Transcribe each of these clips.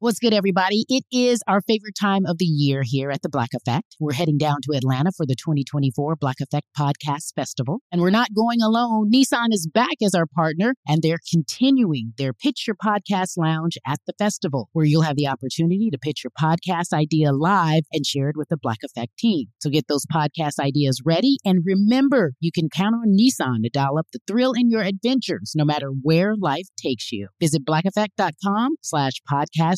What's good, everybody? It is our favorite time of the year here at the Black Effect. We're heading down to Atlanta for the 2024 Black Effect Podcast Festival. And we're not going alone. Nissan is back as our partner, and they're continuing their Pitch Your Podcast Lounge at the festival, where you'll have the opportunity to pitch your podcast idea live and share it with the Black Effect team. So get those podcast ideas ready. And remember, you can count on Nissan to dial up the thrill in your adventures, no matter where life takes you. Visit blackeffect.com slash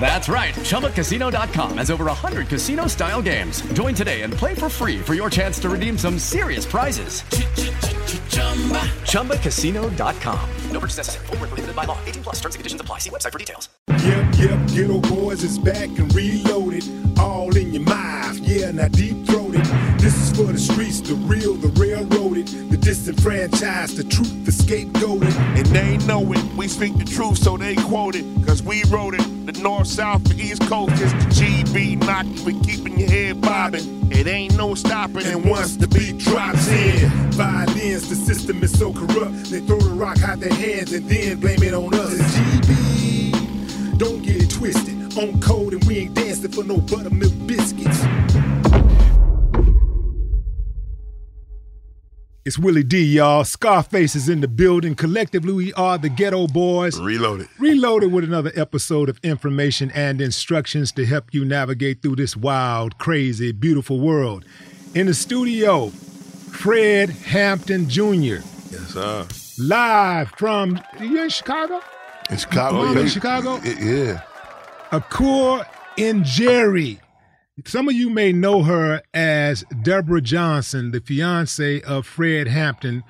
That's right. ChumbaCasino.com has over 100 casino style games. Join today and play for free for your chance to redeem some serious prizes. ChumbaCasino.com. No purchase necessary. Full prohibited by law. 18 plus terms and conditions apply. See website for details. Yep, yep. Geto Boys is back and reloaded. All in your mind. Yeah, now deep. This is for the streets, the real, the railroaded, the disenfranchised, the truth, the scapegoated. And they know it. We speak the truth, so they quote it. Cause we wrote it. The north, south, the east coast is the GB knocking for keeping your head bobbing. It ain't no stopping. And once the beat drops in, violins, the system is so corrupt. They throw the rock out their hands and then blame it on us. It's GB. Don't get it twisted. On code and we ain't dancing for no buttermilk biscuits. It's Willie D, y'all. Scarface is in the building. Collectively, we are the Geto Boys. Reloaded. Reloaded with another episode of information and instructions to help you navigate through this wild, crazy, beautiful world. In the studio, Fred Hampton Jr. Yes, sir. Live from, you in Chicago? In Chicago, Mom yeah. in Chicago? Yeah. Akur and Jerry. Some of you may know her as Deborah Johnson, the fiance of Fred Hampton,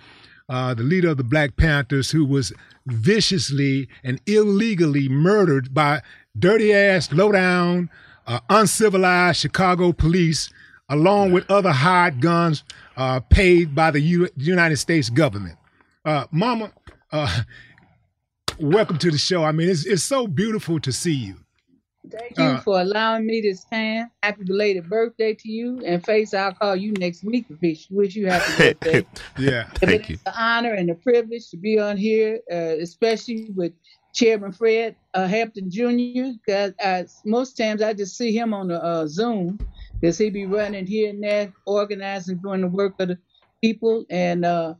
uh, the leader of the Black Panthers, who was viciously and illegally murdered by dirty ass, low down, uh, uncivilized Chicago police, along with other hired guns uh, paid by the U- United States government. Uh, Mama, uh, welcome to the show. I mean, it's, it's so beautiful to see you. Thank you Uh, for allowing me this time. Happy belated birthday to you. And Face, I'll call you next week. Wish, wish you happy birthday. Yeah. But Thank you. It's an honor and a privilege to be on here, uh, especially with Chairman Fred uh, Hampton Jr. Because uh, most times I just see him on the uh, Zoom because he be running here and there, organizing, doing the work of the people. And uh,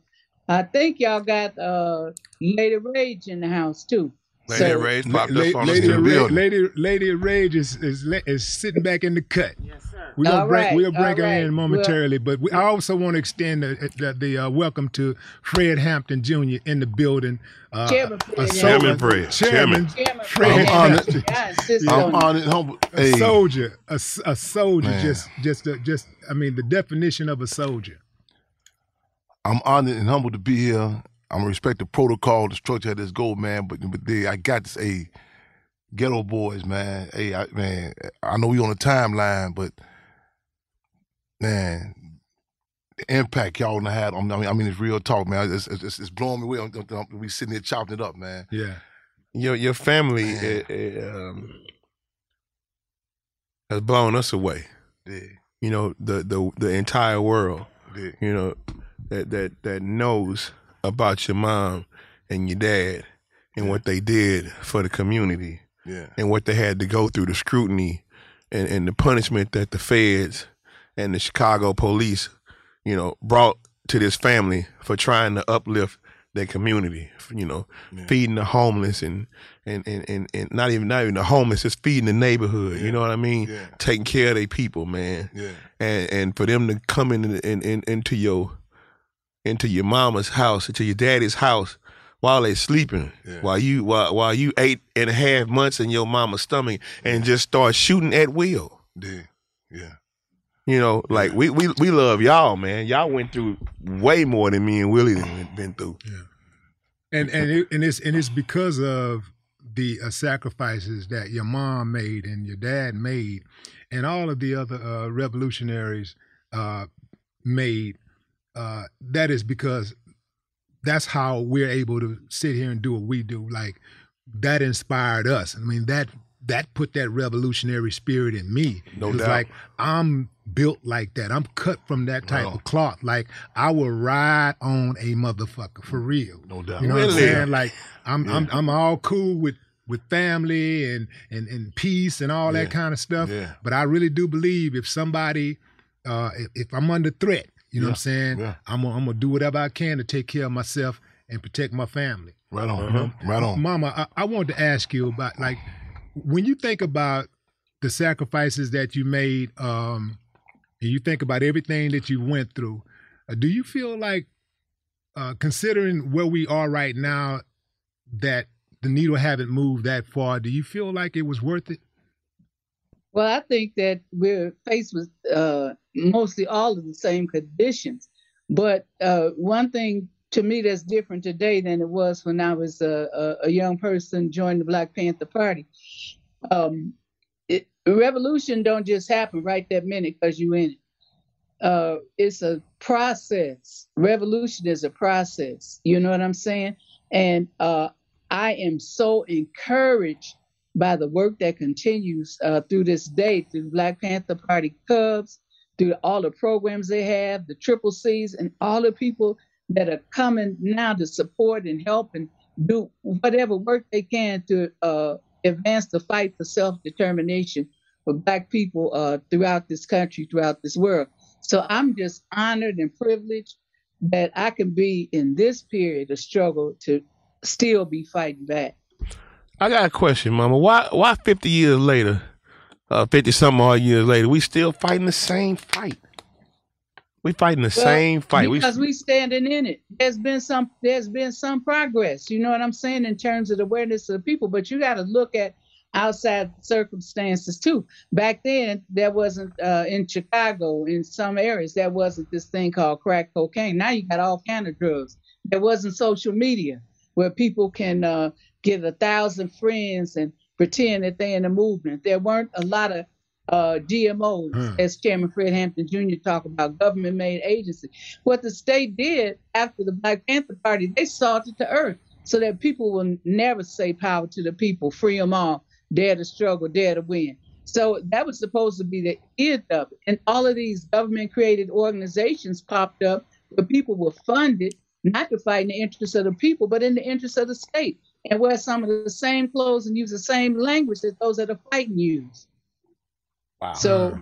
I think y'all got uh, Lady Rage in the house too. Lady So- Ray's La- popped La- up on us Lady, the Ra- Lady, Lady Rage is, is is sitting back in the cut. Yes, sir. We're gonna All bring right, we'll bring all her right. in momentarily, but we, I also want to extend the, the, the uh, welcome to Fred Hampton Jr. in the building. Uh, Chairman a Fred soldier- Chairman Fred. Chairman, Chairman Fred Fred Hampton. honored. I insist Yeah. I'm on it. honored, humble. a Hey, soldier, a, s- a soldier, Man. just just a, just I mean the definition of a soldier. I'm honored and humbled to be here. I'm respect the protocol, the structure of this goal, man. But but they, I got this. A Geto Boys, man. Hey, I, man. I know we on the timeline, but man, the impact y'all done had on. I mean, I mean, it's real talk, man. It's, it's, it's blowing me away. I'm- I'm- We sitting here chopping it up, man. Yeah, your your family Man. eh, eh, um, has blown us away. Yeah, You know the the the entire world. yeah, You know that that that knows about your mom and your dad and what they did for the community yeah, and what they had to go through the scrutiny and, and the punishment that the feds and the Chicago police, you know, brought to this family for trying to uplift their community. You know, Yeah. feeding the homeless and and, and, and and not even not even the homeless, just feeding the neighborhood. Yeah. You know what I mean? Yeah. Taking care of their people, man. yeah, And and for them to come in, in, in into your into your mama's house, into your daddy's house while they sleeping, Yeah. while you while while you eight and a half months in your mama's stomach, and just start shooting at will. Yeah, yeah. You know, like we we we love y'all, man. Y'all went through way more than me and Willie done been through. Yeah. and and it, and it's and it's because of the uh, sacrifices that your mom made and your dad made, and all of the other uh, revolutionaries uh, made. Uh, that is because that's how we're able to sit here and do what we do. Like that inspired us. I mean that that put that revolutionary spirit in me. No It's doubt. like I'm built like that. I'm cut from that type of cloth. Like I will ride on a motherfucker for real. No doubt. You know what I'm saying? Like I'm I'm I'm all cool with with family and and and peace and all that kind of stuff. Yeah. But I really do believe if somebody uh if, if I'm under threat, you know what I'm saying? Yeah. I'm gonna, I'm gonna do whatever I can to take care of myself and protect my family. Right on. Uh-huh. Right on. Mama, I, I wanted to ask you about like when you think about the sacrifices that you made, um, and you think about everything that you went through, uh, do you feel like, uh, considering where we are right now, that the needle haven't moved that far? Do you feel like it was worth it? Well, I think that we're faced with uh, mostly all of the same conditions. But uh, one thing to me that's different today than it was when I was a, a, a young person joining the Black Panther Party. Um, it, revolution don't just happen right that minute because you in it. Uh, it's a process. Revolution is a process. You know what I'm saying? And uh, I am so encouraged by the work that continues uh, through this day through the Black Panther Party Cubs, through all the programs they have, the Triple C's, and all the people that are coming now to support and help and do whatever work they can to uh, advance the fight for self determination for Black people uh, throughout this country, throughout this world. So I'm just honored and privileged that I can be in this period of struggle to still be fighting back. I got a question, Mama. Why why fifty years later, uh, fifty some odd years later, we still fighting the same fight? We fighting the Well, same fight. We, because we standing in it. There's been some there's been some progress. You know what I'm saying in terms of the awareness of the people, but you got to look at outside circumstances too. Back then, there wasn't uh, in Chicago in some areas there wasn't this thing called crack cocaine. Now you got all kind of drugs. There wasn't social media where people can uh, get a thousand friends and pretend that they're in a movement. There weren't a lot of uh, GMOs, Hmm. as Chairman Fred Hampton Jr. talked about, government-made agency. What the state did after the Black Panther Party, they salted the earth so that people will never say power to the people, free them all, dare to struggle, dare to win. So that was supposed to be the end of it. And all of these government-created organizations popped up where people were funded not to fight in the interests of the people, but in the interests of the state and wear some of the same clothes and use the same language that those that are fighting use. wow. So,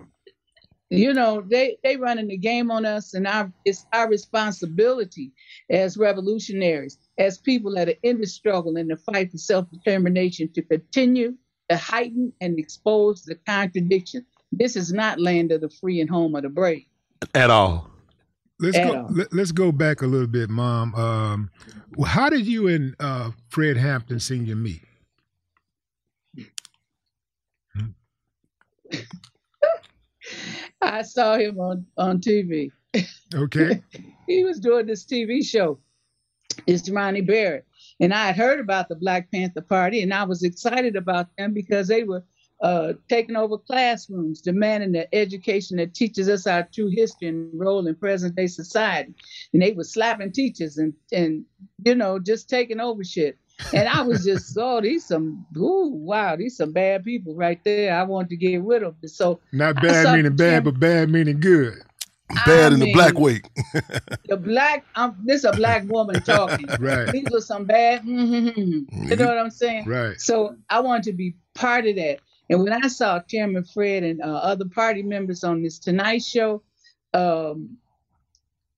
you know, they they running the game on us, and our it's our responsibility as revolutionaries, as people that are in the struggle and the fight for self determination, to continue to heighten and expose the contradiction. This is not land of the free and home of the brave. at all. Let's At go. all. Let, us go back a little bit, Mom. Um, how did you and uh, Fred Hampton Senior meet? I saw him on on TV. Okay. he was doing this TV show. It's Ronnie Barrett. And I had heard about the Black Panther Party, and I was excited about them because they were uh, taking over classrooms, demanding the education that teaches us our true history and role in present day society. And they were slapping teachers and, and you know, just taking over shit. And I was just, oh, these some, ooh, wow, these some bad people right there. I wanted to get rid of them. So Not bad meaning bad, Jim- but bad meaning good. Bad I in the black way. the black I'm, this a black woman talking Right. these were some bad you know what i'm saying Right. so i wanted to be part of that and when i saw chairman fred and uh, other party members on this tonight show um,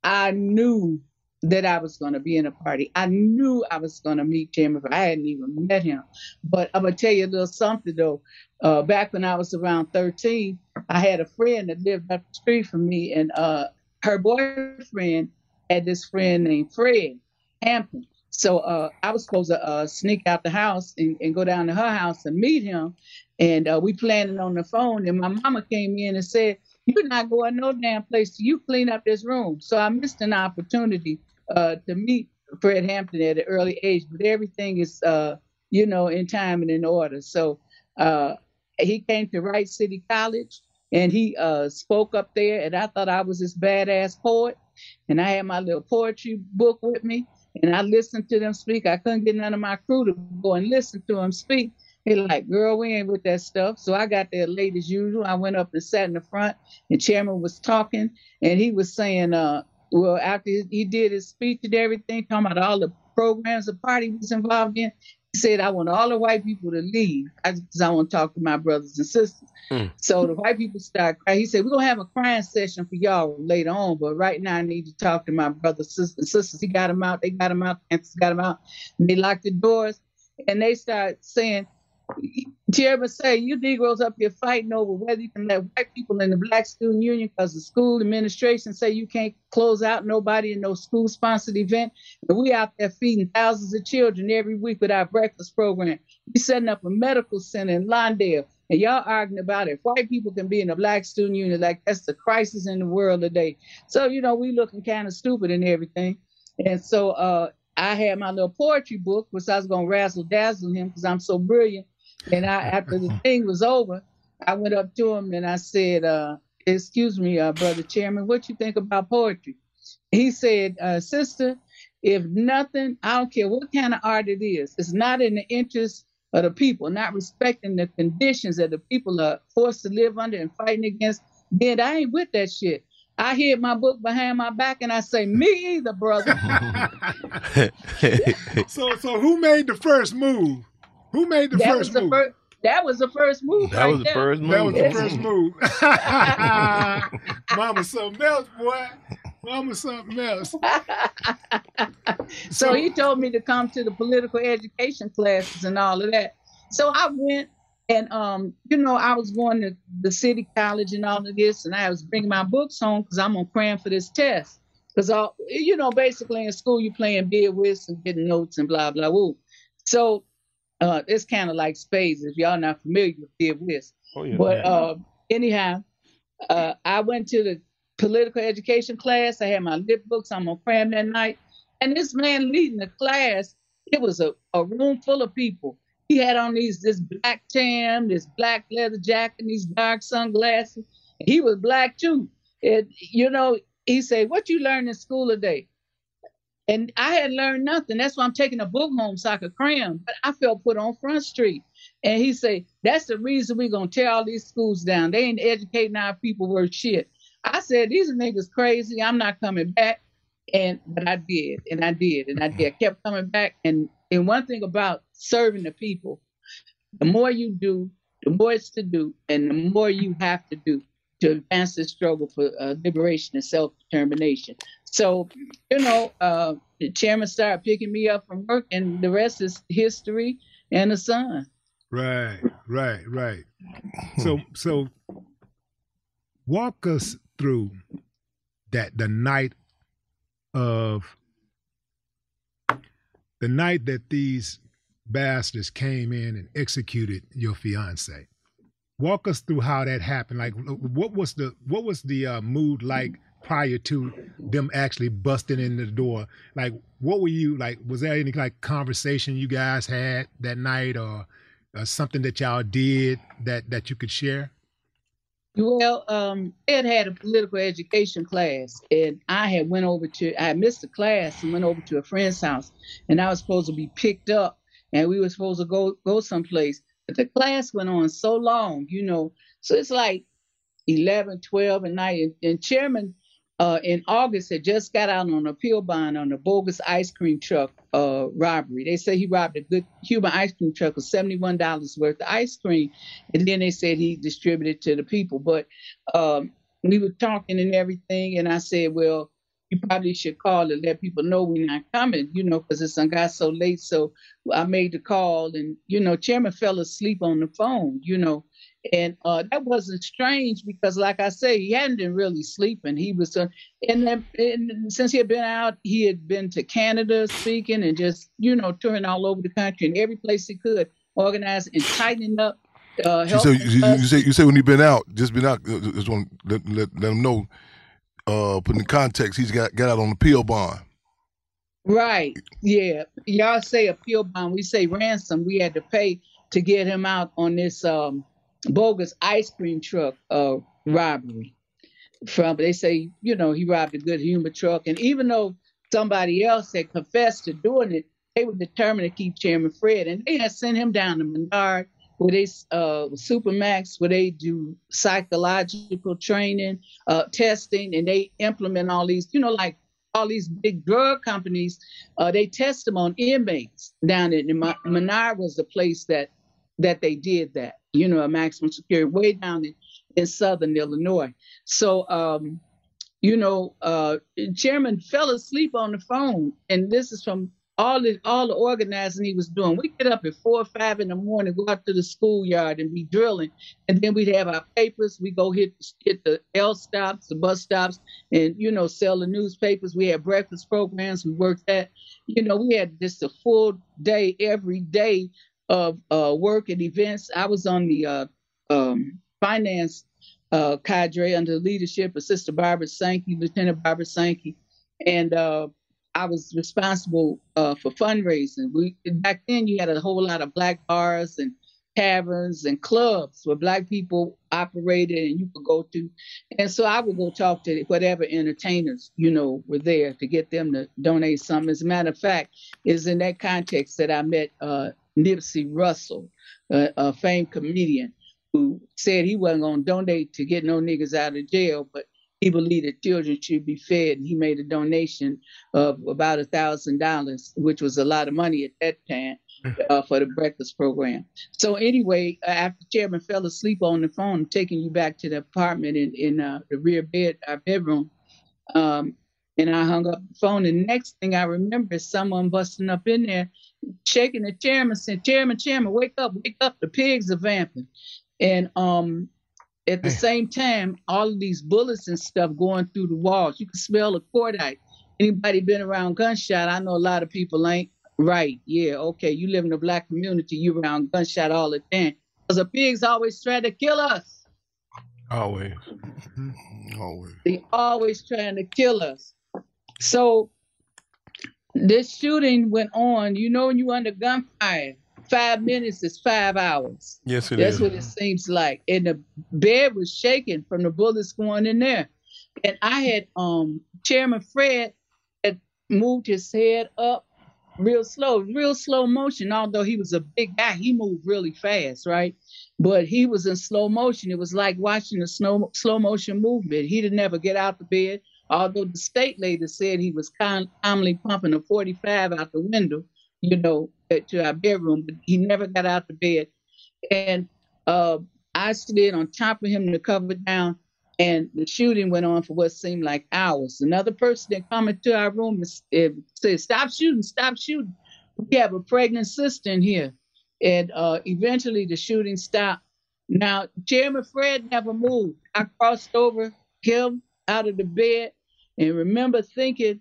i knew that i was going to be in a party i knew i was going to meet chairman Fred. i hadn't even met him but i'm going to tell you a little something though uh, back when i was around 13 i had a friend that lived up the street from me and uh, her boyfriend had this friend named Fred Hampton. So uh, I was supposed to uh, sneak out the house and, and, go down to her house and meet him. And uh, we planned on the phone. And my mama came in and said, "You're not going no damn place. Till you clean up this room." So I missed an opportunity uh, to meet Fred Hampton at an early age. But everything is, uh, you know, in time and in order. So uh, he came to Wright City College and he spoke up there. And I thought I was this badass poet. And I had my little poetry book with me and I listened to them speak. I couldn't get none of my crew to go and listen to them speak. They like, girl, we ain't with that stuff. So I got there late as usual. I went up and sat in the front, and chairman was talking, and he was saying, uh, well, after he did his speech and everything, talking about all the programs the party was involved in, he said, I want all the white people to leave because I, I want to talk to my brothers and sisters. Mm. So the white people start crying. He said, We're going to have a crying session for y'all later on, but right now I need to talk to my brothers and sisters. He got them out. They got them out. Kansas got them out. And they locked the doors and they start saying, ever say you Negroes up here fighting over whether you can let white people in the Black Student Union because the school administration say you can't close out nobody in no school sponsored event, and we out there feeding thousands of children every week with our breakfast program. We setting up a medical center in Lawndale, and y'all arguing about if white people can be in the Black Student Union, like that's the crisis in the world today. So you know we looking kind of stupid and everything, and so uh, I had my little poetry book, which I was gonna razzle dazzle him because I'm so brilliant. And I, after the thing was over, I went up to him and I said, uh, "Excuse me, uh, brother chairman, what you think about poetry?" He said, uh, "Sister, if nothing, I don't care what kind of art it is. It's not in the interest of the people, not respecting the conditions that the people are forced to live under and fighting against. Then I ain't with that shit." I hid my book behind my back and I say, Me either, brother. so so who made the first move? Who made the that first move? First, that was the first move. That right was the first move. That was the first move. Mama something else, boy. Mama something else. so, so he told me to come to the political education classes and all of that. So I went and um, you know, I was going to the city college and all of this, and I was bringing my books home because I'm gonna cram for this test. Because you know, basically in school you playing bid whist and getting notes and blah blah woo. So uh, it's kind of like spades if y'all not familiar with bid whist. Oh, yeah, but uh, anyhow, uh, I went to the political education class. I had my lit books. I'm gonna cram that night, and this man leading the class. It was a, a room full of people he had on these this black tam, this black leather jacket, and these dark sunglasses. He was black too. And you know, he said, What you learned in school today? And I had learned nothing. That's why I'm taking a book home so I could cram. But I felt put on Front Street. And he said, That's the reason we're gonna tear all these schools down. They ain't educating our people worth shit. I said, These niggas crazy. I'm not coming back. And but I did, and I did, and I did. I kept coming back. And and one thing about serving the people, the more you do, the more it's to do, and the more you have to do to advance the struggle for uh, liberation and self determination. So, you know, uh, the chairman started picking me up from work, and the rest is history and the sun. Right, right, right. So, so walk us through that the night of the night that these bastards came in and executed your fiance. Walk us through how that happened. Like, what was the what was the uh, mood like prior to them actually busting in the door? Like, what were you like? Was there any like conversation you guys had that night, or, or something that y'all did that that you could share? Well, um, Ed had a political education class, and I had went over to I missed the class and went over to a friend's house, and I was supposed to be picked up, and we were supposed to go go someplace. But the class went on so long, you know, so it's like 11, 12 at night, and, and Chairman uh, in August had just got out on appeal bond on a bogus ice cream truck uh, robbery. They say he robbed a Good Humor ice cream truck of seventy-one dollars worth of ice cream, and then they said he distributed to the people. But um, we were talking and everything, and I said, well. You probably should call and let people know we're not coming, you know, because it's got so late. So I made the call, and you know, Chairman fell asleep on the phone, you know, And uh, that wasn't strange because, like I say, he hadn't been really sleeping. He was, uh, and, then, and since he had been out, he had been to Canada speaking and just, you know, touring all over the country and every place he could, organizing and tightening up. Uh, You say, you, you say you say when he been out, just been out. Just want to let, let, let him know. Uh, put in context, he's got got out on the appeal bond. Right. Yeah. Y'all say appeal bond. We say ransom. We had to pay to get him out on this um, bogus ice cream truck uh, robbery. From they say, you know, he robbed a good humor truck, and even though somebody else had confessed to doing it, they were determined to keep Chairman Fred, and they had sent him down to Menard, where they uh, Supermax, where they do psychological training, uh, testing, and they implement all these, you know, like all these big drug companies, uh, they test them on inmates down in Menard was the place that that they did that. You know, a maximum security way down in, in southern Illinois. So, um, you know, uh, Chairman fell asleep on the phone, and this is from all the all the organizing he was doing. We get up at four or five in the morning, go out to the schoolyard and be drilling, and then we'd have our papers. We go hit hit the L stops, the bus stops, and you know sell the newspapers. We had breakfast programs. We worked that. You know, we had just a full day every day of uh, work and events. I was on the uh, um, finance uh, cadre under the leadership of Sister Barbara Sankey, Lieutenant Barbara Sankey, and uh, I was responsible uh, for fundraising. We back then you had a whole lot of black bars and taverns and clubs where black people operated and you could go to. And so I would go talk to whatever entertainers, you know, were there to get them to donate something. As a matter of fact, it's in that context that I met uh, Nipsey Russell, uh, a famed comedian who said he wasn't going to donate to get no niggas out of jail, but he believed that children should be fed. And he made a donation of about a thousand dollars, which was a lot of money at that time. Uh, for the breakfast program. So anyway, after Chairman fell asleep on the phone, taking you back to the apartment in in uh, the rear bed, our bedroom, um, and I hung up the phone. And the next thing I remember is someone busting up in there, shaking the chairman, saying, "Chairman, Chairman, wake up, wake up! The pigs are vamping." And um, at the same time, all of these bullets and stuff going through the walls. You can smell the cordite. Anybody been around gunshot? I know a lot of people ain't. Right, yeah, okay. You live in a black community, you around gunshot all the time. Because the pigs always try to kill us. Always. Always. They always trying to kill us. So this shooting went on. You know, when you're under gunfire, five minutes is five hours. Yes, it That's is. what it seems like. And the bed was shaking from the bullets going in there. And I had um Chairman Fred had moved his head up real slow, real slow motion. Although he was a big guy, he moved really fast, right? But he was in slow motion. It was like watching a slow slow motion movement. He didn't ever get out the bed. Although the state lady said he was calmly pumping a 45 out the window, you know, to our bedroom, but he never got out the bed. And uh, I slid on top of him to cover down, and the shooting went on for what seemed like hours. Another person that come into our room and said, "Stop shooting! Stop shooting! We have a pregnant sister in here." And uh, eventually, the shooting stopped. Now, Chairman Fred never moved. I crossed over him out of the bed, and remember thinking,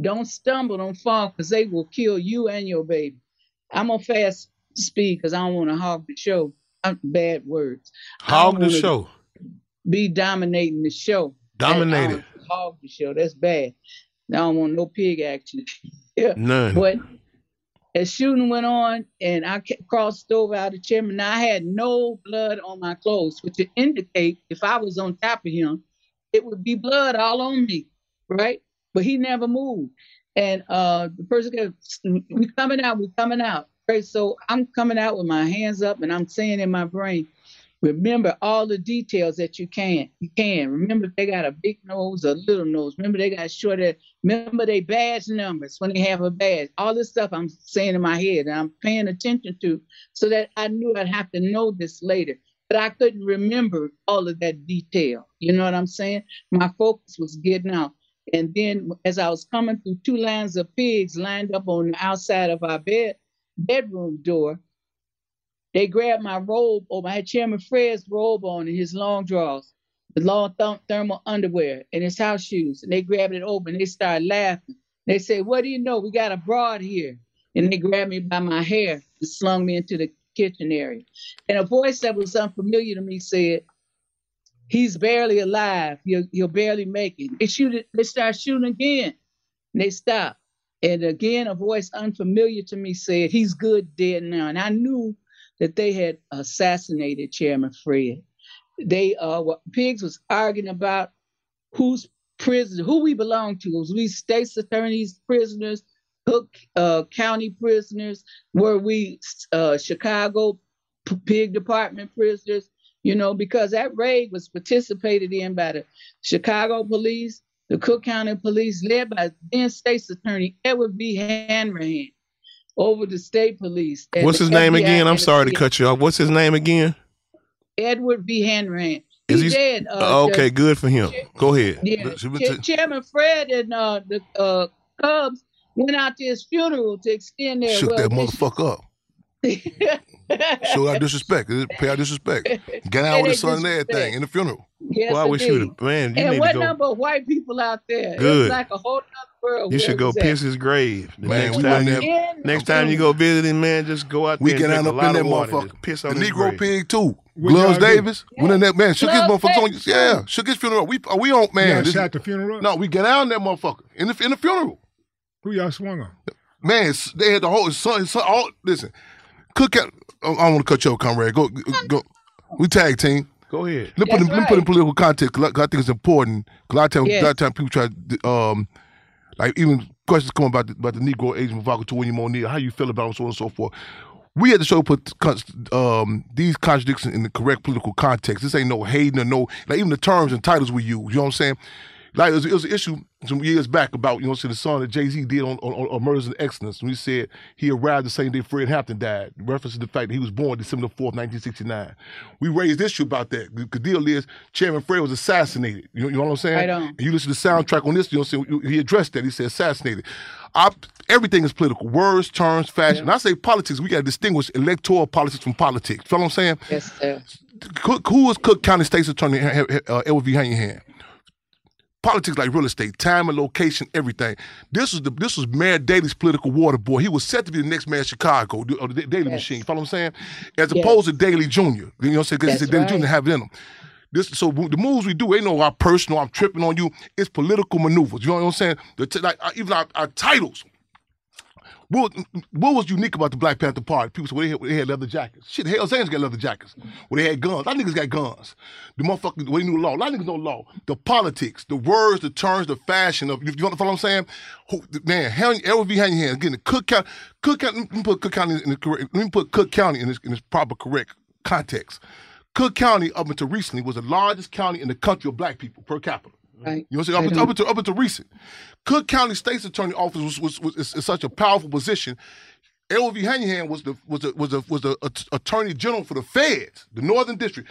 "Don't stumble, don't fall, because they will kill you and your baby." I'm on fast speed because I don't want to hog the show. I'm, bad words. Hog the show. Be dominating the show. Dominate I it. don't Hog the show. That's bad. I don't want no pig action. yeah. None. But as shooting went on, and I crossed over out of chairman, I had no blood on my clothes, which would indicate if I was on top of him, it would be blood all on me, right? But he never moved. And uh, the person goes, "We coming out, we coming out." Right? So I'm coming out with my hands up, and I'm saying in my brain, Remember all the details that you can. You can. Remember they got a big nose, a little nose. Remember they got shorter. Remember they badge numbers when they have a badge. All this stuff I'm saying in my head and I'm paying attention to so that I knew I'd have to know this later. But I couldn't remember all of that detail. You know what I'm saying? My focus was getting out. And then as I was coming through two lines of pigs lined up on the outside of our bed bedroom door, They grabbed my robe over. I had Chairman Fred's robe on and his long drawers, the long th- thermal underwear, and his house shoes. And they grabbed it open. they started laughing. They said, What do you know? We got a broad here. And they grabbed me by my hair and slung me into the kitchen area. And a voice that was unfamiliar to me said, He's barely alive. He'll, he'll barely make it. They shoot it, they start shooting again. And they stop. And again, a voice unfamiliar to me said, He's good dead now. And I knew that they had assassinated Chairman Fred. They uh what pigs was arguing about who's prisoner, who we belong to. Was we state's attorneys prisoners, Cook uh, County prisoners? Were we uh, Chicago Pig Department prisoners? You know, because that raid was participated in by the Chicago police, the Cook County police, led by then state's attorney Edward V. Hanrahan, over the state police. What's his name FBI again? I'm sorry to cut you off. What's his name again? Edward V. Hanrahan. Is He he- dead. Uh, okay, the- good for him. Go ahead. Yeah, But she went Cha- to- Chairman Fred and uh, the uh, Cubs went out to his funeral to extend their Shook well that motherfucker up. Show our disrespect. Pay our disrespect. Get out Pay with his son and everything disrespect. in the funeral. Yes, Well, I wish you indeed. would man. You and need what to go. number of white people out there? Good. was like a whole other world. You where should go was piss his grave. The Man, next time went you, there- next time you go visit him, man, just go out We there get and out up a in lot that of water. motherfucker. Just piss The on his Negro grave. pig too. What Gloves y'all do? Davis. When that man shook his motherfucker on Davis, Yeah, too. shook his funeral. We uh, we on Man, man. y'all shot the funeral? no, we get out in that motherfucker in the in the funeral. Who y'all swung on? Man, they had the whole his son. His son all listen. Cook out. I don't want to cut your comrade. Go go. We tag team. Go ahead. Let me put, in, That's let me put in political context because I, think it's important. Because a lot of times, Yes. a lot of times people try to, um, like even questions come about the, about the Negro agent provocateur William O'Neal, how you feel about him, so on and so forth. We had to show put um, these contradictions in the correct political context. This ain't no hating or no like even the terms and titles we use. You know what I'm saying? Like it was, it was an issue some years back about you know I'm the song that Jay Z did on, on, on Murder to Excellence when he said he arrived the same day Fred Hampton died, referencing the fact that he was born December 4th, 1969. We raised the issue about that. The, deal is Chairman Fred was assassinated. You know, you know what I'm saying? Right on. And you listen to the soundtrack on this, you know what I'm saying? He addressed that. He said assassinated. I, everything is political. Words, terms, fashion. When I say politics, we got to distinguish electoral politics from politics. You know what I'm saying? Yes, sir. Who was Cook County State's Attorney uh, Edward V. Hanrahan? Politics like real estate, time and location, everything. This was the this was Mayor Daley's political water boy. He was set to be the next mayor of Chicago, the- or the Daley Yes. machine. You follow what I'm saying? As Yes. opposed to Daley Jr. You know what I'm saying? Because Daley Jr. right. have it in him. This so the moves we do ain't no our personal. I'm tripping on you. It's political maneuvers. You know what I'm saying? The t- like uh, even our, our titles. What, what was unique about the Black Panther Party? People said well, they, had, they had leather jackets. Shit, Hell's Angels got leather jackets. Well, they had guns. Of niggas got guns. The motherfuckers, well, they knew law. A lot of niggas know law. The politics, the words, the terms, the fashion of, you know what I'm saying? Who, man, Hell, LV hand in hand. Again, the Cook County, Cook County, let me put Cook County in the correct, let me put Cook County in its, in proper correct context. Cook County, up until recently, was the largest county in the country of black people per capita. Right. You know what I'm saying? Up, until, up, until, up until recent. Cook County State's Attorney Office was, was, was is, is such a powerful position. L.V. Hanrahan was the was the was the was the Attorney General for the Feds, the Northern District.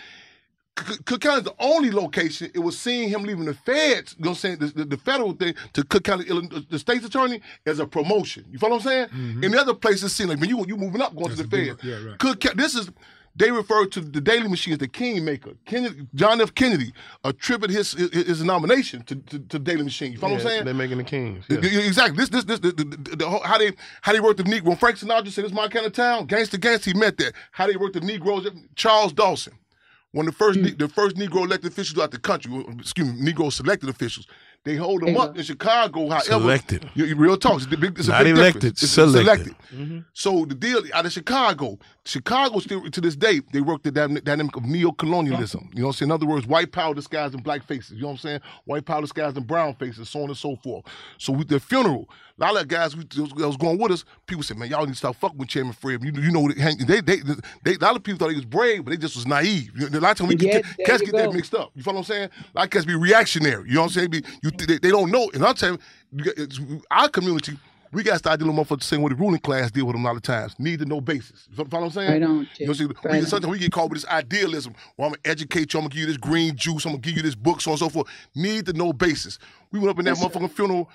Cook County is the only location it was seeing him leaving the Feds, you know what I'm saying, the, the, the federal thing to Cook County, Illinois, the state's attorney as a promotion. You follow what I'm saying? In the other places, seem like when you you moving up, going That's to the Feds. yeah, right. Cook County, this is they refer to the Daley Machine as the Kingmaker. Kennedy, John F. Kennedy attributed his his, his nomination to, to, to Daley Machine. You follow what I'm saying? They're making the kings. Yeah, Yeah. yeah, Exactly. This, this, this, the, the, the, how they, how they worked the Negro. When Frank Sinatra said, "This is my kind of town." gangster gangster, He meant that. How they worked the Negroes. Charles Dawson, one of the first, hmm. ne- the first Negro elected officials out the country. Excuse me, Negro selected officials. They hold them up in Chicago. However, Selected. You, you- real talk. It's a big, it's a Not big elected, difference. It's selected. Mm-hmm. So the deal out of Chicago, Chicago still to this day they work the dynamic dynamic of neo-colonialism. You know what I'm saying? In other words, white power disguised in black faces. You know what I'm saying? White power disguised in brown faces, so on and so forth. So with the funeral, a lot of guys we, that was going with us, people said, "Man, y'all need to stop fucking with Chairman Fred." You, you know, they, they, they, they, a lot of people thought he was brave, but they just was naive. A lot of times we Yeah, get, cats get that mixed up. You follow what I'm saying? A lot of cats be reactionary. You know what I'm saying? Be, you, they, they don't know. And I'm telling you, you got- it's- our community. We got to start dealing with motherfuckers the same way the ruling class deal with them a lot of times. Need to know basis. You follow what I'm saying? Right on, You know what I'm saying? Sometimes we get caught with this idealism. Well, I'm gonna educate you. I'm gonna give you this green juice. I'm gonna give you this book, so on and so forth. Need to know basis. We went up in that motherfucking funeral.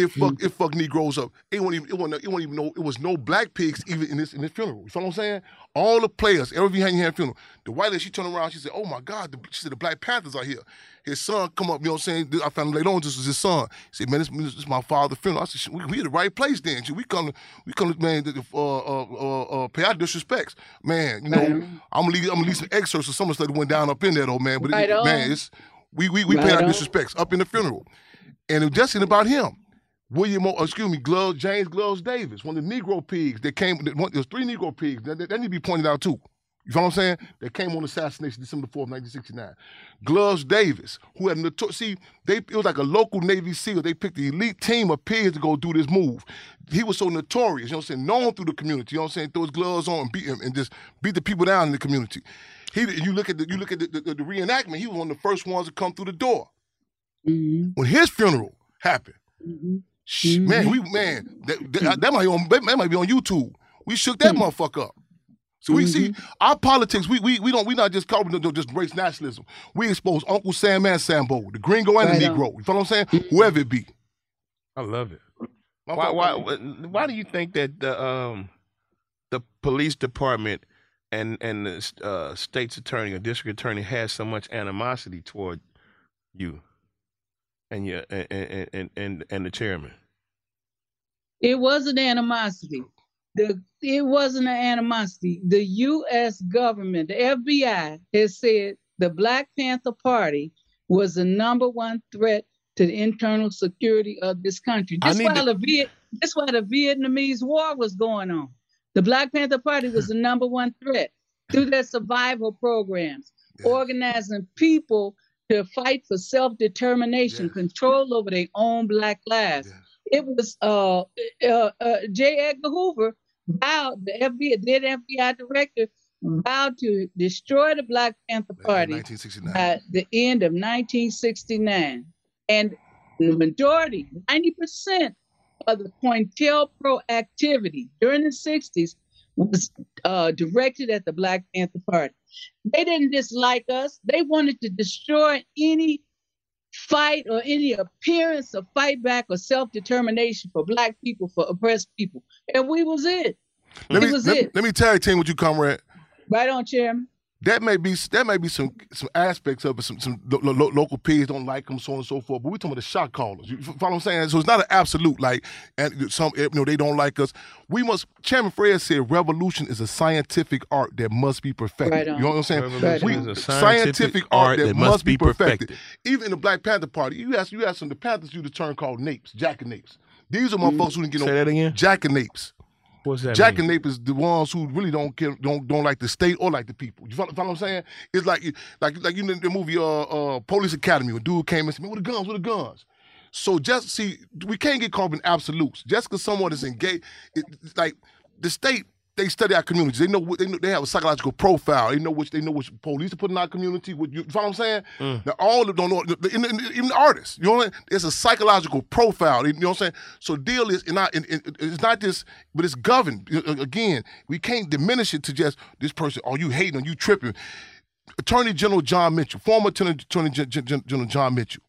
It fucked it fucked Negroes up. It won't even it wasn't, it wasn't even no it was no black pigs even in this in this funeral. You feel what I'm saying? All the players, every hand had in the funeral. The white lady, she turned around, she said, Oh my God, the, she said the Black Panthers are here. His son come up, you know what I'm saying? I found him later on, this was his son. He said, Man, this, this is my father's funeral. I said, we, we at the right place then. We come to, we come to, man, uh, uh, uh, uh, pay our disrespects. Man, you know, Man. I'm gonna leave I'm gonna leave some excerpts of some of the stuff that went down up in there though, man. But Right on. man, it's we we, we Right pay our on. disrespects up in the funeral. And it was just about him. William, excuse me, Gloves, James Gloves Davis, one of the Negro pigs that came. There's three Negro pigs that, that, that need to be pointed out too. You know what I'm saying? That came on assassination December 4th, 1969. Gloves Davis, who had notor- see, they it was like a local Navy SEAL. They picked the elite team of pigs to go do this move. He was so notorious, you know what I'm saying, known through the community. You know what I'm saying? Throw his gloves on and beat him and just beat the people down in the community. He, you look at the you look at the, the, the reenactment. He was one of the first ones to come through the door Mhm, when his funeral happened. mhm. Sh- Man, we mm-hmm. man, that, that, uh, that might be on that might be on YouTube. We shook that mm-hmm. motherfucker up. So we see mm-hmm. our politics. We we we don't we not just covering the- just race nationalism. We expose Uncle Sam and Sambo, the Gringo and Right the on. Negro. You feel what I'm saying? Whoever it be. I love it. My Why, why, my- why do you think that the um, the police department and and the uh, state's attorney or district attorney has so much animosity toward you and your and and and, and, and the chairman? It wasn't animosity. The it wasn't an animosity. The U.S. government, the FBI, has said the Black Panther Party was the number one threat to the internal security of this country. I This need why to- the Viet, this why the Vietnamese War was going on. The Black Panther Party was the number one threat through their survival programs, Yes. organizing people to fight for self-determination, Yes. control over their own black lives Yes. It was uh, uh, uh, J. Edgar Hoover vowed, the FBI, then FBI director, vowed to destroy the Black Panther Party at the end of 1969. And the majority, 90% of the COINTELPRO activity during the 60s was uh, directed at the Black Panther Party. They didn't dislike us. They wanted to destroy any fight or any appearance of fight back or self-determination for black people, for oppressed people. And we was it. let it me was let, it. let me tag team with you, comrade. Right on, Chairman. That may be that may be some some aspects of it. Some some lo- lo- local pigs don't like them, so on and so forth. But we're talking about the shot callers. You follow what I'm saying? So it's not an absolute like, and some you know they don't like us. We must. Chairman Fred said, "Revolution is a scientific art that must be perfected." Right. You know what I'm saying? Right We- on. is a scientific, art that, must be perfected. Even in the Black Panther Party, you ask you ask them. The Panthers use the term called napes, jackanapes. These are mm. folks motherfuckers who didn't get Say no that again. jackanapes. What's that? Jack mean? and Nape is the ones who really don't care, don't don't like the state or like the people. You follow, follow what I'm saying? It's like like like you know the movie uh, uh Police Academy when dude came and said, "Man, what the guns? with the guns?" So just see, we can't get caught up in absolutes. Just because someone is engaged, it, like the state. They study our communities. They know what they know. They have a psychological profile. They know which they know which police to put in our community. What you you know what I'm saying? Mm. Now all of don't know. Even, even the artists, you know, what I mean? it's a psychological profile. You know what I'm saying? So deal is not. It, it- it's not just but it's governed. Again, we can't diminish it to just this person. Oh, you hating? Or you tripping? Attorney General John Mitchell, former Attorney, Attorney Gen- Gen- Gen- General John Mitchell.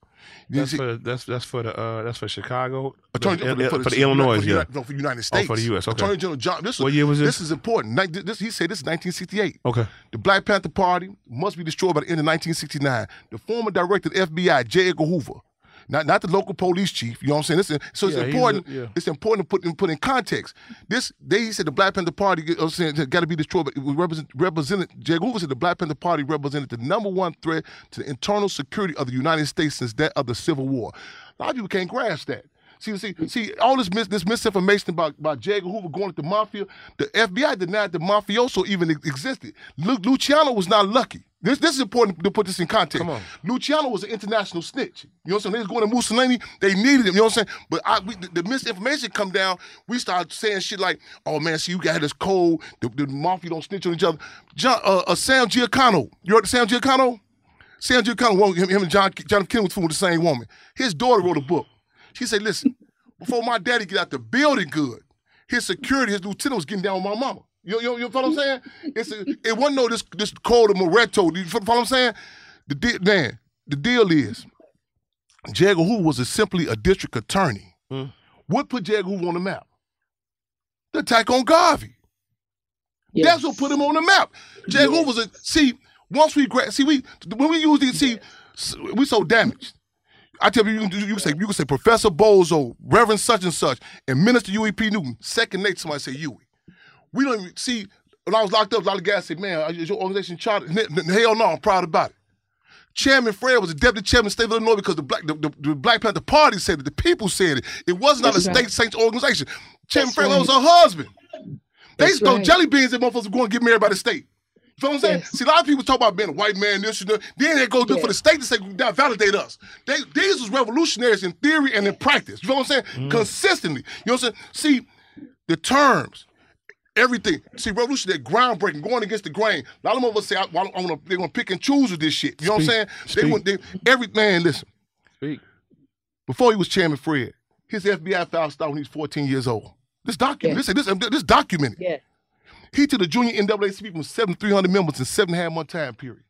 That's for that's that's for the uh that's for Chicago. Attorney for, General for, the Illinois, for the, yeah. No, for the United States. Oh, for the US, okay. Attorney General John. This What year was this? This is important. This he said this is 1968. Okay. The Black Panther Party must be destroyed by the end of 1969. The former director of the FBI, J. Edgar Hoover, not not the local police chief. You know what I'm saying? This so it's Yeah, important. a- yeah. It's important to put in put in context. This they he said the Black Panther Party you know what I'm saying got to be destroyed. But it was represent, represented. J. Edgar Hoover said the Black Panther Party represented the number one threat to the internal security of the United States since that of the Civil War. A lot of people can't grasp that. See, see, see, all this mis- this misinformation about about J. Edgar Hoover going to the mafia. The FBI denied the mafioso even existed. Lu- Luciano was not lucky. This this is important to put this in context. Come on. Luciano was an international snitch. You know what I'm saying? They was going to Mussolini. They needed him. You know what I'm saying? But I, we, the, the misinformation come down. We start saying shit like, "Oh man, see, you got this cold. The, the mafia don't snitch on each other." John, uh, uh, Sam Giancana. You heard of Sam Giancana? Sam Giancana, one- him, him and John, John Kennedy was with the same woman. His daughter wrote a book. She said, listen, before my daddy get out the building good, his security, his lieutenant was getting down with my mama. You, you, you follow what I'm saying? It's a, it wasn't no this this code of omertà. You follow what I'm saying? The deal, man, the deal is, J. Edgar Hoover was a, simply a district attorney hmm. What put J. Edgar Hoover on the map? The attack on Garvey. That's what put him on the map. J. Edgar Hoover was a see. Once we gra- see we when we use these see we so damaged. I tell you, you can, you can say you can say Professor Bozo, Reverend such and such, and Minister Huey P. Newton. Second nature, somebody say Huey. We don't even see. When I was locked up, a lot of guys said, "Man, uh, is your organization chartered?" Hell no, I'm proud about it. Chairman Fred was the deputy chairman of the state of Illinois because the Black the, the, the Black Panther Party said it. The people said it. It was not That's a right. state saints organization. Chairman That's Fred right. was her husband. They That's throw right. jelly beans at motherfuckers going to get married by the state. You feel what I'm saying? Yes. See, a lot of people talk about being a white man, this and that. Then they go do it for the state to say, now validate us. They, these was revolutionaries in theory and in practice. You know what I'm saying? Mm. Consistently. You know what I'm saying? See, the terms, everything. See, revolutionary, groundbreaking, going against the grain. A lot of them us say, I, I, wanna, they're going to pick and choose with this shit. You know what I'm saying? Speak. They they, every, man, listen. Speak. Before he was Chairman Fred, his FBI file started when he was 14 years old. This document, Yeah. this, this, this documented. Yeah. He took the junior NAACP from seven to 300 members in seven and a half month time period.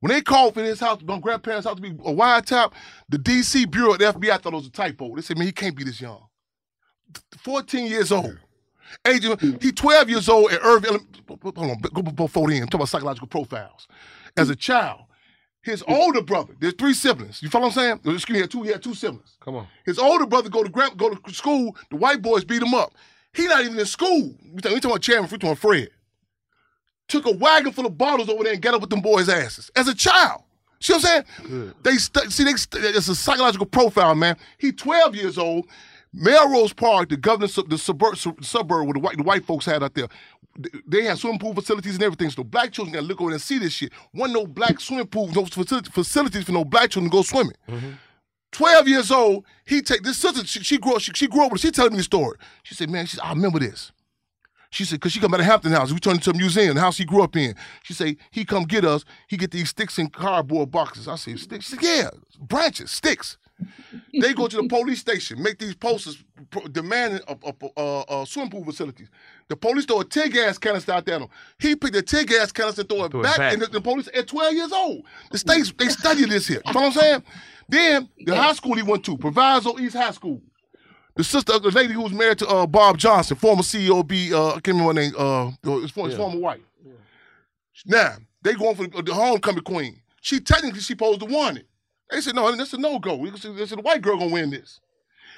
When they called for his house, my grandparents' house to be a wiretap, the DC Bureau of the FBI thought it was a typo. They said, man, he can't be this young. 14 years old. Agent, he 12 years old at Irving. Hold on, go before then. I'm talking about psychological profiles. As a child, his older brother, there's three siblings. You follow what I'm saying? Excuse me, he had two, he had two siblings. Come on. His older brother go to go to school. The white boys beat him up. He not even in school. We talking, we talking about Chairman, talking about Fred. Took a wagon full of bottles over there and got up with them boys' asses as a child. See what I'm saying? They stu- see they stu- it's a psychological profile, man. He 12 years old. Melrose Park, the governor, the suburb, suburb where the white the white folks had out there, they had swimming pool facilities and everything. So black children got to look over and see this shit. One no black swimming pools, no facility, facilities for no black children to go swimming. Mm-hmm. 12 years old, he take this sister, she, she grew up, she, she grew up with she telling me the story. She said, man, she said, I remember this. She said, cause she come out of Hampton House. We turned into a museum, the house he grew up in. She said, he come get us, he get these sticks and cardboard boxes. I said, sticks? Said, yeah, branches, sticks. They go to the police station, make these posters pro- demanding of, of uh, uh, swimming pool facilities. The police throw a tear gas canister out there. at 'em. He picked the tear gas canister, throw it Throw it back, back. and the, the police at 12 years old. The states they study this here. You know what I'm saying? Then the high school he went to, Proviso East High School. The sister, of the lady who was married to uh, Bob Johnson, former CEO, be uh, I can't remember her name, uh, his, former- his former wife. Now they going for the, the homecoming queen. She technically she supposed to won it. They said no, that's a no go. They said the white girl gonna win this.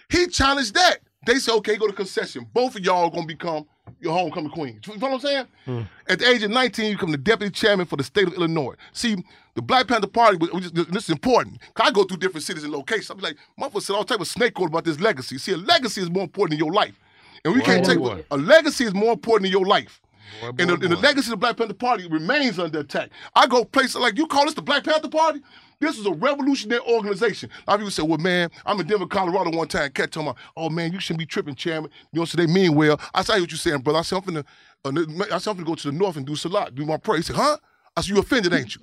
He challenged that. They said okay, go to concession. Both of y'all are gonna become your homecoming queen. You know what I'm saying? Hmm. At the age of 19, you become the deputy chairman for the state of Illinois. See, the Black Panther Party, just- this is important. I go through different cities and locations. I'm like, motherfucker said all type of snake oil about this legacy. See, a legacy is more important than your life. And we Boy, can't boy, take boy. a legacy is more important than your life. And, the, and the legacy of the Black Panther Party remains under attack. I go places like you call this the Black Panther Party. This is a revolutionary organization. A lot of people say, "Well, man, I'm in Denver, Colorado one time." Cat told me, "Oh man, you shouldn't be tripping, chairman." You know, so they mean well. I saw what you're saying, brother. I said, "I'm finna, uh, I said, I'm finna go to the north and do salat, do my prayer." He said, "Huh?" I said, "You offended, ain't you?"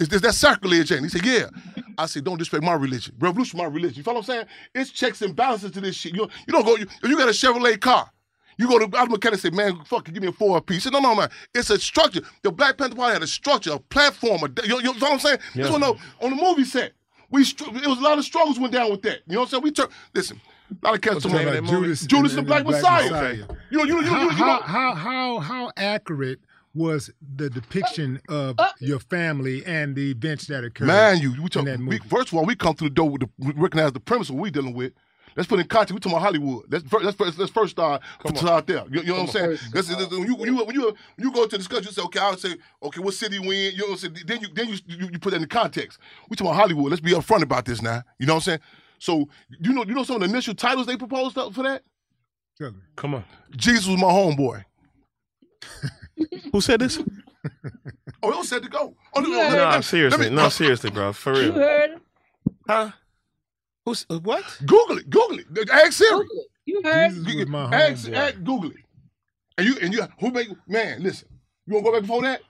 Is, is that sacrilege, ain't? He said, "Yeah." I said, "Don't disrespect my religion. Revolution, my religion." You follow what I'm saying? It's checks and balances to this shit. You, you don't go. You, you got a Chevrolet car. You go to auto mechanic and say, man, fuck it, give me a four piece. He said, no, no, man. It's a structure. The Black Panther Party had a structure, a platform. A, you, you know what I'm saying? This one, though, on the movie set, we it was a lot of struggles went down with that. You know what I'm saying? We turned, listen, a lot of cats What's the talking about that movie? Judas, Judas and the Black Messiah. Messiah. You know, you know, you know, How, you, you know. how, how, how, how accurate was the depiction of uh, uh. your family and the events that occurred? Man, you, we in talk, that we, movie? first of all, we come through the door with the, we recognize the premise of what we dealing with. Let's put in context. We talking about Hollywood. Let's first, let's first, let's first start, start there. You, you know what I'm saying? Let's, let's- when, you, when, you, when, you, when you go to discuss, you say, okay, I'll say, okay, what city we in? You know what I'm saying? Then you then you, you, you put that in context. We talking about Hollywood. Let's be upfront about this now. You know what I'm saying? So you know you know some of the initial titles they proposed up for that? Tell me. Come on. Jesus was my homeboy. Who said this? Oh, it was said to go. Oh, no, Yeah. let me- No, let seriously. me- No, seriously, bro. For real. You real. heard. Huh? Who's uh, what? Google it. Google it. Ask Siri. Google it. You heard him. Jesus was my Ask, ask, Google it. And you and you who make man, listen. You wanna go back before that?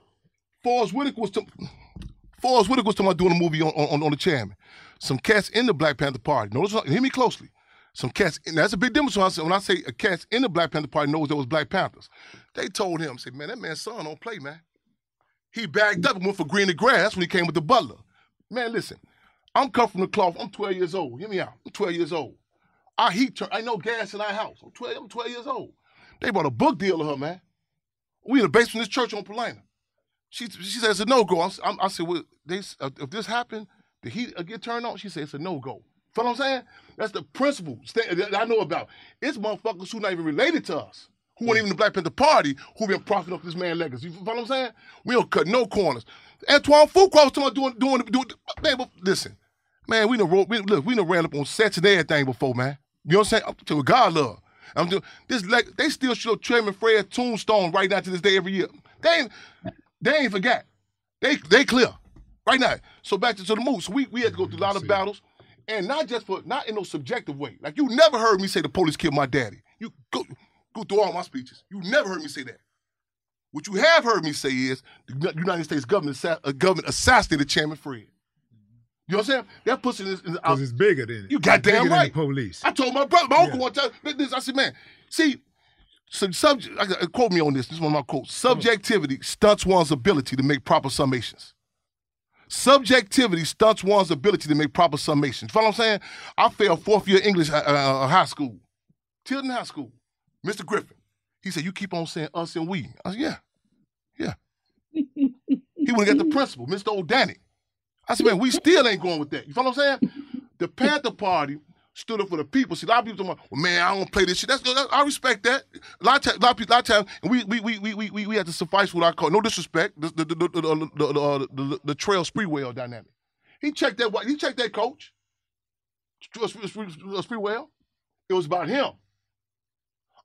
Forest Whitaker was to Forest Whitaker was talking about doing a movie on, on, on the chairman. Some cats in the Black Panther Party. Notice hear me closely. Some cats, and that's a big difference when I say, when I say a cats in the Black Panther Party knows there was Black Panthers. They told him, say, man, that man's son don't play, man. He bagged up and went for green and grass. When he came with the butler. Man, listen, I'm cut from the cloth. I'm 12 years old. Hear me out. I'm 12 years old. Our heat turned. I know gas in our house. I'm 12, I'm 12 years old. They bought a book deal to her, man. We in the basement of this church on Polina. She she said it's a no go. I, I, said, well, they, uh, if this happened, the heat get turned on. She said it's a no go. You feel what I'm saying? That's the principle that I know about. It's motherfuckers who not even related to us, who weren't even the Black Panther Party, who been profiting off this man legacy. You feel what I'm saying? We don't cut no corners. Antoine Fuqua was talking about doing, doing, doing, man, but listen, man, we done, we, look, we done ran up on sets and everything before, man. You know what I'm saying? Up to God love. I'm doing this. Like they still show Chairman Fred tombstone right now to this day every year. They ain't, they ain't forgot. They they clear right now. So back to, to the move. So we, we had to go through a lot of battles, and not just for not in no subjective way. Like you never heard me say the police killed my daddy. You go go through all my speeches. You never heard me say that. What you have heard me say is the United States government, uh, government assassinated Chairman Fred. You know what I'm saying? That puts it in because it's bigger than it. you. Goddamn right. police. I told my brother, my uncle one time. This, I said, man, see, so subject. I, Quote me on this. This is one of my quotes. Subjectivity stunts one's ability to make proper summations. Subjectivity stunts one's ability to make proper summations. You follow what I'm saying? I failed fourth year English uh, uh, high school, Tilden High School. Mr. Griffin, he said, "You keep on saying us and we." I said, "Yeah, yeah." he went to get the principal, Mr. O'Danick. I said, man, we still ain't going with that. You follow what I'm saying? The Panther Party stood up for the people. See, a lot of people talking about, well, man, I don't play this shit. That's, that's I respect that. A lot of a lot of, people, a lot of times, and we we we we we we had to suffice what I call no disrespect the the the the, the, the, the, uh, the, the Trail Sprewell dynamic. He checked that. He checked that coach. Sprewell. It was about him.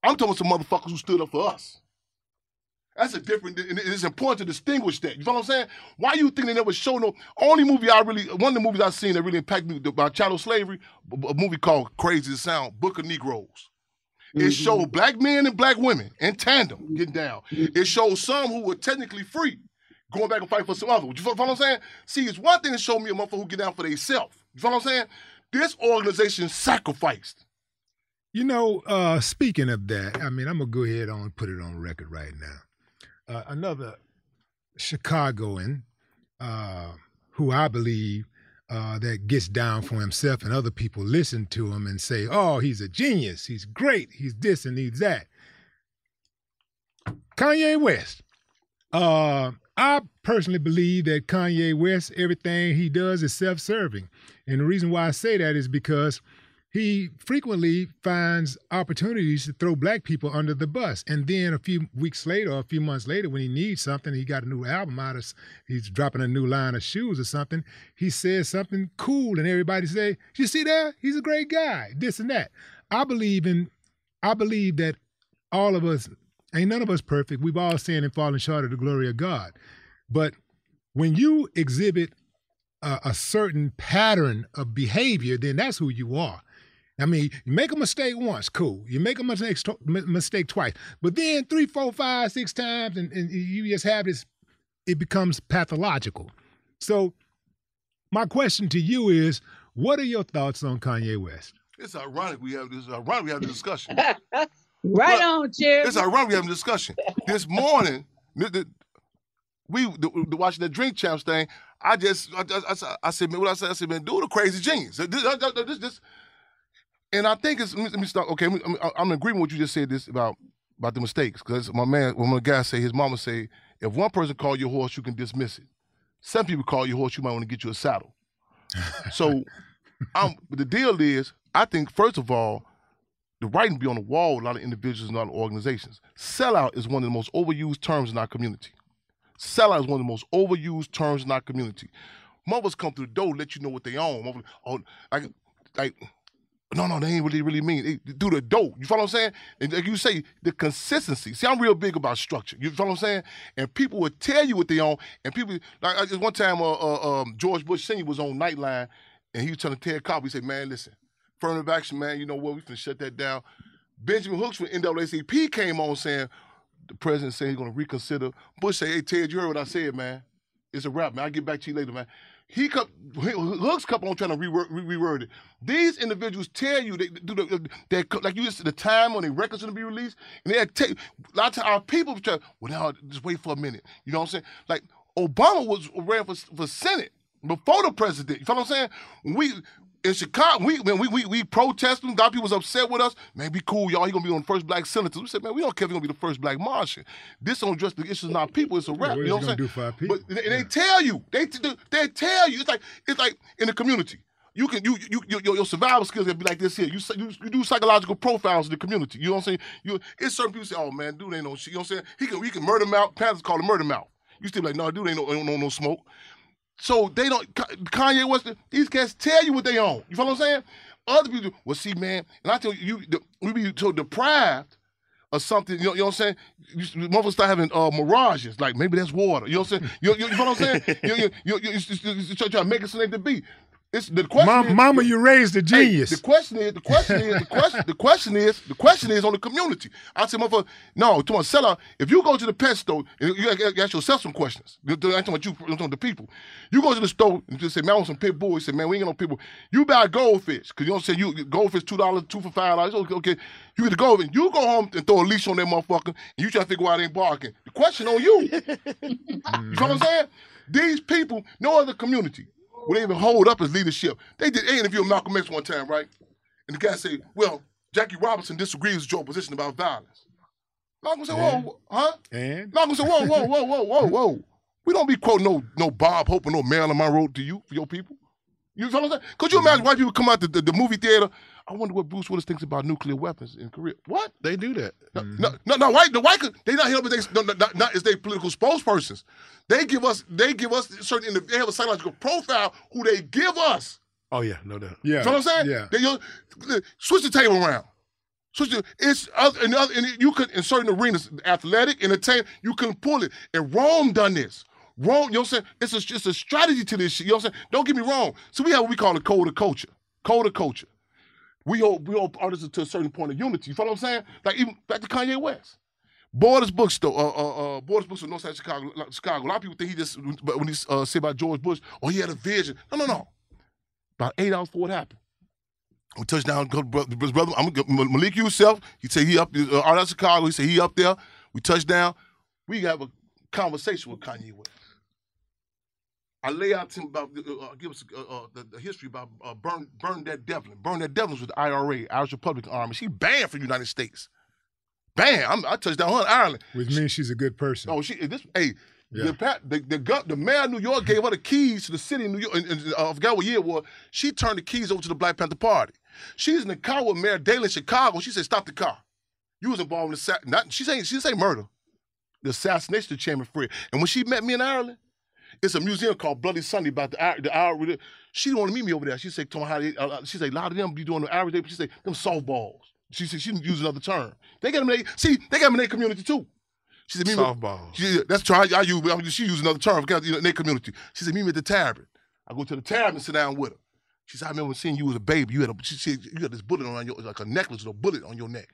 I'm talking about some motherfuckers who stood up for us. That's a different. It's important to distinguish that. You know what I'm saying? Why you think they never show no? Only movie I really, one of the movies I've seen that really impacted me about chattel slavery, a movie called Crazy Sound, Book of Negroes. Mm-hmm. It showed black men and black women in tandem getting down. It showed some who were technically free going back and fight for some other. You follow what I'm saying? See, it's one thing to show me a motherfucker who get down for themselves. You follow what I'm saying? This organization sacrificed. You know, uh, speaking of that, I mean, I'm gonna go ahead on put it on record right now uh, another Chicagoan uh, who I believe uh, that gets down for himself, and other people listen to him and say, "Oh, he's a genius. He's great. He's this and he's that." Kanye West. Uh, I personally believe that Kanye West, everything he does is self-serving, and the reason why I say that is because he frequently finds opportunities to throw black people under the bus. And then a few weeks later or a few months later, when he needs something, he got a new album out of, he's dropping a new line of shoes or something, he says something cool and everybody say, you see that? He's a great guy, this and that. I believe in, I believe that all of us, ain't none of us perfect. We've all sinned and fallen short of the glory of God. But when you exhibit a, a certain pattern of behavior, then that's who you are. I mean, you make a mistake once, cool. You make a mistake, mistake twice, but then three, four, five, six times, and, and you just have this. It becomes pathological. So, my question to you is, what are your thoughts on Kanye West? It's ironic we have this. Ironic we have the discussion. right but on, Chair. It's ironic we have a discussion. this morning, the, the, we the, the, watching the drink champs thing. I just, I, I, I, said, man, what I said, I said, man, do the crazy genius. This, this, this, and I think it's let me, start. Okay, I'm, I'm in with what you just said this about about the mistakes because my man, when my guy say his mama say, if one person call your horse, you can dismiss it. Some people call your horse, you might want to get you a saddle. so, I'm, the deal is, I think first of all, the writing be on the wall with a lot of individuals and a lot of organizations. Sellout is one of the most overused terms in our community. Sellout is one of the most overused terms in our community. Mothers come through the door, let you know what they own. Oh, like, like no, no, they ain't really, really mean. They do the dope. You follow what I'm saying? And like you say, the consistency. See, I'm real big about structure. You follow what I'm saying? And people would tell you what they own. And people, like one time, uh, uh, um, George Bush Senior was on Nightline, and he was telling Ted Koppel, he said, "Man, listen, affirmative action, man. You know what? We can shut that down." Benjamin Hooks from NAACP came on saying the president said he's to reconsider. Bush said, "Hey Ted, you heard what I said, man. It's a wrap, man. I'll get back to you later, man." He kept Hooks kept on trying to reword, reword it. These individuals tell you they do the they like you the time when the records to be released, and they take a lot of our people try. Well, now just wait for a minute. You know what I'm saying? Like Obama was ran for for Senate before the president. You know what I'm saying? we in Chicago, we when we we we protesting, got people was upset with us. Man, be cool, y'all. He gonna be on the first black senator. We said, man, we don't care if he gonna be the first black Martian. This don't address the issues of our people. It's a rap. you know what I'm saying? do our people? But they, they tell you, they they tell you. It's like it's like in the community. You can you you your, your survival skills can be like this here. You, you you do psychological profiles in the community. You know what I'm saying? You it's certain people say, oh man, dude ain't no shit. You know what I'm saying? He can he can murder mouth. Panthers call him murder mouth. You still be like, no, dude ain't no ain't no no smoke. So they don't Kanye West. These cats tell you what they own. You follow what I'm saying? Other people, well, see, man, and I tell you, you we be so deprived of something. You know, you know what I'm saying? You, motherfuckers start having uh, mirages, like maybe that's water. You know what I'm saying? You, you, you know what I'm saying? you, you, you, you, you, you, try to make it something to be. It's the question. Mom, is, mama, you raised a genius. Hey, the question is, the question is, the question, the question is, the question is on the community. I said, motherfucker, no, to my seller, if you go to the pet store, and you ask yourself some questions. I'm talking about you, I'm talking about the people. You go to the store and just say, man, I want some pit bull. He said, man, we ain't got no pit bull. You buy goldfish, because you don't say you goldfish two dollars, two for five dollars. Okay, okay, you get the goldfish. You go home and throw a leash on that motherfucker, and you try to figure out they ain't barking. The question on you. you know what I'm saying? These people, no other community would they even hold up his leadership. They did an interview with Malcolm X one time, right? And the guy said, well, Jackie Robinson disagrees with your position about violence. Malcolm said, whoa, huh? And? Malcolm said, whoa, whoa, whoa, whoa, whoa, whoa. We don't be quoting no no Bob Hope or no Marilyn Monroe to you for your people. You know what I'm saying? Could you imagine mm-hmm. white people come out to the, the, movie theater? I wonder what Bruce Willis thinks about nuclear weapons in Korea. What? They do that. No, mm-hmm. no, no, no, white, the white, they not helping. They no, no, not, not as they political spokespersons. They give us, they give us certain. They have a psychological profile who they give us. Oh yeah, no doubt. Yeah. You know what I'm saying? Yeah. They, you, switch the table around. Switch the, it's other, and, other, and you could in certain arenas, athletic, entertainment, you can pull it. And Rome done this. Rome, you know what I'm saying? It's a, it's a strategy to this shit. You know what I'm saying? Don't get me wrong. So we have what we call a code of culture. Code of culture. We hold, we hold artists to a certain point of unity. You follow what I'm saying? Like even back to Kanye West. Borders Bookstore, uh, uh, uh, Borders Bookstore, Northside Chicago, Chicago. A lot of people think he just, when he uh, say about George Bush, oh, he had a vision. No, no, no. About eight hours before it happened. We touched down, brother, brother I'm, Malik Yusef, he said he up, uh, out of Chicago, he said he up there. We touched down. We have a conversation with Kanye West. I lay out to him about, uh, give us uh, uh, the, the, history about uh, Burn, Bernadette Devlin. Bernadette Devlin was with the IRA, Irish Republican Army. She banned from the United States. Bam! I'm, I touched down on Ireland. Which means she's a good person. Oh, she this hey. Yeah. The, the, the, the, mayor of New York gave her the keys to the city of New York. And, and uh, I forgot what year it was. She turned the keys over to the Black Panther Party. She's in the car with Mayor Daley in Chicago. She said, "Stop the car. You was involved in the not. She saying she say murder, the assassination of Chairman Fred. And when she met me in Ireland, it's a museum called Bloody Sunday about the the Irish. She didn't want to meet me over there. She said, "Tell me how they." Uh, she said, "A lot of them be doing the Irish." She said, "Them softballs." She said she didn't use another term. They got them. They, see, they got them in their community too. She said, softballs. She, that's try. I use. She used another term because you know, in their community. She said, "Meet me at the tavern." I go to the tavern and sit down with her. She said, "I remember seeing you as a baby. You had a she said you had this bullet on your like a necklace with a bullet on your neck."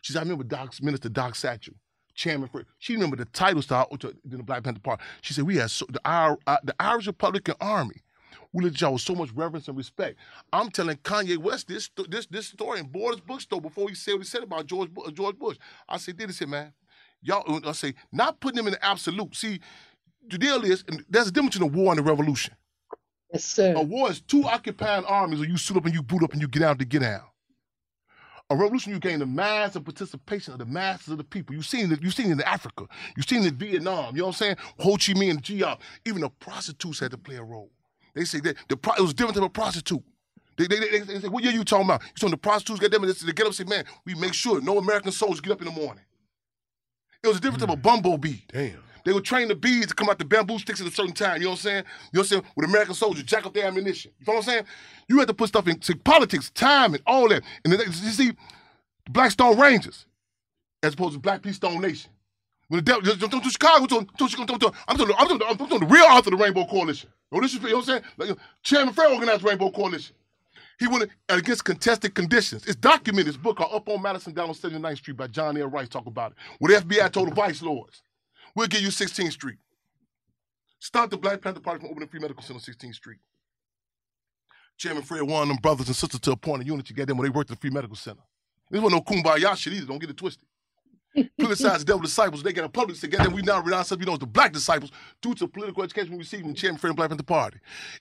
She said, "I remember Doc Minister Doc Satchel." Chairman for she remembered the title to, to, the Black Panther Party. She said we had so, the, our, uh, the Irish Republican Army. We looked at y'all with so much reverence and respect. I'm telling Kanye West this this this story in Borders Bookstore before he said what he said about George George Bush. I said, did he say, man, y'all? I say, not putting him in the absolute. See, the deal is, there's a difference between a war and a revolution. Yes, sir. A war is two occupying armies or you suit up and you boot up and you get out to get out. A revolution, you gain the mass of participation of the masses of the people. You've seen it, you've seen it in Africa. You've seen it in Vietnam. You know what I'm saying? Ho Chi Minh and Even the prostitutes had to play a role. They say that the pro- it was different than a prostitute. They, they, they, they say, what year you talking about? You talking the prostitutes get them and they get up and say, man, we make sure no American soldiers get up in the morning. It was different mm. of a bumblebee. Damn. They would train the bees to come out the bamboo sticks at a certain time. You know what I'm saying? You know what I'm saying? With American soldiers, jack up their ammunition. You know what I'm saying? You had to put stuff into politics, time, and all that. And then, you see, Blackstone Rangers, as opposed to Black Peace Stone Nation. When the devil, don't, don't, Chicago, don't, don't, I'm talking, I'm talking, I'm talking, the real author of the Rainbow Coalition. No disrespect, you know what I'm saying? Like, Chairman Fair organized Rainbow Coalition. He went against contested conditions. It's documented. His book Up on Madison, Down on 79th Street by John L. Rice talk about it. Where the FBI told the vice lords, we'll give you 16th Street. Stop the Black Panther Party from opening free medical center on 16th Street. Chairman Fred wanted them brothers and sisters to appoint a point of unity, get them when they worked at the free medical center. This wasn't no kumbaya shit either. Don't get it twisted. Politicized devil disciples. They got a public together. We now renounce ourselves, you know, as the black disciples due to political education we received from chairman of Black Panther Party.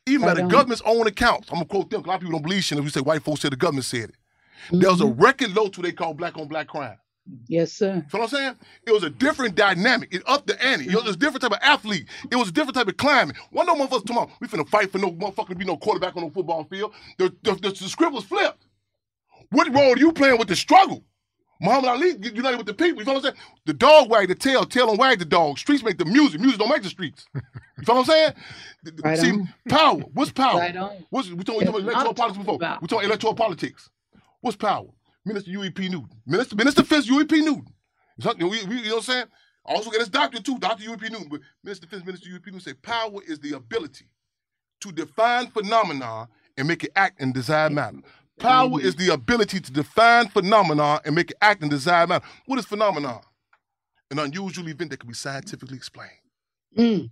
Even by the government's own accounts, I'm gonna quote them. A lot of people don't believe shit. If we say white folks said the government said it. There was a Mm-hmm. record low to they call black on black crime. Yes, sir. You know what I'm saying? It was a different dynamic. It upped the ante. It was a different type of athlete. It was a different type of climate. One of them motherfuckers tomorrow, we finna fight for no motherfucker to be no quarterback on no football field. The, the, the, the script was flipped. What role are you playing with the struggle? Muhammad Ali united with the people. You know what I'm saying? The dog wag the tail, tail don't wag the dog. Streets make the music. Music don't make the streets. You know what I'm saying? Right See, on. power. What's power? Right on. What's, we talking, we talking about electoral politics before. about. We talking electoral politics. What's power? Minister Huey P. Newton. Minister Minister Fitz Huey P. Newton. Something we, we, you know what I'm saying? Also got his doctor too, Dr. Huey P. Newton. But Minister Fitz, Minister Huey P. Newton say power is the ability to define phenomena and make it act in desired manner. Power is the ability to define phenomena and make it act in desired manner. What is phenomenon? An unusual event that can be scientifically explained. Mm.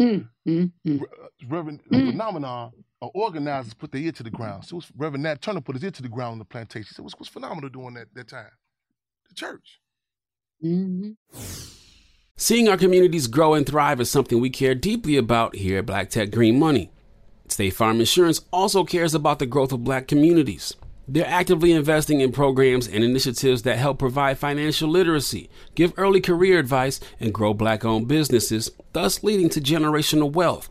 Mm. Mm. Mm. Reverend Mm. phenomena organizers put their ear to the ground. So Reverend Nat Turner put his ear to the ground on the plantation. He said, what's, what's phenomenal during that, that time? The church. Mm-hmm. Seeing our communities grow and thrive is something we care deeply about here at Black Tech Green Money. State Farm Insurance also cares about the growth of black communities. They're actively investing in programs and initiatives that help provide financial literacy, give early career advice, and grow black owned businesses, thus leading to generational wealth,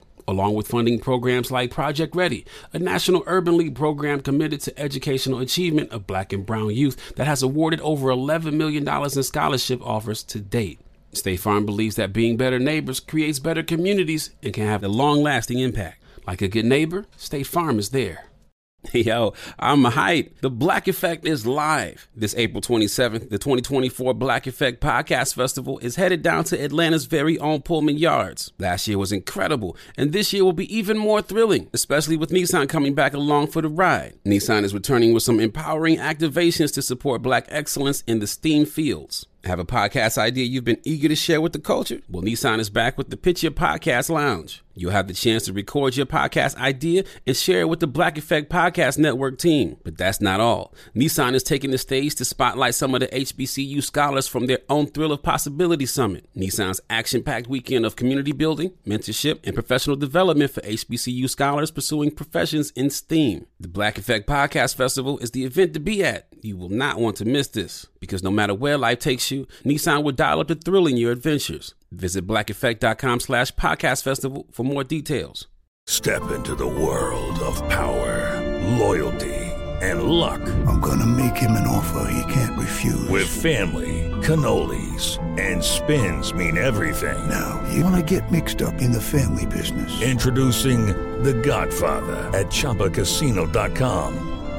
along with funding programs like Project Ready, a National Urban League program committed to educational achievement of black and brown youth that has awarded over $11 million in scholarship offers to date. State Farm believes that being better neighbors creates better communities and can have a long lasting impact. Like a good neighbor, State Farm is there. Yo, I'm hyped. The Black Effect is live. This April 27th, the 2024 Black Effect Podcast Festival is headed down to Atlanta's very own Pullman Yards. Last year was incredible, and this year will be even more thrilling, especially with Nissan coming back along for the ride. Nissan is returning with some empowering activations to support black excellence in the STEAM fields. Have a podcast idea you've been eager to share with the culture? Well, Nissan is back with the Pitch Your Podcast Lounge. You'll have the chance to record your podcast idea and share it with the Black Effect Podcast Network team. But that's not all. Nissan is taking the stage to spotlight some of the HBCU scholars from their own Thrill of Possibility Summit. Nissan's action packed weekend of community building, mentorship, and professional development for HBCU scholars pursuing professions in STEAM. The Black Effect Podcast Festival is the event to be at. You will not want to miss this because no matter where life takes you, Nissan will dial up the thrill in your adventures. Visit blackeffect.com slash podcast festival for more details. Step into the world of power, loyalty, and luck. I'm gonna make him an offer he can't refuse. With family, cannolis, and spins mean everything. Now, you wanna get mixed up in the family business. Introducing The Godfather at ChumbaCasino.com.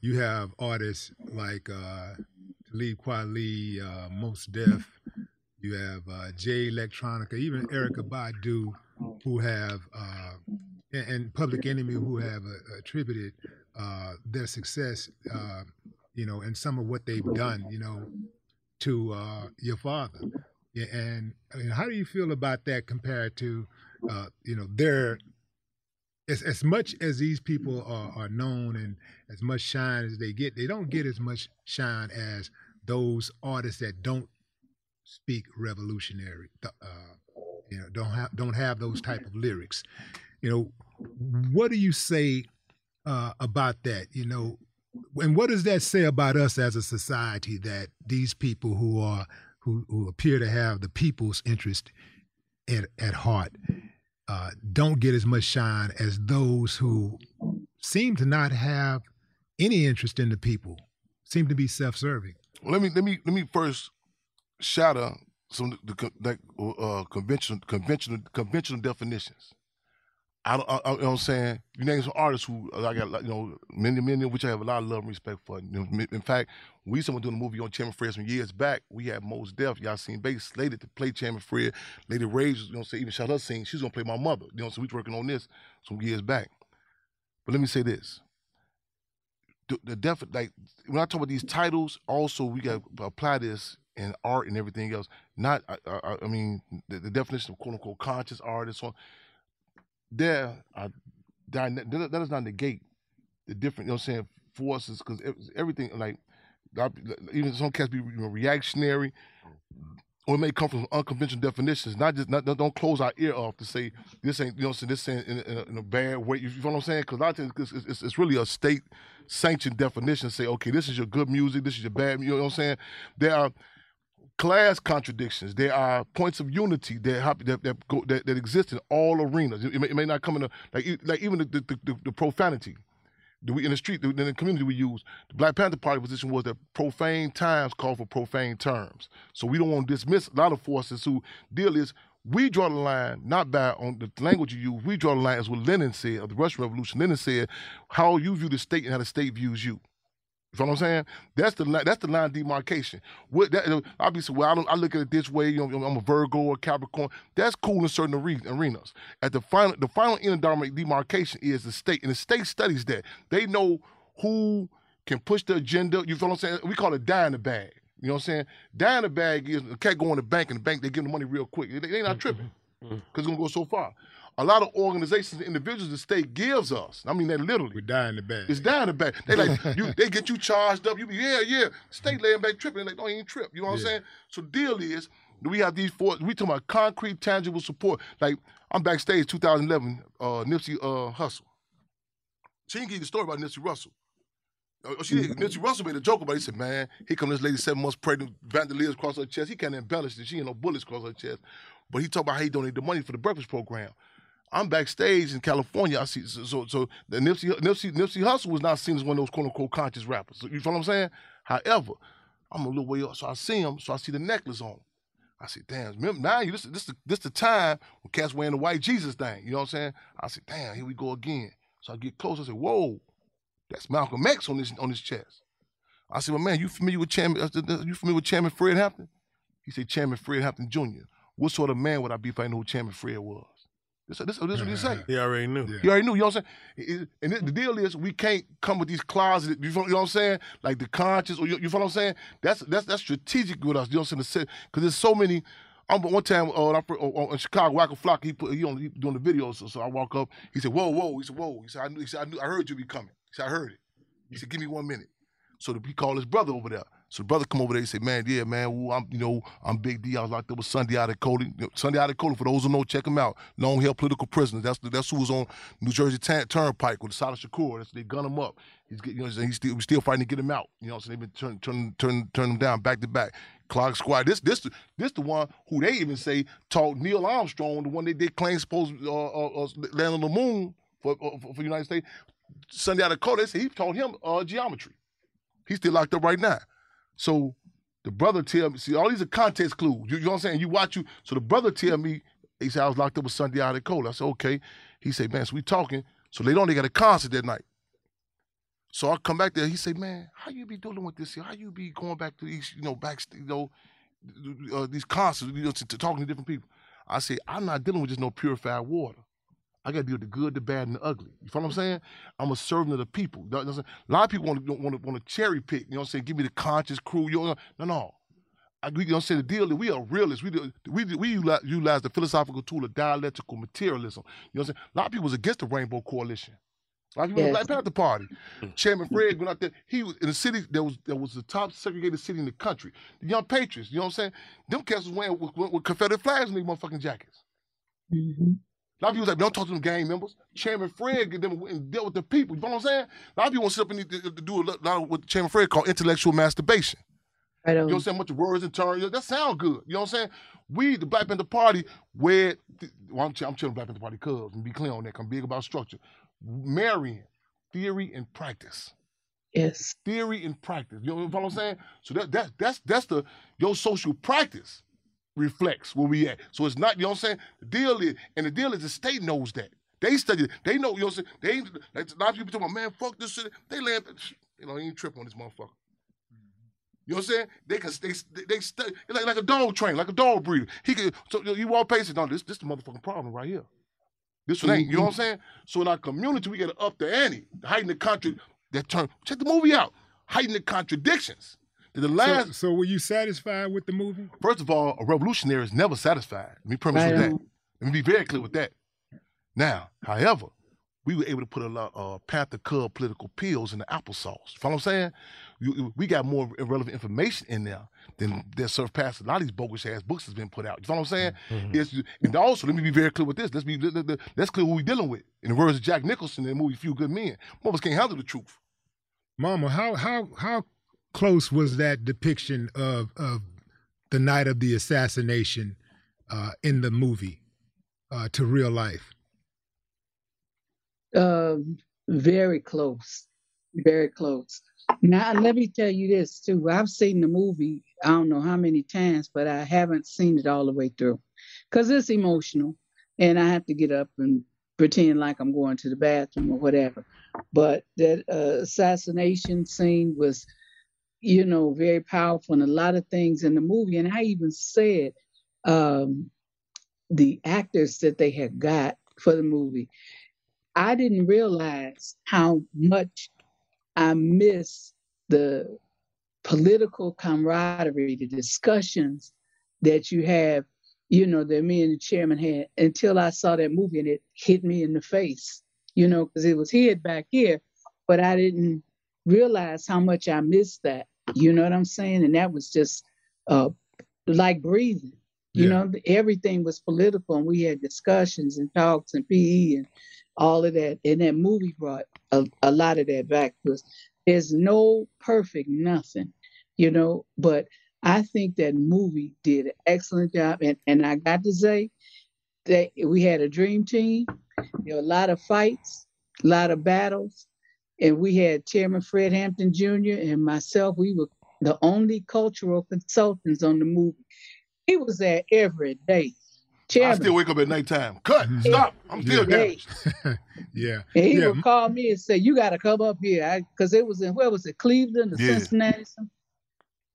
You have artists like uh, Talib Kweli, uh, Mos Def. You have uh, Jay Electronica, even Erykah Badu, who have uh, and, and Public Enemy, who have uh, attributed uh, their success, uh, you know, and some of what they've done, you know, to your father. Yeah, and, how do you feel about that compared to, you know, their as, as much as these people are, are known and as much shine as they get, they don't get as much shine as those artists that don't speak revolutionary. Uh, you know, don't have don't have those type of lyrics. You know, what do you say uh, about that? You know, and what does that say about us as a society that these people who are who, who appear to have the people's interest at, at heart uh, don't get as much shine as those who seem to not have any interest in the people, seem to be self-serving. Let me let me let me first shatter some of the con- uh, conventional conventional conventional definitions. I don't, I, I, you know what I'm saying? You name some artists who uh, I got, you know, many, many which I have a lot of love and respect for. In fact, we someone doing a movie on Chairman Fred some years back, we had Mos Def, Yasiin Bey slated to play Chairman Fred. Lady Rage, you know, say even shot her scene. She's gonna play my mother. You know, so we was working on this some years back. But let me say this: the, the def like when I talk about these titles, also we got to apply this in art and everything else. Not, I, I, I mean, the, the definition of quote unquote conscious art and so on there are that does not negate the different, you know what I'm saying, forces, because everything, like, even some cats be you know, reactionary, or it may come from unconventional definitions. Not just not don't close our ear off to say this ain't you know this ain't in, in, a, in a bad way. You know what I'm saying? Because a lot of times it's, it's, it's, really a state sanctioned definition. Say okay, this is your good music, this is your bad. You know what I'm saying? There are class contradictions. There are points of unity that that that, go, that, that exist in all arenas. It may, it may, not come in a like like even the the, the, the profanity. We in the street in the community we use the Black Panther Party position was that profane times call for profane terms. So we don't want to dismiss a lot of forces who deal is we draw the line not by on the language you use. We draw the line as what Lenin said of the Russian Revolution. Lenin said how you view the state and how the state views you. You know what I'm saying? That's the that's the line demarcation. What that obviously, well, I don't I look at it this way. You know, I'm a Virgo or Capricorn. That's cool in certain arenas. At the final the final end of demarcation is the state, and the state studies that they know who can push the agenda. You know what I'm saying? We call it in the bag. You know what I'm saying? In the bag is a cat go in the bank, and the bank they give the money real quick. They, they not tripping because mm-hmm. it's gonna go so far a lot of organizations and individuals the state gives us. I mean, they literally. We die in the bag. It's in the bag. They like you. They get you charged up. You be yeah, yeah. State laying back tripping. They like, don't even trip. You know what yeah. I'm saying? So deal is we have these four. We talking about concrete, tangible support. Like I'm backstage 2011. Uh, Nipsey uh, Hussle. She didn't give you the story about Nipsey Russell. Uh, she did, Nipsey Russell made a joke about it. He said, man, here come this lady seven months pregnant, bandoliers across her chest. He can't embellish it. She ain't no bullets across her chest. But he talked about how he donated the money for the breakfast program. I'm backstage in California. I see so so, so the Nipsey Nipsey Nipsey Hussle was not seen as one of those quote unquote conscious rappers. You know what I'm saying? However, I'm a little way up, so I see him, so I see the necklace on. I said, damn, remember now you this this this the time when cats wearing the white Jesus thing. You know what I'm saying? I said, damn, here we go again. So I get close. I said, whoa, that's Malcolm X on his on his chest. I said, well, man, you familiar with Chairman? Uh, you familiar with Chairman Fred Hampton? He said, Chairman Fred Hampton Jr. What sort of man would I be if I knew who Chairman Fred was? This, this, this what he say. He already knew. Yeah. He already knew. You know what I'm saying? And the deal is, we can't come with these closets. You know what I'm saying? Like the conscious, or you, you know what I'm saying? That's that's that's strategic with us. You know what I'm saying? Because there's so many. I'm one time uh, in Chicago, Waka Flock, he put he on he doing the video, so, so I walk up. He said, "Whoa, whoa!" He said, "Whoa!" He said, "I knew." He said, "I knew. I heard you be coming." He said, "I heard it." He said, "Give me one minute." So the, he called his brother over there. So the brother come over there. He said, "Man, yeah, man, ooh, I'm, you know, I'm Big D. I was locked up with Sundiata Acoli. You know, Sundiata Acoli, for those who know, check him out. Long hair political prisoner. That's that's who was on New Jersey Turnpike with Assata Shakur. That's they gun him up. He's getting, you know, he's still still fighting to get him out. You know, they've been turn turn turn turn him down back to back. Clark Squad. This this this the one who they even say taught Neil Armstrong, the one they did claim supposed uh, uh, uh, land on the moon for uh, for, for United States. Sundiata Acoli, they say he taught him uh, geometry. He's still locked up right now. So the brother tell me, see, all these are context clues. You, you know what I'm saying? You watch you. So the brother tell me, he said I was locked up with Sundiata Acoli. I said, okay. He said, man, so we talking. So later on, they got a concert that night. So I come back there. He said, man, how you be dealing with this here? How you be going back to these, you know, back, you know, uh, these concerts, you know, to, to talking to different people? I said, I'm not dealing with just no purified water. I got to deal with the good, the bad, and the ugly. You feel what I'm saying? I'm a servant of the people. A lot of people want to want to want to cherry pick. You know what I'm saying? Give me the conscious crew. You know, no, no. I, you know what I'm saying? The deal is we are realists. We we we utilize the philosophical tool of dialectical materialism. You know what I'm saying? A lot of people was against the Rainbow Coalition. A lot of people yes. the Black Panther Party. Chairman Fred went out there. He was in a city that was that was the top segregated city in the country. The Young Patriots. You know what I'm saying? Them cats was wearing with, with, with Confederate flags in their motherfucking jackets. Mm-hmm. A lot of people like, don't talk to them gang members. Chairman Fred get them and deal with the people. You know what I'm saying? A lot of people want to sit up and need to, do a lot of what Chairman Fred called intellectual masturbation. I don't. You know what I'm saying? Much words and terms. That sound good. You know what I'm saying? We, the Black Panther Party, where well, I'm, I'm chilling Black Panther Party cuz and be clear on that. I'm big about structure. Marrying theory and practice. Yes. Theory and practice. You know what I'm saying? So that that that's that's the your social practice reflects where we at. So it's not, you know what I'm saying? The deal is, and the deal is the state knows that. They study it. They know, you know what I'm saying? They ain't, like, a lot of people talk about, man, fuck this shit. They land, you know, ain't trip on this motherfucker. Mm-hmm. You know what I'm saying? They can they they, they study like like a dog train, like a dog breeder. He can so you walk past it. No, this this the motherfucking problem right here. This one ain't. You know what I'm saying? So in our community, we gotta up the ante, heighten the contra that term. Check the movie out. Heighten the contradictions. The last. So, so were you satisfied with the movie? First of all, a revolutionary is never satisfied. Let me premise Right with that. Let me be very clear with that. Now, however, we were able to put a lot of uh, Panther Cub political pills in the applesauce. You follow what I'm saying? You- we got more relevant information in there than that surpassed a lot of these bogus ass books that's been put out. You follow what I'm saying? It's, and also, let me be very clear with this. Let's be let- let- let's clear who we're dealing with. In the words of Jack Nicholson in the movie Few Good Men, most of us can't handle the truth. Mama, how how how close was that depiction of of the night of the assassination uh, in the movie uh, to real life? Um, very close, very close. Now, let me tell you this too. I've seen the movie, I don't know how many times, but I haven't seen it all the way through because it's emotional and I have to get up and pretend like I'm going to the bathroom or whatever. But that uh, assassination scene was, you know, very powerful and a lot of things in the movie. And I even said um, the actors that they had got for the movie. I didn't realize how much I miss the political camaraderie, the discussions that you have, you know, that me and the chairman had until I saw that movie and it hit me in the face, you know, because it was hid back here, but I didn't realize how much I missed that. You know what I'm saying? And that was just uh, like breathing. You know, everything was political, and we had discussions and talks and PE and all of that. And that movie brought a, a lot of that back to us. There's no perfect nothing, you know, but I think that movie did an excellent job. And, and I got to say that we had a dream team. There were a lot of fights, a lot of battles. And we had Chairman Fred Hampton Jr. and myself. We were the only cultural consultants on the movie. He was there every day. I still wake up at nighttime. Cut. Mm-hmm. Stop. I'm still Yeah. damaged. yeah. And he yeah. would call me and say, "You got to come up here," because it was in where was it, Cleveland or Yeah. Cincinnati? something?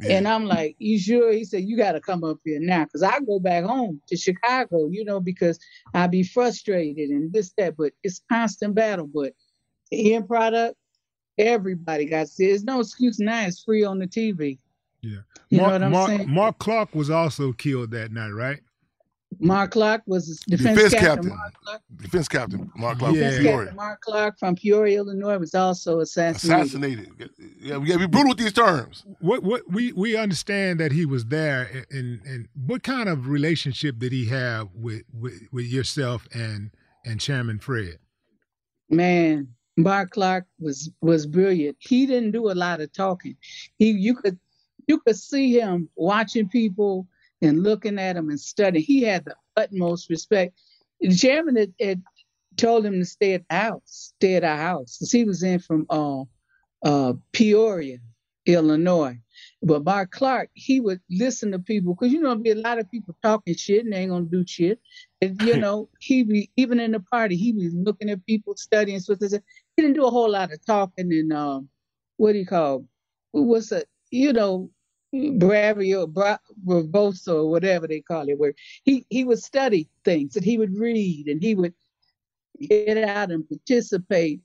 And I'm like, "You sure?" He said, "You got to come up here now," because I go back home to Chicago, you know, because I'd be frustrated and this that. But it's constant battle. But the end product, everybody got. to see. There's no excuse now. It's free on the TV. Yeah. You know Mark, what I'm Mark, saying? Mark Clark was also killed that night, right? Mark Clark was defense, Defense captain. captain. Mark Clark, Defense captain Mark Clark defense from captain Peoria. Mark Clark from Peoria, Illinois, was also assassinated. Assassinated. Yeah, we gotta be brutal with these terms. What what we we understand that he was there, and and what kind of relationship did he have with with, with yourself and and Chairman Fred? man mark clark was was brilliant. He didn't do a lot of talking. He you could you could see him watching people and looking at them and studying. He had the utmost respect. The chairman had, had told him to stay at the house stay at our house 'cause he was in from uh uh peoria illinois. But mark clark he would listen to people because you know there'd be a lot of people talking shit and they ain't gonna do shit. And you know he be even in the party he was looking at people studying so he didn't do a whole lot of talking and um what do you call what's a you know bravio bra, verboso or whatever they call it where he he would study things and he would read and he would get out and participate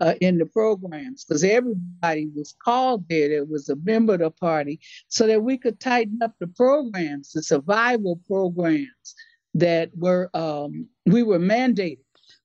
uh, in the programs because everybody was called there that was a member of the party so that we could tighten up the programs the survival programs that were um, we were mandated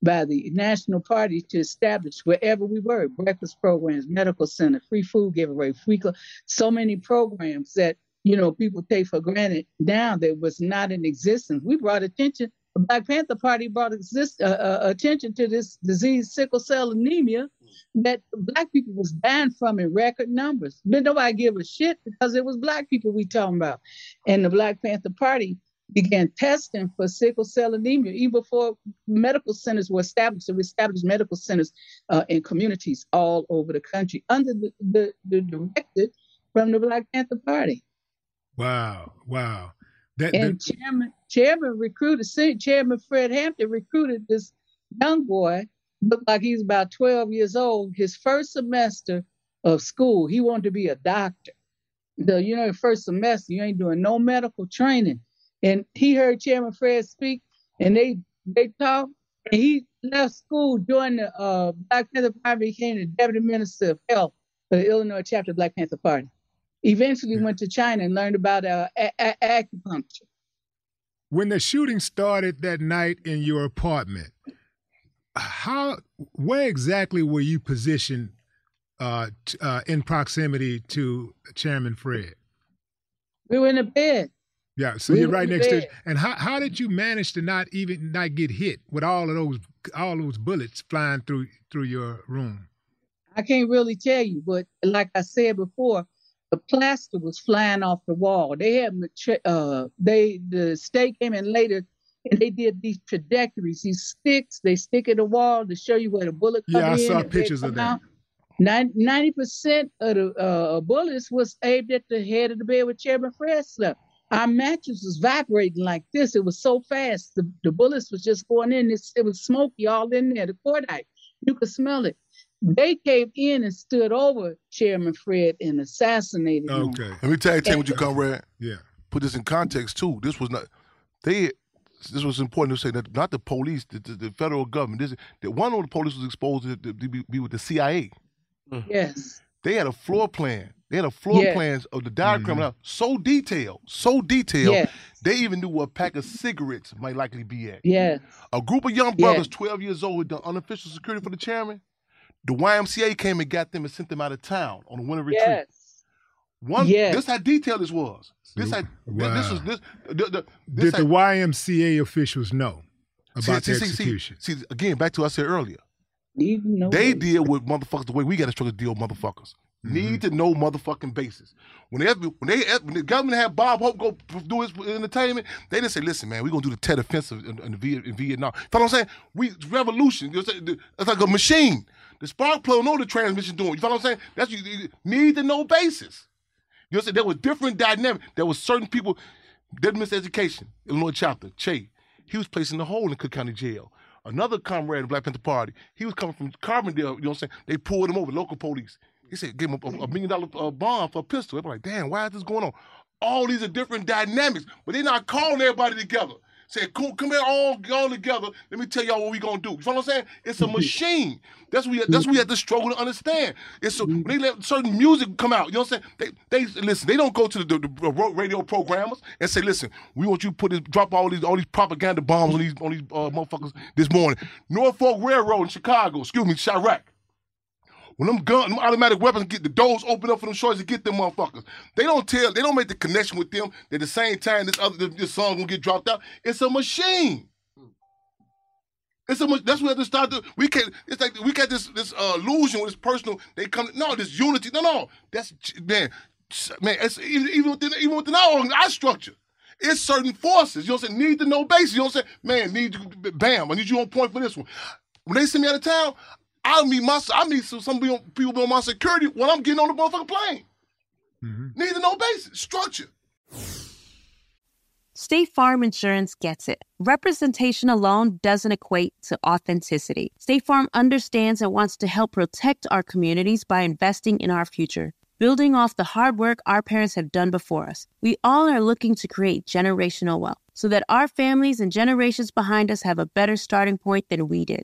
by the national party to establish wherever we were breakfast programs medical center free food giveaway free cl- so many programs that you know people take for granted now that was not in existence. We brought attention the black panther party brought exist, uh, uh, attention to this disease sickle cell anemia that black people was dying from in record numbers. But nobody give a shit because it was black people we talking about. And the black panther party began testing for sickle cell anemia even before medical centers were established. So we established medical centers uh, in communities all over the country under the, the, the directive from the Black Panther Party. Wow, wow. That, and that, chairman chairman recruited Chairman Fred Hampton recruited this young boy, looked like he's about 12 years old. His first semester of school, he wanted to be a doctor. The you know, first semester, you ain't doing no medical training. And he heard Chairman Fred speak, and they they talked. And he left school, joined the uh, Black Panther Party, became the deputy minister of health for the Illinois chapter of Black Panther Party. Eventually went to China and learned about uh, a- a- acupuncture. When the shooting started that night in your apartment, how where exactly were you positioned uh, t- uh, in proximity to Chairman Fred? We were in the bed. Yeah, so We you're right next to it. And how how did you manage to not even not get hit with all of those all those bullets flying through through your room? I can't really tell you, but like I said before, the plaster was flying off the wall. They had uh they the state came in later and they did these trajectories, these sticks, they stick in the wall to show you where the bullet Yeah, I saw pictures of that. Ninety percent of the uh, bullets was aimed at the head of the bed where Chairman Fred slept. Our mattress was vibrating like this. It was so fast. The, the bullets was just going in. It's, it was smoky all in there. The cordite, you could smell it. They came in and stood over Chairman Fred and assassinated him. Okay. Let me tell you, tell you what you comrade. Yeah. Put this in context too. This was not they. This was important to say that not the police, the, the, the federal government. This that one of the police was exposed to, to be, be with the CIA. Yes. They had a floor plan. They had a floor Yeah. plans of the diagram mm-hmm. out so detailed, so detailed. Yes. They even knew where a pack of cigarettes might likely be at. Yes. A group of young Yeah. brothers, 12 years old, had done unofficial security for the chairman. The YMCA came and got them and sent them out of town on a winter retreat. Yes. One, Yes. this how detailed this was. This had this was this. The, the, this Did the YMCA officials know about see, the see, see, execution? See, again, back to what I said earlier. Need to know They that. deal with motherfuckers the way we got to struggle to deal with motherfuckers. Mm-hmm. Need to know motherfucking basis. When they when they when the government had Bob Hope go do his entertainment, they didn't say, "Listen, man, we're gonna do the Tet Offensive in, in, in Vietnam." You know what I'm saying? We revolution. You know what I'm saying? It's like a machine. The spark plug know the transmission doing. You know what I'm saying? That's you, you need to know basis. You know what I'm saying? There was different dynamic. There was certain people that missed education. Illinois chapter, Che. He was placed in the hole in Cook County Jail. Another comrade of Black Panther Party, he was coming from Carbondale, you know what I'm saying? They pulled him over, local police. He said, give him a, a million dollar uh, bond for a pistol. They're like, damn, why is this going on? All these are different dynamics, but they're not calling everybody together. Say, come, come here all, all together. Let me tell y'all what we gonna do. You know what I'm saying? It's a mm-hmm. machine. That's what we, that's what we mm-hmm. have to struggle to understand. It's a, mm-hmm. when they let certain music come out. You know what I'm saying? They, they listen. They don't go to the, the, the radio programmers and say, listen, we want you to put this, drop all these all these propaganda bombs on these on these uh, motherfuckers this morning. Norfolk Railroad in Chicago, excuse me, Chiraq. When them gun, them automatic weapons get the doors open up for them shorts to get them motherfuckers. They don't tell, they don't make the connection with them that at the same time this other this song gonna get dropped out. It's a machine. It's a much. That's where they start to. We can't. It's like we got this this uh, illusion with this personal. They come. No, this unity. No, no. That's man, man. It's even, even within even within our our structure. It's certain forces. You know what I'm saying? Need to know basis. You know what I'm saying? Man, need you. Bam. I need you on point for this one. When they send me out of town, I'll meet my. I meet some some people people on my security when I'm getting on the motherfucking plane. Mm-hmm. Need to know basis structure. State Farm Insurance gets it. Representation alone doesn't equate to authenticity. State Farm understands and wants to help protect our communities by investing in our future. Building off the hard work our parents have done before us, we all are looking to create generational wealth so that our families and generations behind us have a better starting point than we did.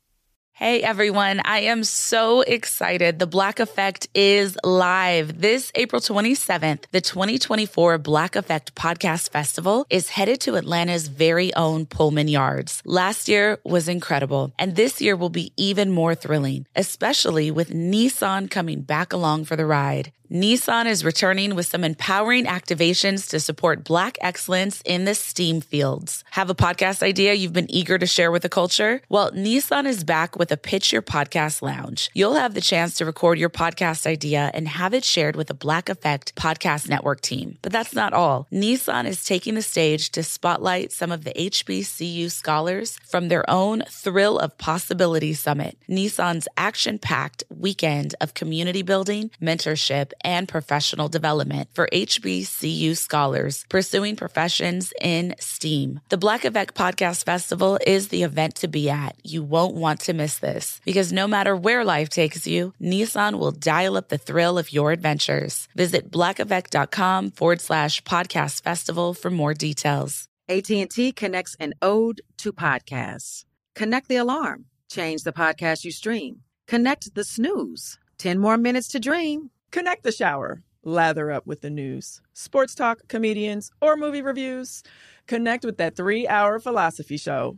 Hey everyone, I am so excited. The Black Effect is live. This April 27th, the 2024 Black Effect Podcast Festival is headed to Atlanta's very own Pullman Yards. Last year was incredible, and this year will be even more thrilling, especially with Nissan coming back along for the ride. Nissan is returning with some empowering activations to support Black excellence in the STEAM fields. Have a podcast idea you've been eager to share with the culture? Well, Nissan is back with a Pitch Your Podcast Lounge. You'll have the chance to record your podcast idea and have it shared with the Black Effect Podcast Network team. But that's not all. Nissan is taking the stage to spotlight some of the HBCU scholars from their own Thrill of Possibility Summit, Nissan's action packed weekend of community building, mentorship, and professional development for HBCU scholars pursuing professions in STEAM. The Black Effect Podcast Festival is the event to be at. You won't want to miss this because no matter where life takes you, Nissan will dial up the thrill of your adventures. Visit blackeffect.com forward slash podcast festival for more details. AT&T connects an ode to podcasts. Connect the alarm. Change the podcast you stream. Connect the snooze. 10 more minutes to dream. Connect the shower. Lather up with the news, sports talk, comedians, or movie reviews. Connect with that three hour philosophy show.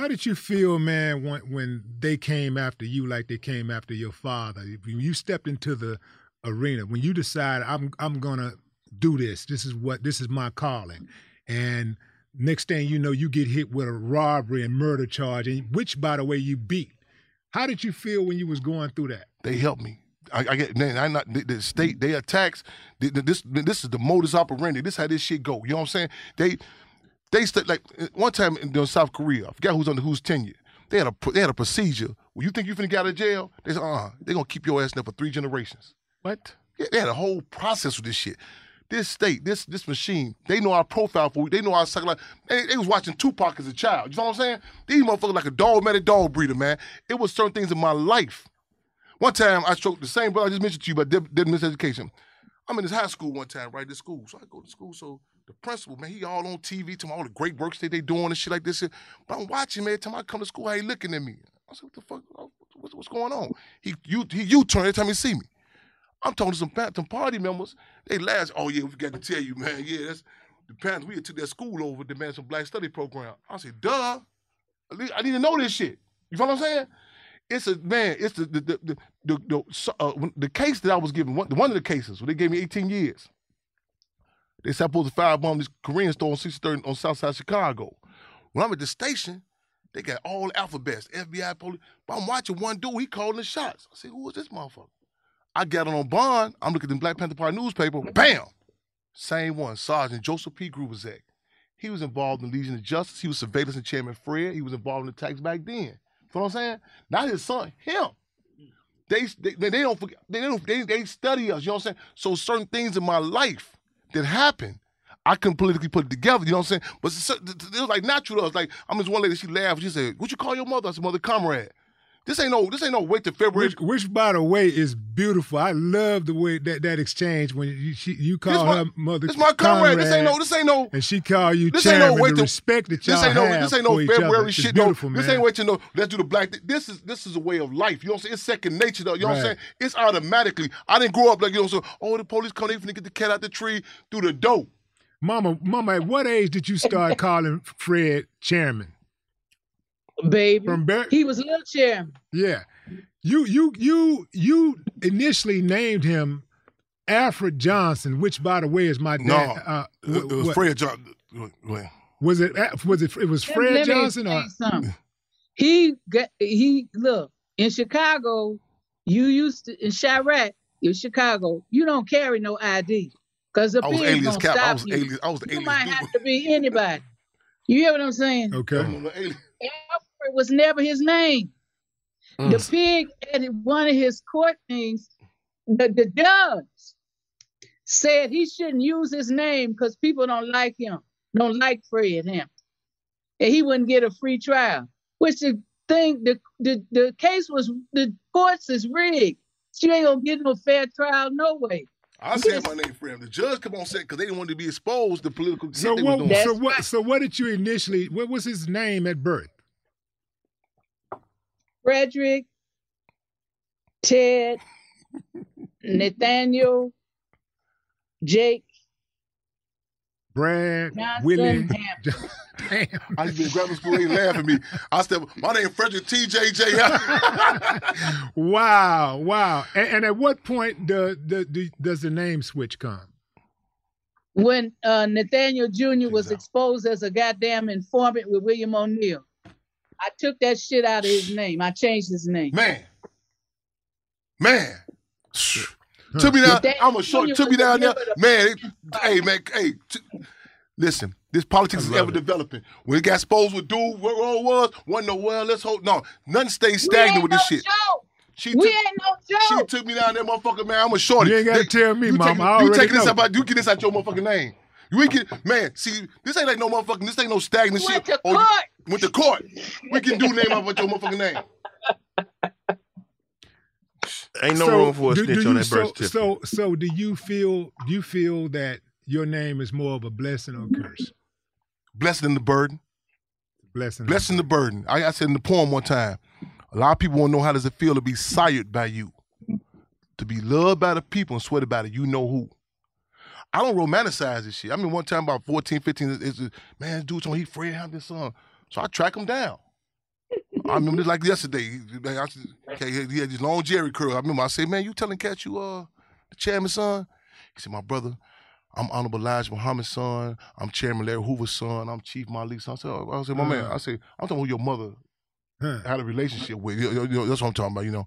How did you feel, man, when, when they came after you like they came after your father? When you stepped into the arena, when you decided I'm I'm gonna do this, this is what this is my calling, and next thing you know, you get hit with a robbery and murder charge, and which, by the way, you beat. How did you feel when you was going through that? They helped me. I, I get man, I not the, the state they attacks. The, the, this this is the modus operandi. This how this shit go. You know what I'm saying? They they st- like one time in, in South Korea. I forgot who's under whose tenure. They had a they had a procedure. When you think you finna get out of jail, they said, uh, they're gonna keep your ass there for three generations. What? Yeah, they had a whole process with this shit. This state, this this machine, they know our profile for They know our psychology. They, they was watching Tupac as a child. You know what I'm saying? These motherfuckers like a dog met a dog breeder, man. It was certain things in my life. One time I stroked the same brother I just mentioned to you about did, did miseducation. I'm in this high school one time, right? This school. So I go to school. So the principal, man, he all on TV telling all the great works that they doing and shit like this. But I'm watching, man. Every time I come to school, how he looking at me. I said, what the fuck? What's, what's going on? He you he U-turn every time he see me. I'm talking to some, some party members. They last, Oh yeah, we got to tell you, man. Yeah, that's the parents. We took that school over to man some black study program. I said, duh. I need to know this shit. You know what I'm saying? It's a man. It's the the the the, the, the, uh, the case that I was given. One, one of the cases where they gave me 18 years. They supposed to firebomb this Korean store on 63rd on Southside Chicago. When I'm at the station, they got all the alphabets, FBI, police. But I'm watching one dude, he calling the shots. I said, who is this motherfucker? I got it on bond. I'm looking at the Black Panther Party newspaper. Bam! Same one, Sergeant Joseph P. Grubisic. He was involved in Legion of Justice. He was surveillance and Chairman Fred. He was involved in the attacks back then. You know what I'm saying? Not his son, him. They they, they don't forget, they don't they, they study us, you know what I'm saying? So certain things in my life that happened, I couldn't politically put it together, you know what I'm saying? But it was like natural to us. Like I'm this one lady, she laughed, she said, What you call your mother? I said, Mother Comrade. This ain't no. This ain't no wait to February. Which, which, by the way, is beautiful. I love the way that that exchange when you she, you call my, her mother. This my comrade. This ain't no. This ain't no. And she call you chairman. this. Ain't no wait the to, respect that y'all this ain't no, This ain't no February shit. No, man. This ain't wait to know. Let's do the black. Thing. This is this is a way of life. You know what I'm saying? It's second nature though. You know right. what I'm saying? It's automatically. I didn't grow up like you know. So oh, the police come. They finna get the cat out the tree through the door. Mama, mama, at what age did you start calling Fred chairman? Baby, From Bar- he was little chairman. Yeah. You you you you initially named him Alfred Johnson, which by the way is my dad. No, uh, it, it was what? Fred Johnson. Was it was it it was Fred Let me Johnson or explain something. he got he look in Chicago. You used to in Chiraq in Chicago. You don't carry no ID because the I police alias gonna cap. stop I was you. alias. I was you alias. might dude. have to be anybody. You hear what I'm saying? Okay. Alfred was never his name. The Mm. pig at one of his court things the, the judge said he shouldn't use his name because people don't like him, don't like Fred Hampton. And he wouldn't get a free trial. Which the thing, the the, the case was the courts is rigged. She ain't gonna get no fair trial no way. I said my name for him. The judge come on set because they didn't want to be exposed to political So shit they was what? So what? So what did you initially? What was his name at birth? Frederick, Ted, Nathaniel, Jake, Brad, Johnson, Willie. Hampton. I used to be in grammar school. They laugh at me. I said, my name Frederick TJJ. wow, wow. And, and at what point do, do, do, does the name switch come? when uh, Nathaniel Jr. was exposed as a goddamn informant with William O'Neal. I took that shit out of his name. I changed his name. Man. Man. Took me down. I'm a short. Took me down there. member of the- Man, it- hey, man, hey. t- listen, this politics is ever developing. When it got exposed with dude, what all it was, wasn't no, well, let's hope. No, nothing stays stagnant ain't with this no shit. joke. She We took, ain't no joke. she took me down there, motherfucker, man. I'm a shorty. You ain't gotta tell me, you mama. Taking, I you already taking this know. out, you get this out your motherfucking name. You ain't get, man, see, this ain't like no motherfucking, this ain't no stagnant Went shit. to Or you- court. Went to court. We can do name out with your motherfucking name. Ain't no So, room for a do- snitch do on you- that so, birth certificate. So, so do you feel? Do you feel that your name is more of a blessing or a curse? Blessed in the burden. Blessing. Blessing the burden. I, I said in the poem one time, a lot of people want to know how does it feel to be sired by you, to be loved by the people and sweated by the you know who. I don't romanticize this shit. I mean, one time about 14, 15, it's, it's, man, this dude's on he Fred Hampton son. So I track him down. I remember like yesterday. I okay, he had this long Jheri curl. I remember I said, man, you telling Cat you uh the chairman's son? He said, my brother, I'm Honorable Elijah Muhammad's son. I'm Chairman Larry Hoover's son. I'm Chief Malik's son. I said, oh, I said, my man, I said, I'm talking about your mother Huh. had a relationship with. You you that's what I'm talking about, you know.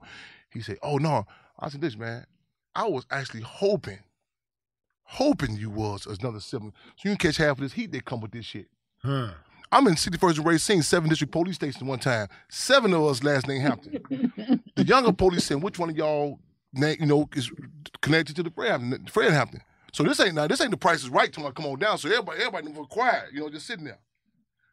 He said, oh, no. I said, this, man, I was actually hoping, hoping you was another sibling. So you can catch half of this heat that come with this shit. Huh. I'm in 61st and Racine, 7th District Police Station one time. Seven of us last name Hampton. the younger police said, which one of y'all, na- you know, is connected to the Fred Hampton? Fred Hampton. So this ain't now, this ain't the price is right till I come on down. So everybody, everybody was quiet, you know, just sitting there.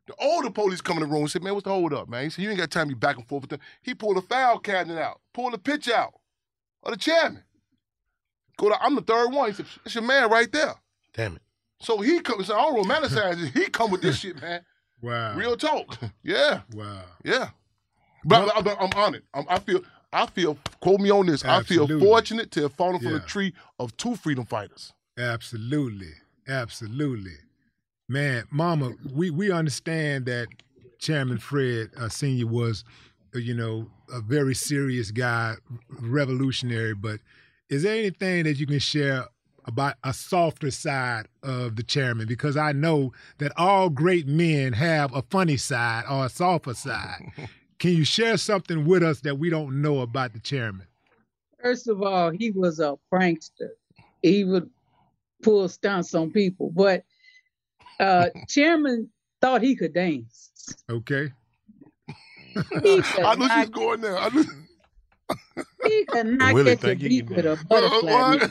The older police come in the room and said, man, what's the hold up, man? He said, you ain't got time to be back and forth with them. He pulled a foul cabinet out, pulled a pitch out of the chairman. Go to, I'm the third one. He said, it's your man right there. Damn it. So he comes, so I don't romanticize it. He come with this shit, man. Wow. Real talk. Yeah. Wow. Yeah. But I'm, I'm, I'm honored. I'm, I feel, I feel, quote me on this, I feel fortunate to have fallen from the tree of two freedom fighters. Absolutely. Absolutely. Man, Mama, we, we understand that Chairman Fred uh, Sr. was, uh, you know, a very serious guy, revolutionary, but is there anything that you can share about a softer side of the chairman? Because I know that all great men have a funny side or a softer side. Can you share something with us that we don't know about the chairman? First of all, he was a prankster. He would pull stunts on people, but uh, Chairman thought he could dance. Okay. He could I knew she was not, going there. I knew. he could not Willie catch a think beat with a butterfly.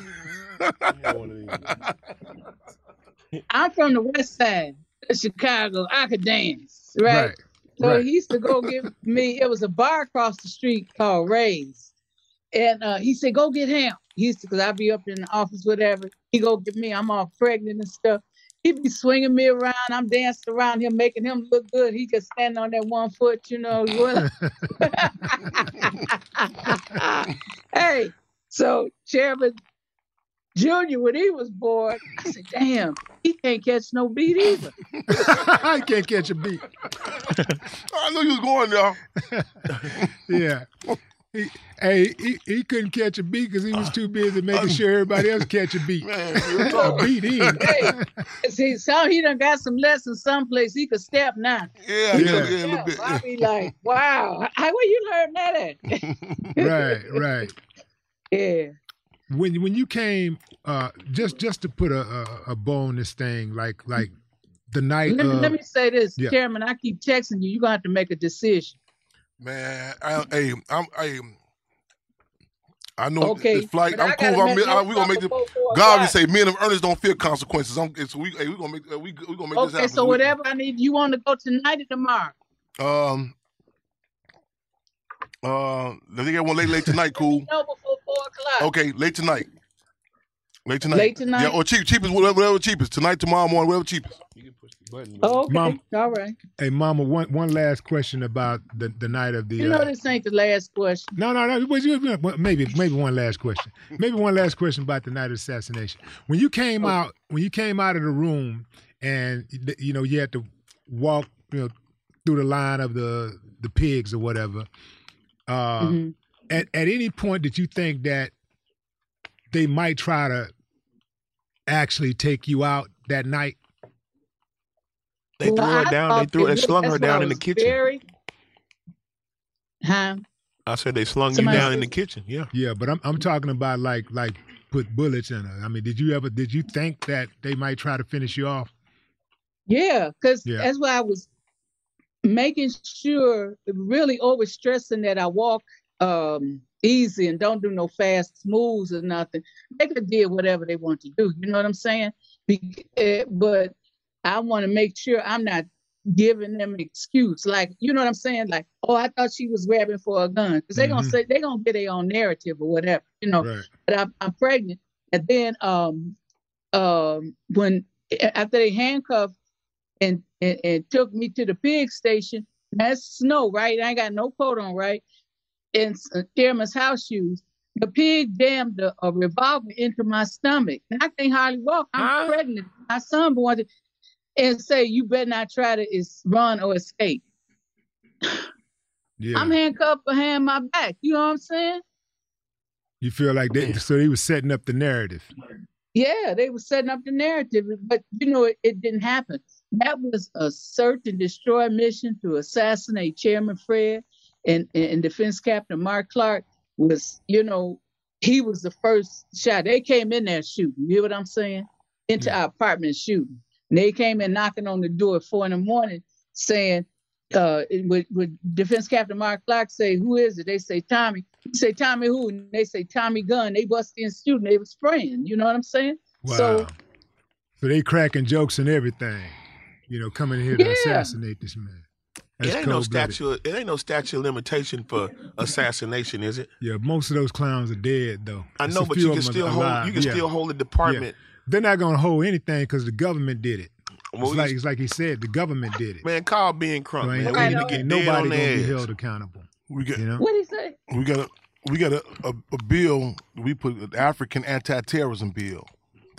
I'm from the west side of Chicago. I could dance, right? Right, So right. he used to go get me. It was a bar across the street called Ray's, and uh, he said, "Go get him." He used to, cause I'd be up in the office, whatever. He go get me. I'm all pregnant and stuff. He'd be swinging me around. I'm dancing around him, making him look good. He just standing on that one foot, you know. hey, so Chairman Junior, when he was born, I said, "Damn, he can't catch no beat either." I can't catch a beat. I knew you was going there. Yeah. He, hey, he, he couldn't catch a beat because he was too busy making sure everybody else catch a beat. Man, real A beat in. Hey, see, so he done got some lessons someplace he could step now. Yeah, yeah, Yeah. yeah, a little bit. I be like, wow, how where you learn that at? right, right. yeah. When when you came, uh, just just to put a, a, a bow on this thing, like like the night Let, me- of, let me say this, yeah. Chairman. I keep texting you. You're gonna have to make a decision. Man, I, hey, I'm, I, I know Okay, this flight. but I I'm cool. gotta I'm, I, no we gonna make this. trouble before God, we say men of earnest don't fear consequences. I'm, it's, we, hey, we gonna make. uh, We, we gonna make this happen. Okay, happen. so We- whatever I need, you want to go tonight or tomorrow? Um. Uh, if they get one late, late tonight, cool. No, before four o'clock. Okay, late tonight. Late tonight. Late tonight? Yeah, or cheap, cheapest, whatever, whatever cheapest. Tonight, tomorrow morning, whatever cheapest. You can push the button. Oh, okay. Mom- All right. Hey, Mama, one one last question about the, the night of the. You know uh, this ain't the last question. No, no, no. Well, you- Maybe, maybe one last question. Maybe one last question about the night of assassination. When you came out, when you came out of the room, and you know you had to walk, you know, through the line of the the pigs or whatever. Uh, Mhm. At at any point, did you think that they might try to actually take you out that night? They threw her I down. They thought threw. They slung her down in the kitchen. Very, huh? I said they slung Somebody you down in the kitchen. Yeah. Yeah, but I'm I'm talking about like like put bullets in her. I mean, did you ever did you think that they might try to finish you off? Yeah, because Yeah. that's why I was making sure, really over stressing that I walk um, easy and don't do no fast moves or nothing. They could do whatever they want to do. You know what I'm saying? Be, eh, but I want to make sure I'm not giving them an excuse. Like, you know what I'm saying? Like, oh, I thought she was grabbing for a gun. Because they're going Mhm. to say, they're going to get their own narrative or whatever, you know Right. but I'm, I'm pregnant. And then um um when after they handcuffed and, and and took me to the pig station, that's snow, right? I ain't got no coat on, right? And Chairman's uh, house shoes. The pig jammed a, a revolver into my stomach. And I can't hardly walk. I'm pregnant. My son born and say, you better not try to is run or escape. Yeah. I'm handcuffed behind my back. You know what I'm saying? You feel like they so they was setting up the narrative. Yeah, they were setting up the narrative, but you know, it, it didn't happen. That was a search and destroy mission to assassinate Chairman Fred and, and Defense Captain Mark Clark was, you know, he was the first shot. They came in there shooting, you hear what I'm saying? Into our apartment shooting. And they came in knocking on the door at four in the morning saying, uh, would, would Defense Captain Mark Clark say, who is it? They say, Tommy. He say, Tommy who? And they say, Tommy Gunn. They bust in shooting. They was spraying. You know what I'm saying? Wow. So So they cracking jokes and everything. You know, coming here to Yeah. assassinate this man. That's it ain't no cold-blooded. statute. It ain't no statute of limitation for assassination, is it? Yeah, most of those clowns are dead though. I There's know, but you can still are hold. You can Yeah. still hold the Yeah. department. They're not gonna hold anything because the government did it. Well, it's like it's like he said, the government did it. Man, call being crunk, So ain't, man. ain't- We need to get ain't nobody on gonna their be held accountable. We get You know? what he say? we got a we got a, a, a bill we put an African anti-terrorism bill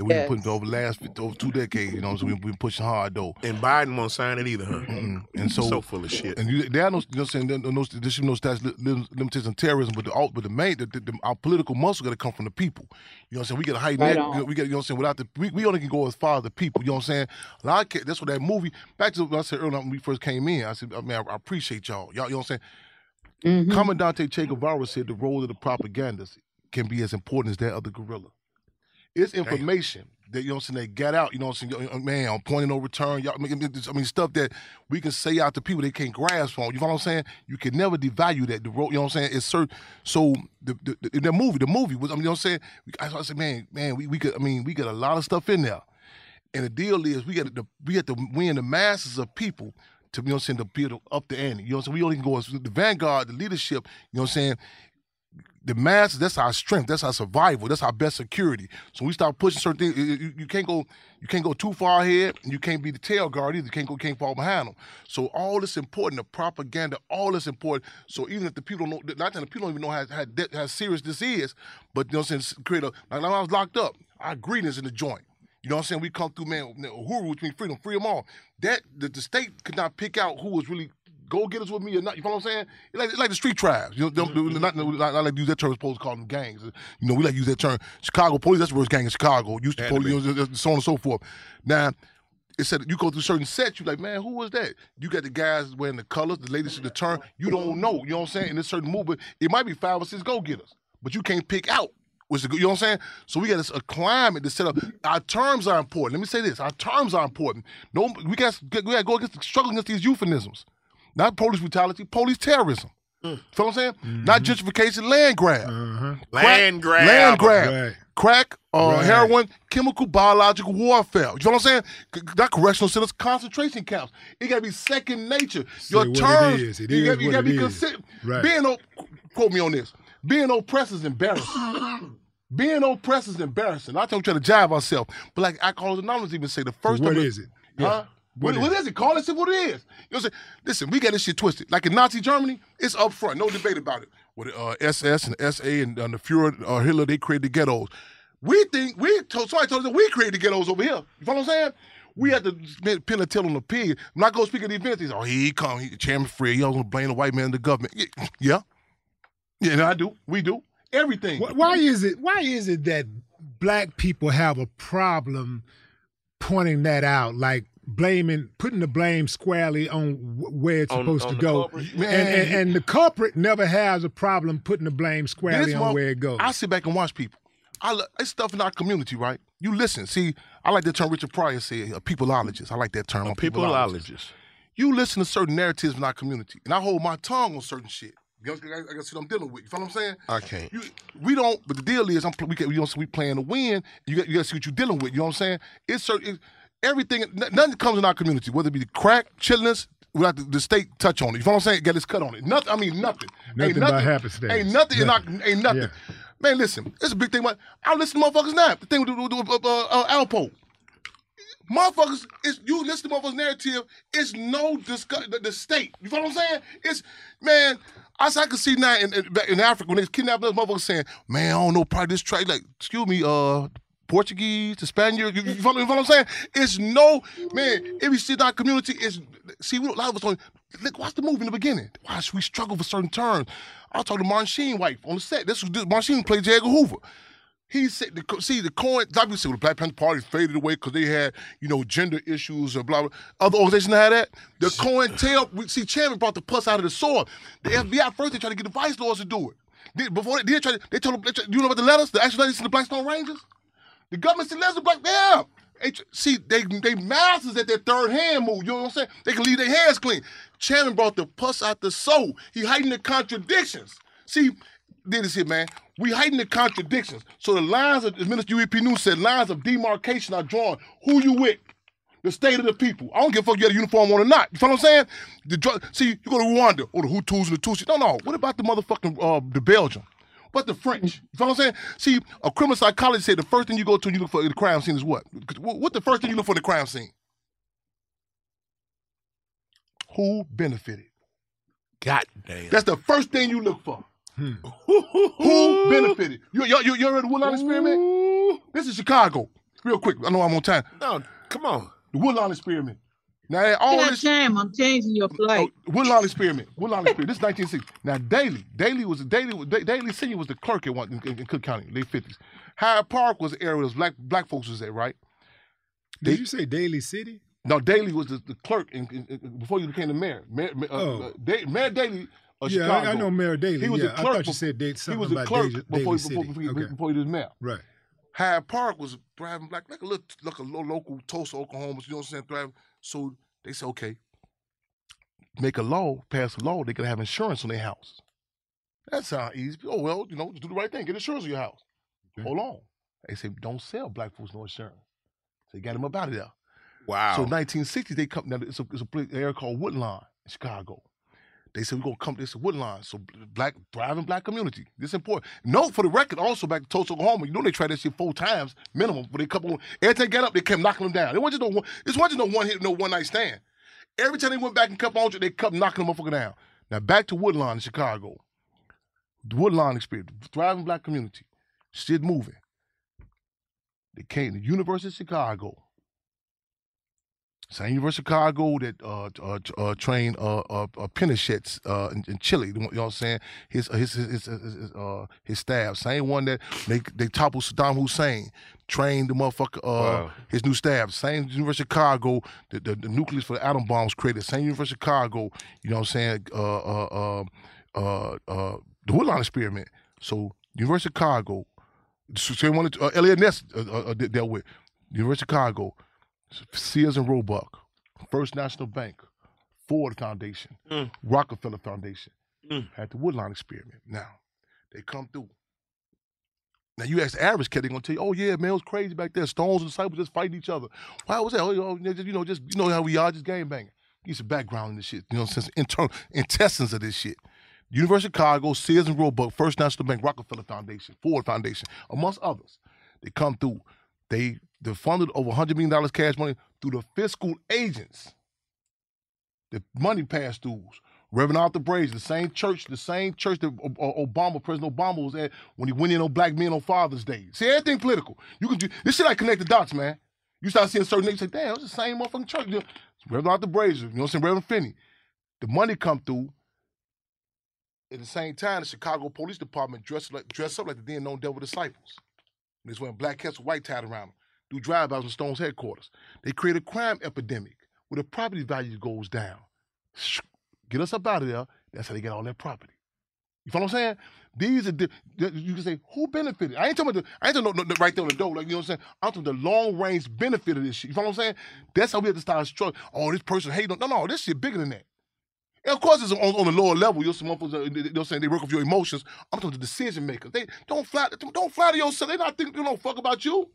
that we've Yes. been putting over the last over two decades. You know, so we've been pushing hard though. And Biden won't sign it either, huh? Mm-mm. And so, So full of shit. And you, there are no, you know, what I'm saying there, there, no, there should be no stats li- lim- limitations on terrorism, but the all- but the main, the, the, the- our political muscle got to come from the people. You know what I'm saying? We got to heighten Right that. We got, you know what I'm saying? Without the, we, we only can go as far as the people. You know what I'm saying? A lot of that's what that movie. Back to what I said earlier when we first came in. I said, I mean, I, I appreciate y'all. Y'all, you know what I'm saying? Mm-hmm. Commandante Che Guevara said the role of the propagandist can be as important as that of the guerrilla. It's information that you know what I'm saying they got out. You know what I'm saying, man, on point of no return. Y'all, I mean, I mean, stuff that we can say out to people they can't grasp on. You know what I'm saying? You can never devalue that. The role, you know what I'm saying? It's certain. So the the, the, the movie, the movie was. I mean, you know what I'm saying? I, I said, man, man, we we could. I mean, we got a lot of stuff in there. And the deal is, we got to we got to win the masses of people to you know what I'm saying to build up the ante. You know what I'm saying? We only can go as the vanguard, the leadership. You know what I'm saying? The masses, that's our strength, that's our survival, that's our best security. So we start pushing certain things. You, you- can't go, you can't go too far ahead, you can't be the tail guard either. You can't go, can't fall behind them. So all this important, the propaganda, all this important. So even if the people don't know, not that the people don't even know how, how, how serious this is, but you know what I'm saying, create a like when I was locked up, our greetings in the joint. You know what I'm saying? We come through, man, Uhuru, which means freedom, free them all. That the, the state could not pick out who was really go getters with me or not. You know what I'm saying? It's like, it's like the street tribes. You know, don't, not, not, not, like to use that term. Supposed to call them gangs. You know, we like to use that term. Chicago police. That's the worst gang in Chicago. Used to police, you know, so on and so forth. Now. It said you go through certain sets, you like, man, who was that? You got the guys wearing the colors, the ladies in the turn. You don't know, you know what I'm saying? In this certain movement, it might be five or six go getters, but you can't pick out what's the good. You know what I'm saying? So we got this, a climate to set up. Our terms are important. Let me say this: our terms are important. No, we got we got to go against struggle against these euphemisms, not police brutality, police terrorism. You feel what I'm saying? Mm-hmm. Not gentrification, land grab. Mm-hmm. Crack- Land grab. Land grab. Right. Crack, uh, Right. heroin, chemical, biological warfare. You know what I'm saying? C- Not correctional centers, concentration camps. It got to be second nature. Your what terms, is. It you got, you what got to it be is. considered. Right. Being, op- quote me on this, being oppressed is embarrassing. Being oppressed is embarrassing. I told you to jive ourselves. But like Alcoholics Anonymous even say, the first what time- is it? Huh? What What, is it? Call it what it is. You know what I'm saying? Listen, we got this shit twisted. Like in Nazi Germany, it's up front, no debate about it. With uh, SS and SA and uh, the Fuhrer, uh, Hitler, they created the ghettos. We think we told somebody told us that we created the ghettos over here. You follow what I'm saying? We had to pin a tail on the pig. When I go speak at the event, they say, "Oh, he come, he, Chairman Fred. He always gonna blame the white man and the government." Yeah, yeah, and I do. We do everything. Why is it? Why is it that black people have a problem pointing that out, like blaming, putting the blame squarely on where it's On- supposed on to go, and, and, and the culprit never has a problem putting the blame squarely on mo- where it goes. I sit back and watch people. I lo- it's stuff in our community, right? You listen. See, I like the term Richard Pryor said, a peopleologist. I like that term. A I'm peopleologist. You listen to certain narratives in our community, and I hold my tongue on certain shit. You know, I, I got shit I'm dealing with. You feel what I'm saying? I can't. You, we don't. But the deal is, I'm pl- we can, you know, so we playing to win. You got, you got to see what you're dealing with. You know what I'm saying? It's certain. It, everything. Nothing comes in our community, whether it be crack, chillness. Without the, the state touch on it. You know what I'm saying? Got its cut on it. Nothing. I mean, nothing. Nothing ain't by nothing. happenstance. Ain't nothing. Nothing. ain't nothing. Yeah. Man, listen. It's a big thing. About, I listen to motherfuckers now. The thing with, with, with uh, uh, Alpo. Motherfuckers, it's you listen to motherfuckers' narrative, it's no discuss the, the state. You feel what I'm saying? It's man, I, I can see now in, in, in Africa when they kidnapped us, motherfuckers saying, man, I don't know, probably this trade, like, excuse me, uh, Portuguese, the Spaniard, you, you, follow, you follow what I'm saying? It's no, man, If you see that community is, see, we, a lot of us don't, look, watch the movie in the beginning. Watch, we struggle for certain terms. I talking to Martin Sheen wife on the set. This was, this, Martin played J. Edgar Hoover. He said, the, see, the coin, obviously, the Black Panther Party faded away because they had, you know, gender issues or blah, blah. Other organizations had that. The COINTEL, we, see, Chairman brought the pus out of the sword. The mm-hmm. FBI first, they tried to get the vice lords to do it. They, before they did, try to, they told them, they tried- you know about the letters, the actual letters to the Blackstone Rangers? The government said, to Black, yeah. See, they they masters at their third hand move. You know what I'm saying? They can leave their hands clean. Channing brought the pus out the soul. He hiding the contradictions. See, did this here, man. We hiding the contradictions. So the lines of, Minister Huey P. Newton said, lines of demarcation are drawn. Who you with? The state of the people. I don't give a fuck you got a uniform on or not. You feel what I'm saying? The see, you go to Rwanda, or the Hutus and the Tutsis. No, no. What about the motherfucking uh, the Belgium? What the French? You feel what I'm saying? See, a criminal psychologist said the first thing you go to and you look for the crime scene is what? What the first thing you look for in the crime scene? Who benefited? God damn. That's the first thing you look for. Hmm. Who benefited? You, you, you, you heard the Woodlawn Experiment? This is Chicago. Real quick. I know I'm on time. No, come on. The Woodlawn Experiment. Now, all Got this. time. I'm changing your flight. Oh, Woodlawn Experiment. Woodlawn Experiment. This is 1960. Now, Daley, Daley was Daley. Da- Daley Senior was the clerk at one in, in Cook County, late 50s. Hyde Park was the area where those black black folks was at, right? Did you say Daly City? No, Daley was the, the clerk in, in, in- before you became the mayor. Mayor, uh, Oh. uh, Da- Mayor Daley Yeah, I- Chicago. I know Mayor Daley. He was Yeah, the I clerk. thought you bef- said Dade- he was the about clerk Daly- before, Daly he, City. before, before, Okay. before he was mayor. Right. Hyde Park was thriving black, like a little, like a little local Tulsa, Oklahoma. You know what I'm saying? Thriving. So they said, okay, make a law, pass a law. They could have insurance on their house. That sounds easy. Oh well, you know, do the right thing. Get insurance on your house. Hold on. They said, don't sell black folks no insurance. So they got them up out of there. Wow. So 1960s, they come. Now it's a, it's a area called Woodlawn in Chicago. They said we're gonna come. To this is Woodlawn, so black thriving black community. This is important. Note for the record, also back to Tulsa, Oklahoma. You know they tried that shit four times minimum. But they couple every time they got up, they kept knocking them down. It wasn't just no one. This wasn't no one hit, no one night stand. Every time they went back and kept on, they kept knocking them motherfucker down. Now back to Woodlawn in Chicago. The Woodlawn experience, thriving black community, shit moving. They came to University of Chicago. Same University of Chicago that uh, uh, uh, trained uh, uh, uh, Pinochets uh, in, in Chile. You know what I'm saying? His his his his, his, his, uh, his staff. Same one that they they toppled Saddam Hussein. Trained the motherfucker. Uh, Wow. His new staff. Same University of Chicago. The, the, the nucleus for the atom bomb was created. Same University of Chicago. You know what I'm saying? Uh, uh, uh, uh, uh, the Woodlawn experiment. So University of Chicago. Same one that uh, Eliot Ness uh, uh, uh, dealt with. University of Chicago. Sears and Roebuck, First National Bank, Ford Foundation, Mm. Rockefeller Foundation. Had the Woodlawn experiment. Now, they come through. Now you ask the average kid, they're gonna tell you, "Oh yeah, man, it was crazy back there. Stones and disciples just fighting each other. Why was that? Oh, you know, just- you know, just you know how we are, just game banging. Get some background in this shit. You know, since internal intestines of this shit. University of Chicago, Sears and Roebuck, First National Bank, Rockefeller Foundation, Ford Foundation, amongst others. They come through. They they funded over $100 million cash money through the fiscal agents. The money passed throughs. Reverend Arthur Brazier, the same church, the same church that Obama, President Obama was at when he went in on black men on Father's Day. See, everything political. You can do this shit like connect the dots, man. You start seeing certain niggas say, damn, it's the same motherfucking church. You know, Reverend Arthur Brazier, you know what I'm saying? Reverend Finney. The money come through. At the same time, the Chicago Police Department dressed like dressed up like the then known devil disciples. They was wearing black caps with white tied around them. Do drive-bys in Stone's headquarters. They create a crime epidemic where the property value goes down. Get us up out of there. That's how they get all that property. You follow what I'm saying? These are di- you can say who benefited. I ain't talking about the, I ain't talking about the, the right there on the door, like you know what I'm saying. I'm talking the long range benefit of this shit. You follow what I'm saying? That's how we have to start struggling. Oh, this person on- No, no, this shit bigger than that. And of course, it's on, on the lower level. You're some uh, they- They're saying they work with your emotions. I'm talking the decision makers. They don't flatter. Don't flatter yourself. They not think they don't fuck about you.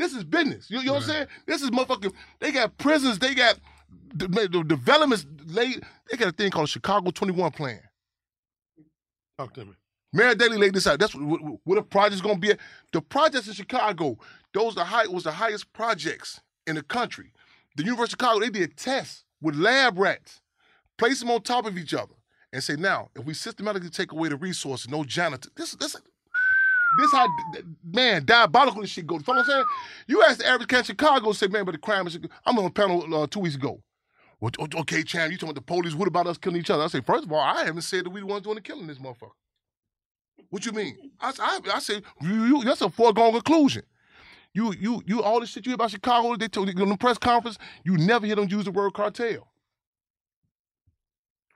This is business. You, you know what I'm saying? This is motherfucking. They got prisons. They got the, the developments. Laid, they got a thing called Chicago 21 plan. Talk to me. Mayor Daley laid this out. That's what, what, what a project's gonna be. At. The projects in Chicago, those the high was the highest projects in the country. The University of Chicago, they did tests with lab rats, place them on top of each other, and say, now, if we systematically take away the resources, no janitor, this this this how man diabolical this shit goes. You know what I'm saying? You ask the average cat in Chicago, say, man, but the crime is. I'm on a panel uh, two weeks ago. Well, okay, Cham, you talking about the police? What about us killing each other? I say, first of all, I haven't said that we the ones doing the killing this motherfucker. What you mean? I, I, I say you, you, that's a foregone conclusion. You you you all this shit you hear about Chicago, they told you on the press conference, you never hear them use the word cartel.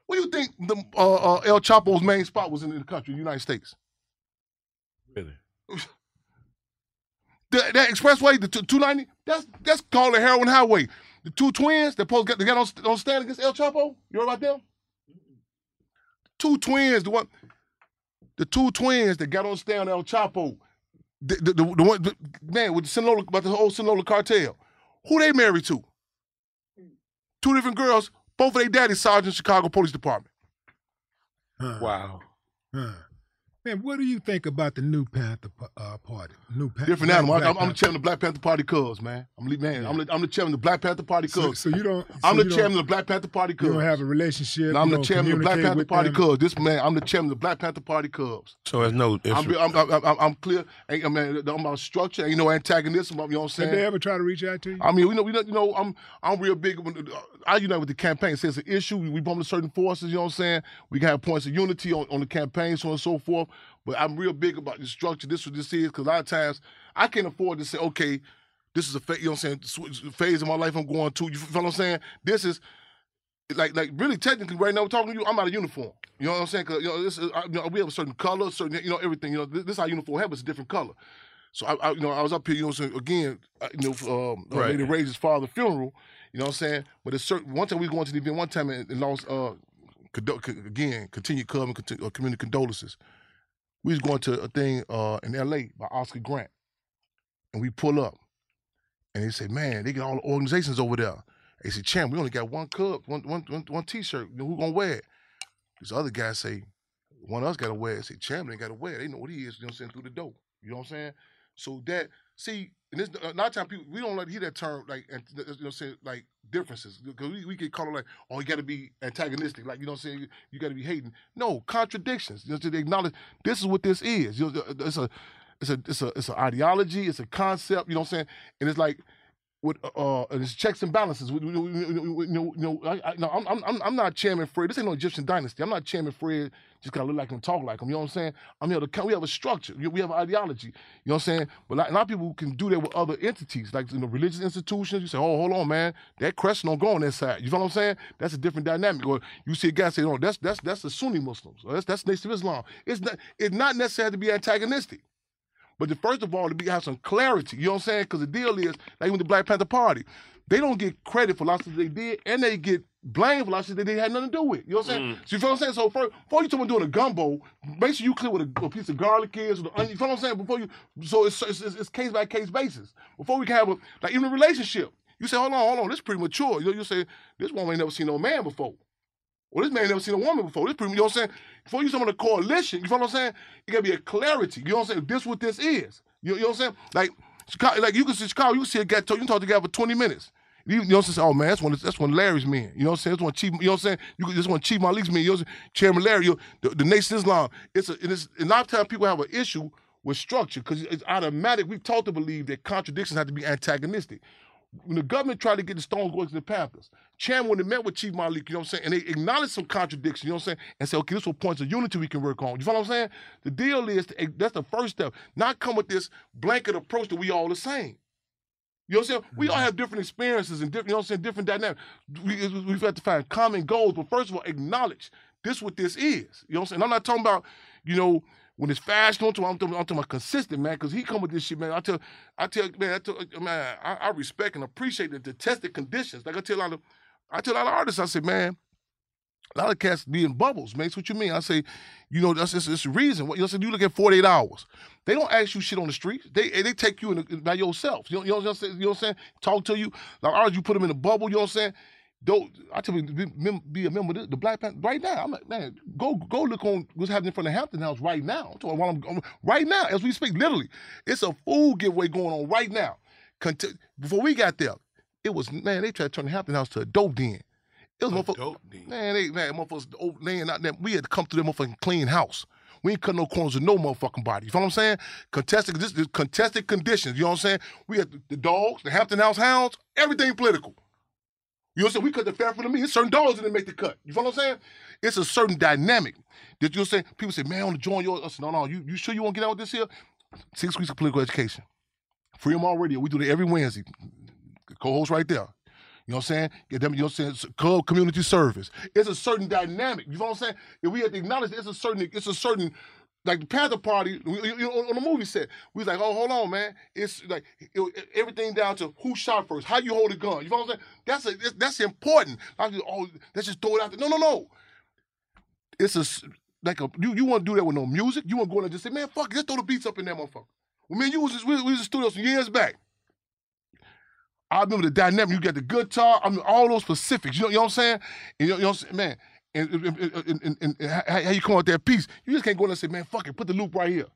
What do you think the uh, uh, El Chapo's main spot was in the country, the United States? Really? The, that expressway, the two ninety, that's that's called the heroin highway. The two twins that supposed to get, they got on, on stand against El Chapo. You heard about them? Two twins, the one, the two twins that got on stand on El Chapo, the, the, the, the one, the, man, with the Sinaloa, about the whole Sinaloa cartel. Who they married to? Mm. Two different girls. Both of their daddies sergeant Chicago Police Department. Wow. Huh. Man, what do you think about the new Panther uh, Party? New Panther. Different animal. I'm, I'm the chairman of the Black Panther Party Cubs, man. I'm the man. I'm the, I'm the chairman of the Black Panther Party So, Cubs. so you don't. I'm so the chairman of the Black Panther Party You Cubs. don't have a relationship. And I'm the chairman of the Black Panther Party them? Cubs. This man, I'm the chairman of the Black Panther Party Cubs. So there's no. I'm, I'm, I'm, I'm, I'm clear. I mean, I'm about structure. Ain't no antagonism. You know what I'm saying? Did they ever try to reach out to you? I mean, we know, we know, you know, I'm, I'm real big. When, I unite with the campaign. Say it's an issue. We bump to certain forces. You know what I'm saying? We can have points of unity on, on the campaign, so on and so forth. But I'm real big about the structure. This is what this is because a lot of times I can't afford to say, okay, this is a fa- you know what I'm saying phase of my life I'm going to. You feel what I'm saying? This is like like really technically right now we're talking to you. I'm out of uniform. You know what I'm saying? 'Cause, you know, this is, I, you know, we have a certain color, certain you know everything. You know this, this is our uniform have, it's a different color. So I, I you know I was up here. You know what I'm saying? again. uh, You know um, uh, Right. Lady Rage's father funeral. You know what I'm saying? But it's certain. One time we going to the event. One time and, and lost. Uh, again, continued club and conti- uh, community condolences. We was going to a thing uh, in L.A. by Oscar Grant, and we pull up, and they say, "Man, they get all the organizations over there." They say, "Champ, we only got one cup, one one one, one T-shirt. You know, who gonna wear it?" These other guys say, "One of us got to wear it." Say, "Champ ain't got to wear it. They know what he is." You know what I'm saying? Through the door. You know what I'm saying? So that see, and this a lot of time people we don't like to hear that term like and, you know what I'm saying like differences. Because we, we caught on like oh you got to be antagonistic like you know what I'm saying you, you got to be hating. No contradictions know to acknowledge this is what this is. You know it's a it's a it's a it's an ideology it's a concept you know what I'm saying? And it's like with uh, it's checks and balances. You know, you know, I, I, no, I'm, I'm, I'm- not Chairman Fred. This ain't no Egyptian dynasty. I'm not Chairman Fred. Just gotta look like him, talk like him. You know what I'm saying? I'm here to. We have a structure. We have an ideology. You know what I'm saying? But a lot, a lot of people can do that with other entities, like you know, religious institutions. You say, oh, hold on, man, that crescent don't go on that side. You know what I'm saying? That's a different dynamic. Or you see a guy say, no, that's that's that's the Sunni Muslims. Or that's that's Nation of Islam. It's not. It's not necessary to be antagonistic. But the, first of all, to be have some clarity. You know what I'm saying? Because the deal is, like with the Black Panther Party, they don't get credit for lots of they did, and they get blamed for a lot of they had nothing to do with. You know what I'm saying? Mm. So you feel what I'm saying? So first, before you talk about doing a gumbo, make sure you clear what a, a piece of garlic is or the onion. You feel what I'm saying? Before you, so it's, it's, it's case by case basis. Before we can have a like even a relationship, you say, hold on, hold on, this premature. You know, you say this woman ain't never seen no man before. Well, this man never seen a woman before. This, you know what I'm saying? Before you summon a coalition, you feel what I'm saying? It gotta be a clarity. You know what I'm saying? This what this is. You, you know what I'm saying? Like Chicago, like you can see Chicago, you can see a guy, you can talk to a guy for 20 minutes. You, you know what I'm saying? Oh man, that's one. That's one Larry's men. You know what I'm saying? That's one Chief. You know what I'm saying? You this one Chief Malik's men. You know? Chairman Larry. You, the, the Nation of Islam. It's a. It is, a lot of times people have an issue with structure because it's automatic. We've taught to believe that contradictions have to be antagonistic. When the government tried to get the Stones going to the Panthers, Chairman when they met with Chief Malik, you know what I'm saying, and they acknowledged some contradictions, you know what I'm saying, and said, okay, this what points of unity we can work on. You follow what I'm saying? The deal is to, that's the first step. Not come with this blanket approach that we all the same. You know what I'm saying? We all mm-hmm. have different experiences and different, you know what I'm saying, different dynamics. We, we've had to find common goals, but first of all, acknowledge this what this is. You know what I'm saying? I'm not talking about, you know, when it's fast, I'm talking, I'm I'm talking about consistent, man, because he come with this shit, man. I tell, I tell, man, I tell, man, I, I respect and appreciate the, the tested conditions. Like I tell a lot of, I tell a lot of artists, I say, man, a lot of cats be in bubbles, man. That's what you mean. I say, you know, that's it's the reason. What you know, you look at 48 hours. They don't ask you shit on the street. They they take you in the, by yourself. You know, you know what I'm saying? You know what I'm saying? Talk to you. Like ours, you put them in a bubble. You know what I'm saying? Don't I tell you be, be a member of the, Black Panther right now. I'm like, man, go go look on what's happening in front of Hampton House right now. I'm while I'm, right now as we speak. Literally, it's a food giveaway going on right now. Cont- before we got there, it was man. They tried to turn the Hampton House to a dope den. It was motherfuckers. Dope den. man, they man, motherfuckers laying out there. We had to come through that motherfucking clean house. We ain't cut no corners with no motherfucking body. You feel what I'm saying? Contested, this is contested conditions. You know what I'm saying? We had the, the dogs, the Hampton House hounds, everything political. You know what I'm saying? We cut the fair from the meat. It's certain dogs didn't make the cut. You feel what I'm saying? It's a certain dynamic. That you're saying, people say, man, I want to join your. I said, no, no, you, you sure you want to get out with this here? Six weeks of political education. Freedom All Radio. We do that every Wednesday. Co-host right there. You know what I'm saying? Get them, you know what I'm saying? Club community service. It's a certain dynamic. You know what I'm saying? If we have to acknowledge it's a certain, it's a certain, like the Panther Party, know, on the movie set, we was like, oh, hold on, man. It's like it- everything down to who shot first, how you hold a gun. You know what I'm saying? That's a, that's- important. Not just, oh, let's just throw it out there. No, no, no. It's a like a you, you want to do that with no music. You want to go in and just say, man, fuck, it, just throw the beats up in that motherfucker. Well, man, you was just, we, we was in studio some years back. I remember the dynamic. You got the guitar. I mean, all those specifics. You know, you know what I'm saying? And, you, know, you know what I'm saying? Man, and, and, and, and, how, you come out that piece? You just can't go in there and say, man, fuck it, put the loop right here.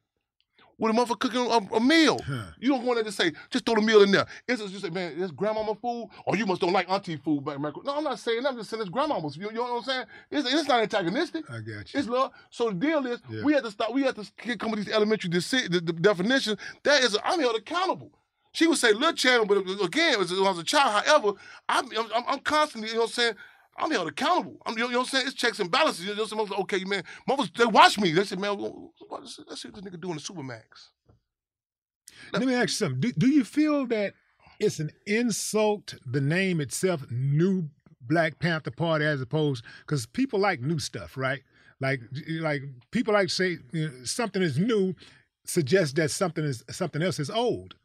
With a motherfucker cooking a, a meal. You don't go in there and say, just throw the meal in there. It's just say, man, it's grandmama food, or you must don't like auntie food back. No, I'm not saying that. I'm just saying it's grandmama's. You, you know what I'm saying? It's, it's not antagonistic. I got you. It's love. So the deal is, Yeah. we had to stop. We had to come with these elementary deci- the, the definitions. That is, I'm held accountable. She would say, "Little channel," but again, as, as a child, however, I'm, I'm, I'm constantly, you know what I'm saying. I'm held accountable. I'm, you know what I'm saying? It's checks and balances. You know what I'm saying? Okay, man. Mothers, they watch me. They said, man, what, let's see what this nigga doing in the Supermax. Let me ask you something. Do, do you feel that it's an insult, the name itself, New Black Panther Party, as opposed because people like new stuff, right? Like, like people like to say you know, something is new, suggests that something is something else is old.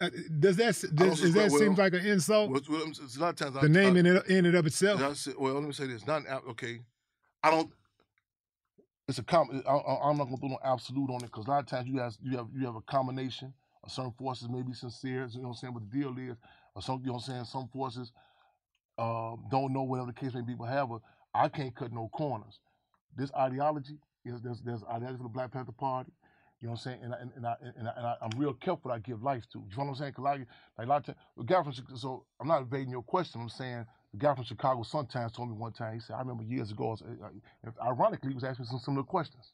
Uh, does that I don't does, that suspect- seem like an insult? Well, well, a lot of times I- the name I- in it, in and of itself. I said- well, let me say this. Not an okay. I don't. It's a com. I, I- I'm not gonna put no absolute on it because a lot of times you guys you have you have a combination of certain forces may be sincere. You know what I'm saying? But the deal is, or some you know what I'm saying. Some forces uh, don't know whatever the case may be. But however, I can't cut no corners. This ideology is there's there's ideology for the Black Panther Party. You know what I'm saying? And I, and, I, and, I, and I, I'm real careful I give life to. You know what I'm saying? Because like, like a lot of the guy from so I'm not evading your question. I'm saying the guy from Chicago sometimes told me one time, he said, I remember years ago, I was- uh, uh, ironically, he was asking some similar questions.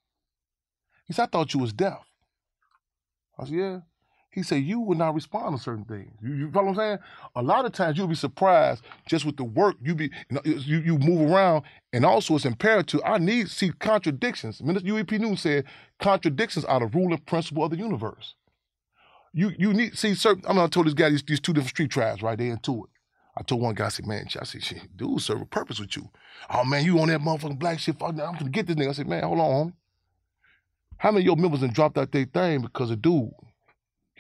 He said, I thought you was deaf. I said, yeah. He said, you would not respond to certain things. You, you follow what I'm saying? A lot of times you'll be surprised just with the work you be you, know, you, you move around, and also it's imperative. I need to see contradictions. Minister Huey P. Newton said contradictions are the ruling principle of the universe. You you need see certain. I'm mean, I told this guy these, these two different street tribes, right? They into it. I told one guy, I said, man, I said, dude, serve a purpose with you. Oh man, you on that motherfucking black shit? fuck, I'm gonna get this nigga. I said, man, hold on, homie. How many of your members done dropped out their thing because of dude?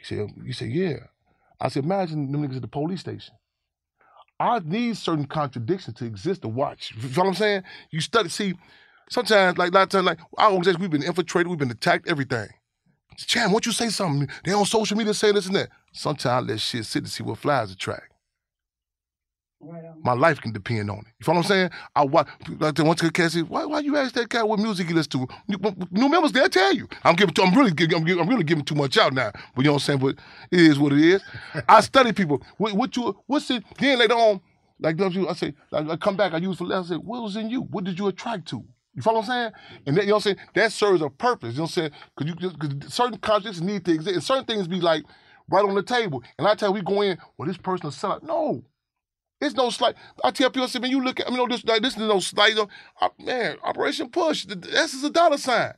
Said, he said, yeah. I said, imagine them niggas at the police station. I need certain contradictions to exist to watch. You know what I'm saying? You study, see, sometimes, like, a lot of times, like, our organization, we've been infiltrated, we've been attacked, everything. Chan, won't you say something? They on social media say this and that. Sometimes I let shit sit to see what flies attract. My life can depend on it. You know what I'm saying? I watch like once the cat why why you ask that guy what music he listens to? New, members, they'll tell you. I'm giving I'm really I'm, I'm really giving too much out now. But you know what I'm saying? But it is what it is. I study people. What, what you what's it then later on, like I say, like, I come back, I use for less, I say, what was in you? What did you attract to? You follow what I'm saying? And that, you know what I'm saying? That serves a purpose. You know what I'm saying? Because you cause certain contradictions need to exist. And certain things be like right on the table. And I tell we go in, well, this person is selling. No. It's no slight. I tell people, I say, man, you look at, I mean, no, this, like, this is no slight. Uh, man, Operation Push, the, S is a dollar sign.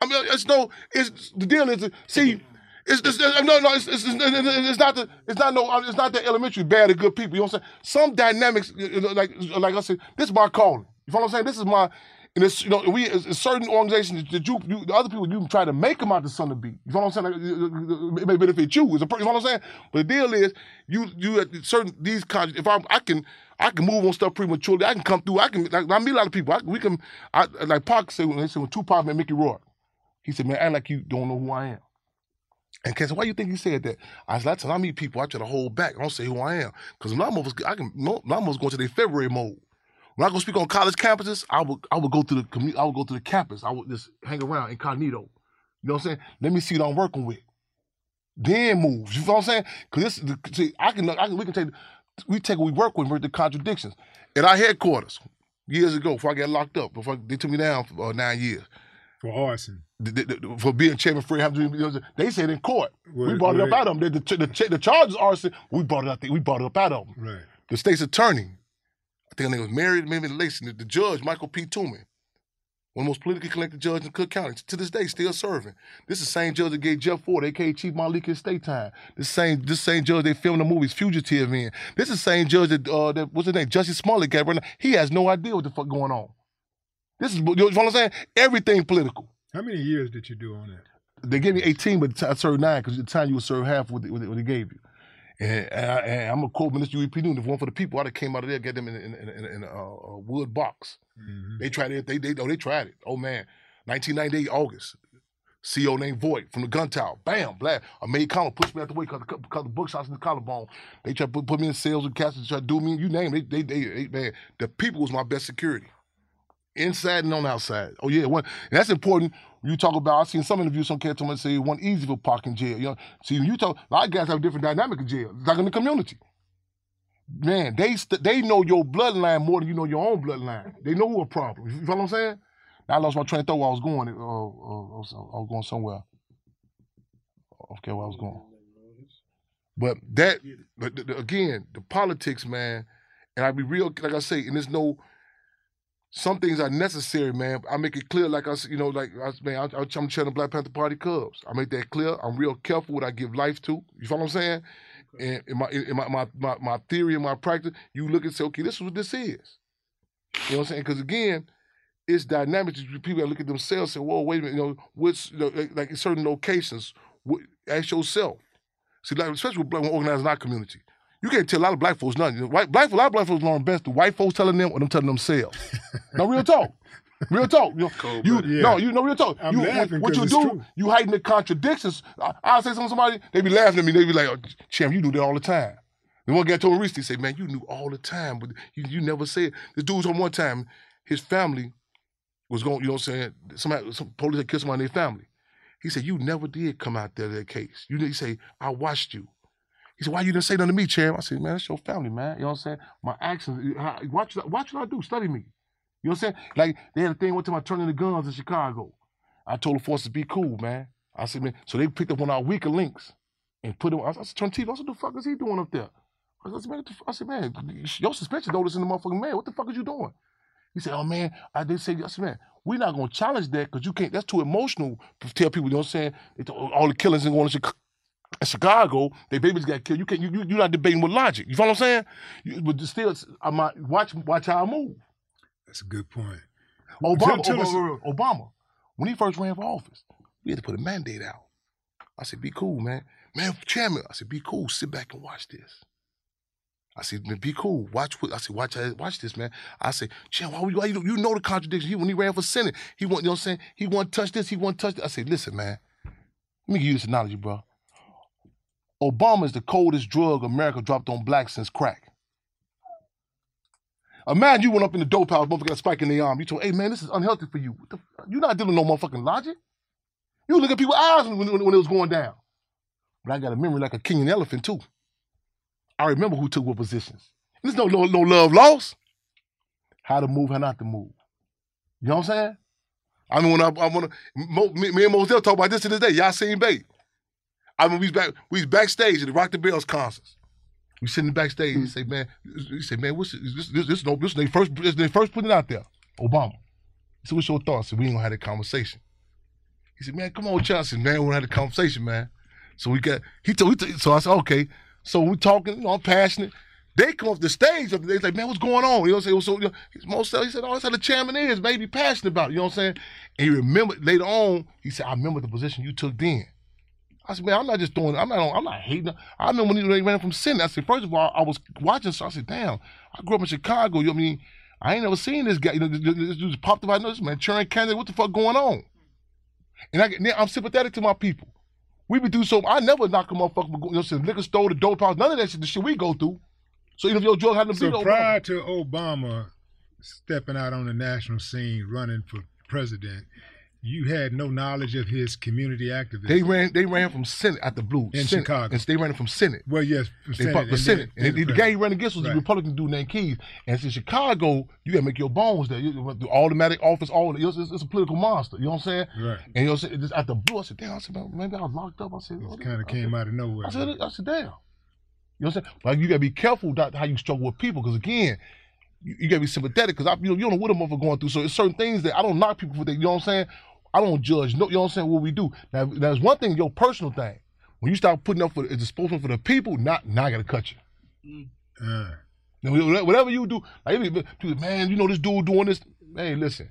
I mean, it's no, it's, the deal is, see, it's, it's, no, no, it's, it's, it's, not the, it's not no, it's not that elementary bad or good people. You know what I'm saying? Some dynamics, like, like I said, this is my calling. You know what I'm saying? This is my, and it's you know we it's certain organizations that you, you the other people you try to make them out the son of B. You know what I'm saying? Like, it may benefit you as a. You know what I'm saying? But the deal is you you at certain these colleges. If I I can I can move on stuff prematurely. I can come through. I can like I meet a lot of people. I, we can I like Pac said when they said when Tupac met Mickey Rourke, he said man act like you don't know who I am. And Ken said, why you think he said that? I said, that's I meet people, I try to hold back. I don't say who I am. Because when I'm almost, I can, I'm almost going to their February mode. When I go speak on college campuses, I would I would go to the community, I would go to the campus. I would just hang around incognito. You know what I'm saying? Let me see what I'm working with. Then move. You know what I'm saying? Because this, see, I can, I can, we can take, we take what we work with, the contradictions. At our headquarters, years ago, before I got locked up, before they took me down for uh, nine years. For arson. The, the, the, for being chairman Hampton, they said in court. we brought it up out of them. The, the, the, charges arson, we brought it up. We brought it up out of them. Right. The state's attorney I think her name was married, maybe relation. The, the judge, Michael P. Toomey, one of the most politically connected judges in Cook County, to this day still serving. This is the same judge that gave Jeff Fort, aka Chief Malik, his state time. This same this same judge they filmed the movies Fugitive in. This is the same judge that uh, that what's his name, Jussie Smollett got right now. He has no idea what the fuck going on. This is you know what I'm saying? Everything political. How many years did you do on that? They gave me 18, but I served nine because the time you would serve half what they, what they gave you. And, and, I, am a quote Minister Huey P. Newton. If one for the people, I'd have came out of there, get them in, in, in, in a, a, wood box. Mm-hmm. They tried it. They they oh they tried it. Oh man, 1998 August. CEO named Voight from the gun tower. Bam, black. I made Connell pushed me out the way because the, the bookshots in the collarbone. They tried to put, put me in sales with cats, tried to do me. You name it. They, they, they, man, the people was my best security, inside and on outside. Oh yeah, one. That's important you talk about, I've seen some interviews, some cats someone say one easy for Pac in jail. You know, see, you talk, a lot of guys have a different dynamic in jail, it's like in the community. Man, they st- they know your bloodline more than you know your own bloodline. They know who a problem. You know what I'm saying? Now I lost my train of thought where I was going. Uh, uh, I was going somewhere. Okay, where I was going. But that, but again, the politics, man, and I be real, like I say, and there's no some things are necessary, man. I make it clear, like I, said, you know, like I, man, I, I'm cheering the Black Panther Party Cubs. I make that clear. I'm real careful what I give life to. You follow what I'm saying? And in my, in my, my, my, my theory and my practice, you look and say, okay, this is what this is. You know what I'm saying? Because again, it's dynamic. People that look at themselves and say, whoa, wait a minute, you know, what's, you know, like, like in certain locations, what, ask yourself. See, like, especially with black organizing in our community. You can't tell a lot of black folks nothing. White, black, a lot of black folks learn best the white folks telling them or them telling themselves. no, real talk. Real talk. You, know, you yeah. no, you know, real talk. I'm you, laughing what you do, true. you hiding the contradictions. I, I'll say something to somebody, they be laughing at me. They be like, oh, Champ, you do that all the time. The one guy told me recently, say, man, you knew all the time, but you, you never said. This dude told me one time, his family was going, you know what I'm saying? Somebody, some police had killed somebody in their family. He said, you never did come out there that case. You didn't say, I watched you. He said, why you didn't say nothing to me, Champ? I said, man, that's your family, man. You know what I'm saying? My actions, watch, watch what I do, study me. You know what I'm saying? Like, they had a thing one time I turned in the guns in Chicago. I told the forces, be cool, man. I said, man, so they picked up one of our weaker links and put them, I said, turn TV, I said, the fuck is he doing up there? I said, man, I said, man, your suspension notice in the motherfucking man. What the fuck is you doing? He said, oh, man, I did say, I said, man, we're not going to challenge that because you can't, that's too emotional to tell people, you know what I'm saying? All the killings and going to in Chicago, they babies got killed. You can't. You, you you're not debating with logic. You follow what I'm saying? You, but still, I might watch watch how I move. That's a good point. Obama, tell, tell Obama, Obama, when he first ran for office, we had to put a mandate out. I said, "Be cool, man." Man, chairman, I said, "Be cool. Sit back and watch this." I said, "Man, be cool. Watch what I said, watch watch this, man. I said, Jim, why, why you, you know the contradiction. He when he ran for Senate, he want, you know what I'm saying? He want to touch this, he want to touch this. I said, listen, man, let me give you this analogy, bro. Obama is the coldest drug America dropped on blacks since crack. Imagine you went up in the dope house, motherfucker got a spike in the arm. You told, hey man, this is unhealthy for you. You're not dealing no motherfucking logic. You look at people's eyes when, when, when it was going down. But I got a memory like a king and elephant too. I remember who took what positions. There's no, no no love lost. How to move, how not to move. You know what I'm saying? I mean, when I, I want to, me, me and Moselle talk about this to this day. Y'all seen bait. I mean, we was back, we was backstage at the Rock the Bells concerts. We sitting backstage. He hmm. say, man, he say, man, what's this? This, this, no, this they first, this they first putting it out there. Obama. So what's your thoughts? So we ain't gonna have that conversation. He said, man, come on, Chelsea, man, we gonna have the conversation, man. So we got, he told, he told so I said, okay. So we talking, you know, I'm passionate. They come off the stage, they like, man, what's going on? You know what I'm saying? So, you know, Mos he said, oh, that's how the chairman is, maybe passionate about it. You know what I'm saying? And he remembered later on, he said, I remember the position you took then. I said, man, I'm not just doing. I'm not. I'm not hating. I remember when he ran from sin. I said, first of all, I was watching. So I said, damn, I grew up in Chicago. You know what I mean? I ain't never seen this guy. You know, this, this dude popped up. I know this man, Manchurian candidate. What the fuck going on? And I, I'm sympathetic to my people. We be do so. I never knock a motherfucker. You know, saying liquor store, the dope house, none of that shit. The shit we go through. So know, if your drug had to So be prior to Obama stepping out on the national scene, running for president, you had no knowledge of his community activism. They ran. They ran from Senate at the Blue In Senate, Chicago. And they ran from Senate. Well, yes, from they Senate fought for and Senate. and the guy he ran against was a Republican dude named Keyes. And it's in Chicago, you gotta make your bones there. You, the automatic office, all it's, it's, it's a political monster. You know what I'm saying? Right. And you know, what I'm saying? Just at the Blue, I said, damn. I said, maybe I was locked up. I said, it Kind of came out of nowhere. I said, I said, damn. You know what I'm saying? Like you gotta be careful about how you struggle with people, because again, you, you gotta be sympathetic, because you you don't know what a motherfucker going through. So it's certain things that I don't knock people for that. You know what I'm saying? I don't judge. No, you know what I'm saying? What we do now. There's one thing, your personal thing. When you start putting up for as a spokesman for the people, not now I gotta cut you. Uh, Now, whatever- whatever you do, like if you- dude, man, you know this dude doing this. Man, listen.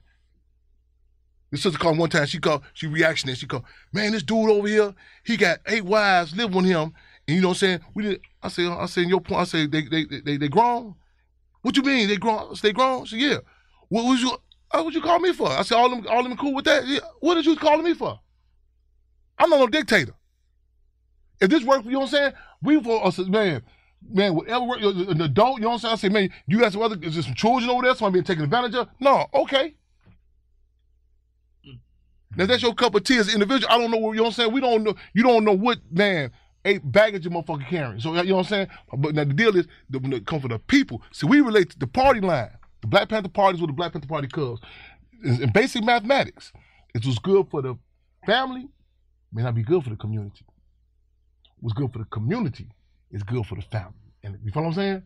This sister called one time. She called. She reactionary. She called. Man, this dude over here, he got eight wives live with him, and you know what I'm saying. We did. I said. I said. Your point. I said they they they they grown. What you mean they grown? They grown. She said, yeah. What was you? Uh, what you call me for? I said all them all them cool with that. Yeah. What did you calling me for? I'm not no dictator. If this work, you know what I'm saying? We for us, man, man, whatever work, an adult, you know what I'm saying? I say, man, you got some other, is there some children over there? Somebody being taken advantage of? No, okay. Now if that's your cup of tea as an individual. I don't know what you know what I'm saying. We don't know. You don't know what man eight baggage your motherfucker carrying. So you know what I'm saying. But now the deal is the, when it comes for the people. See, we relate to the party line. The Black Panther Party is what the Black Panther Party cubs. In, basic mathematics, it was good for the family, may not be good for the community. What's good for the community is good for the family. And you follow what I'm saying?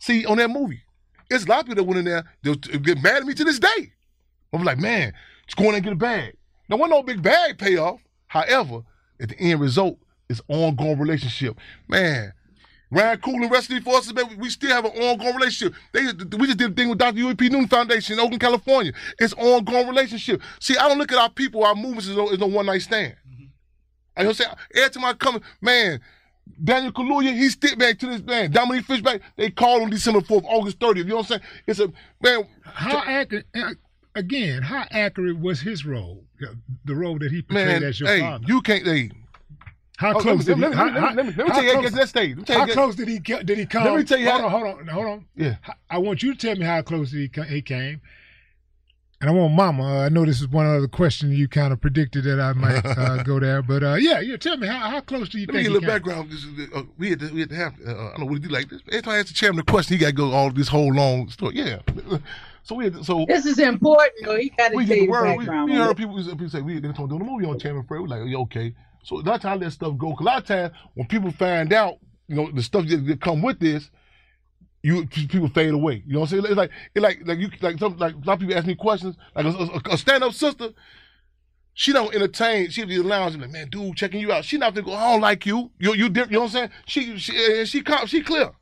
See, on that movie, it's a lot of people that went in there, they'll get mad at me to this day. I'm like, man, just go in there and get a bag. Now, wasn't no big bag payoff. However, at the end result, it's ongoing relationship. Man, Ryan Coogler and rest of these forces, man, we still have an ongoing relationship. They, we just did a thing with Dr. Huey P. Newton Foundation in Oakland, California. It's ongoing relationship. See, I don't look at our people, our movements as no, as no one night stand. Mm-hmm. I know what I'm saying? Every time I come, man, Daniel Kaluuya, he stick back to this man. Dominique Fishback, they called on December 4th, August 30th. You know what I'm saying? It's a, man. How accurate? Again, how accurate was his role? The role that he portrayed Man, as your hey, father. you can't, hey. How Oh, close did he? let me- me- me- me tell you close- it gets to that stage. Let me tell you How how it gets- close did he did he come? Let me tell you hold how- on, hold on, hold on. Yeah. I want you to tell me how close he he came. And I want Mama. Uh, I know this is one of the questions you kind of predicted that I might uh, go there, but uh, yeah, yeah. Tell me how, how close do you Let think get a little background. This is, uh, we had to, we had to have. Uh, I don't know what he do like this. Every time I ask the chairman a question, he got to go all this whole long story. Yeah. So we had to, so This is important, though. He got to we tell get the you the word. We, we heard people, people say we didn't do the movie on Chairman Fred. We're like, yeah, okay. So that's how that stuff go. 'Cause a lot of times when people find out, you know, the stuff that, that come with this, you people fade away. You know what I'm saying? It's like it's like like you like some like a lot of people ask me questions. Like a, a, a stand up sister, she don't entertain. She be and like, man, dude, checking you out. She not gonna go. I don't like you. You you different. You know what I'm saying? She she and she she clear.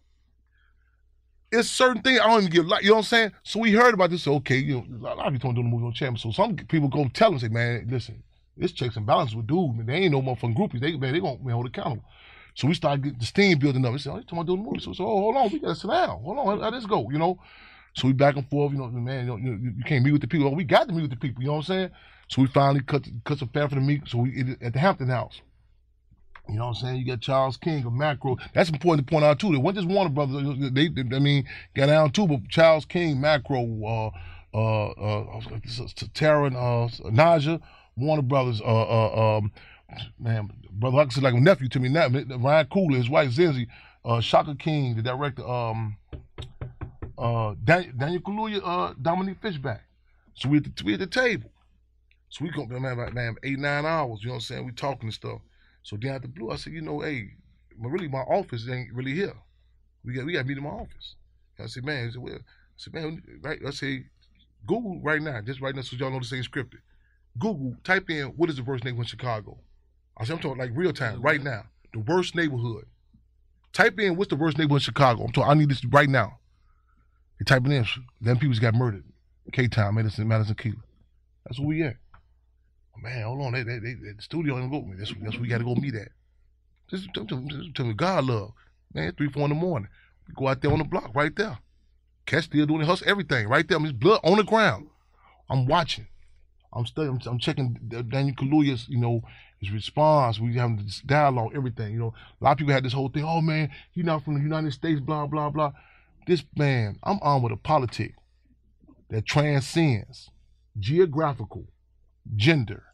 It's certain things I don't even give like you know what I'm saying. So we heard about this. So okay, you know, a lot of people don't do the movie on channel. So some people go tell them say, man, listen, this checks and balances with dude. Man, they ain't no motherfucking groupies. They man, they gonna man, hold accountable. So we started getting the steam building up. We said, oh, you talking about doing the movie? So, so oh, hold on, we gotta sit down. Hold on, how this go? You know. So we back and forth. You know, man, you, know, you, you can't meet with the people. We got to meet with the people. You know what I'm saying? So we finally cut cut some fat for the meat. So we at the Hampton House. You know what I'm saying? You got Charles King of Macro. That's important to point out too. They weren't just Warner Brothers. They, they I mean, got down too, but Charles King, Macro, uh, uh, uh, uh, Naja, Warner Brothers, uh, uh, um, man, brother Huck is like a nephew to me now. Ryan Coogler, his wife Zinzi, uh, Shaka King, the director, um, uh, Dan- Daniel Kaluuya, uh, Dominique Fishback. So we at the, we at the table. So we go, man, man, eight, nine hours, you know what I'm saying? We talking and stuff. So then the blue, I said, you know, hey, but really my office ain't really here. We got we got to meet in my office. I said, man, I said, well, I said, man, right? I say, Google right now, just right now, so y'all know this ain't scripted. Google, type in what is the worst neighborhood in Chicago. I said, I'm talking like real time, right now. The worst neighborhood. Type in what's the worst neighborhood in Chicago. I'm talking, I need this right now. They type it in, them people just got murdered. K Town, Madison, Madison Keeler. That's where we at. Oh, man, hold on. They, they, they, the studio ain't go. That's, that's where we got to go meet at. Just tell, me God love. Man, three, four in the morning. We go out there on the block right there. Catch still doing the hustle, everything right there. I mean, blood on the ground. I'm watching. I'm studying. I'm, I'm checking Daniel Kaluuya's, you know, his response. We having this dialogue, everything. You know, a lot of people had this whole thing. Oh man, you're not from the United States. Blah blah blah. This man, I'm on with a politic that transcends geographical, gender,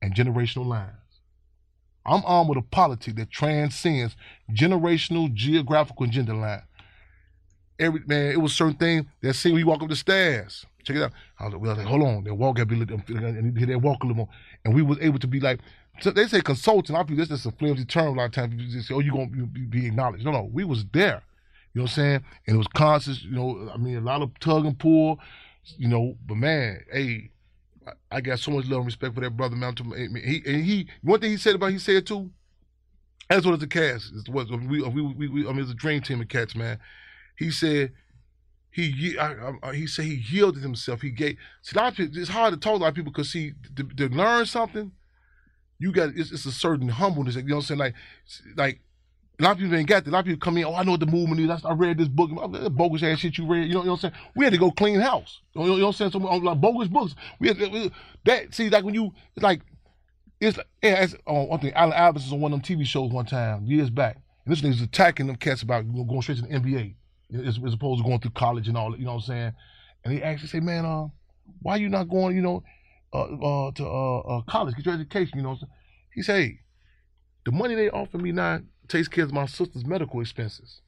and generational lines. I'm on with a politic that transcends generational, geographical, and gender lines. Every man, it was certain thing that see you walk up the stairs. Check it out. I was like, well, like, hold on, they walk every and they walk a little more, and we was able to be like. So they say consulting. I feel this is a flimsy term. A lot of times people just say, "Oh, you're gonna be acknowledged." No, no, we was there. You know what I'm saying? And it was conscious. You know, I mean, a lot of tug and pull. You know, but man, hey, I got so much love and respect for that brother, man. He and he one thing he said about he said too, as well as the cast, it was we we we, we I mean it's a dream team of cats, man. He said he I, I, he said he yielded himself. He gave. See, a lot of people, it's hard to talk to a lot of people because see to, to learn something, you got it's, it's, a certain humbleness. You know what I'm saying? Like like a lot of people ain't got that. A lot of people come in, oh, I know what the movement is. I read this book, uh, bogus ass shit you read. You know, you know what I'm saying? We had to go clean house. You know, you know what I'm saying? Some um, like bogus books. We had to, that. See, like when you, it's like, it's yeah. It's, oh, one thing. Allen Iverson was on one of them TV shows one time years back, and this nigga's attacking them cats about going straight to the NBA as, as, opposed to going through college and all. You know what I'm saying? And he actually say, man, uh, why you not going? You know, uh, uh to uh, uh college, get your education. You know, what I'm saying? he hey, the money they offer me now takes care of my sister's medical expenses.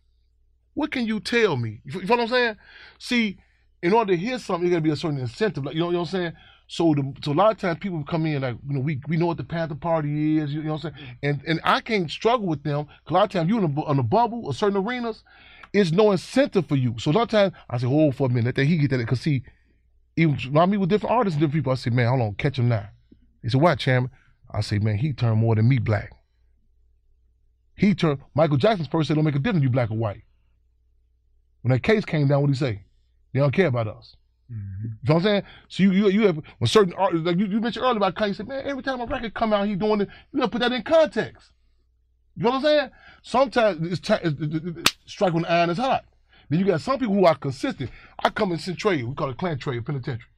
What can you tell me? You, know what I'm saying? See, in order to hear something, you gotta be a certain incentive. Like you know, you know what I'm saying? So the so a lot of times people come in like, you know, we we know what the Panther Party is, you know what I'm saying? And and I can't struggle with them because a lot of times you in a, in a bubble or certain arenas, it's no incentive for you. So a lot of times I say, hold for a minute, let he get that because see, even when I meet with different artists and different people, I say, man, hold on, catch him now. He said, what, Chairman? I say, man, he turned more than me black. He turned Michael Jackson's first said don't make a difference you black or white. When that case came down, what did he say? They don't care about us. Mm-hmm. You know what I'm saying? So you you, you have when certain artists like you, you mentioned earlier about Kanye, said, man, every time a record come out, he doing it, you gotta put that in context. You know what I'm saying? Sometimes it's, t- it's, it's, strike when the iron is hot. Then you got some people who are consistent. I come in Centralia, we call it clan trade penitentiary.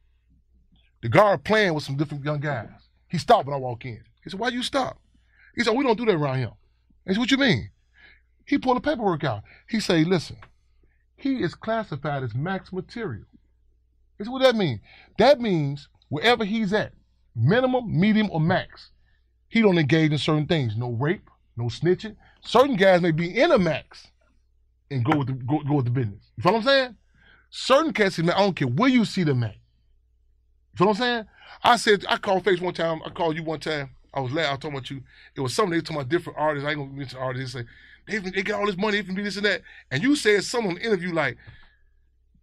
The guard playing with some different young guys. He stopped when I walk in. He said, Why you stop? He said, We don't do that around here. I said, what you mean? He pulled the paperwork out. He say, listen, he is classified as max material. Said, what that mean? That means wherever he's at, minimum, medium, or max, he don't engage in certain things. No rape, no snitching. Certain guys may be in a max and go with the go, go with the business. You know what I'm saying? Certain cats, man, I don't care where you see them at. You know what I'm saying? I said, I called Face one time, I called you one time. I was laughing. I was talking about you. It was something they talking about different artists. I ain't gonna mention artists. They say they, they get all this money, they can do this and that. And you said someone in the interview like,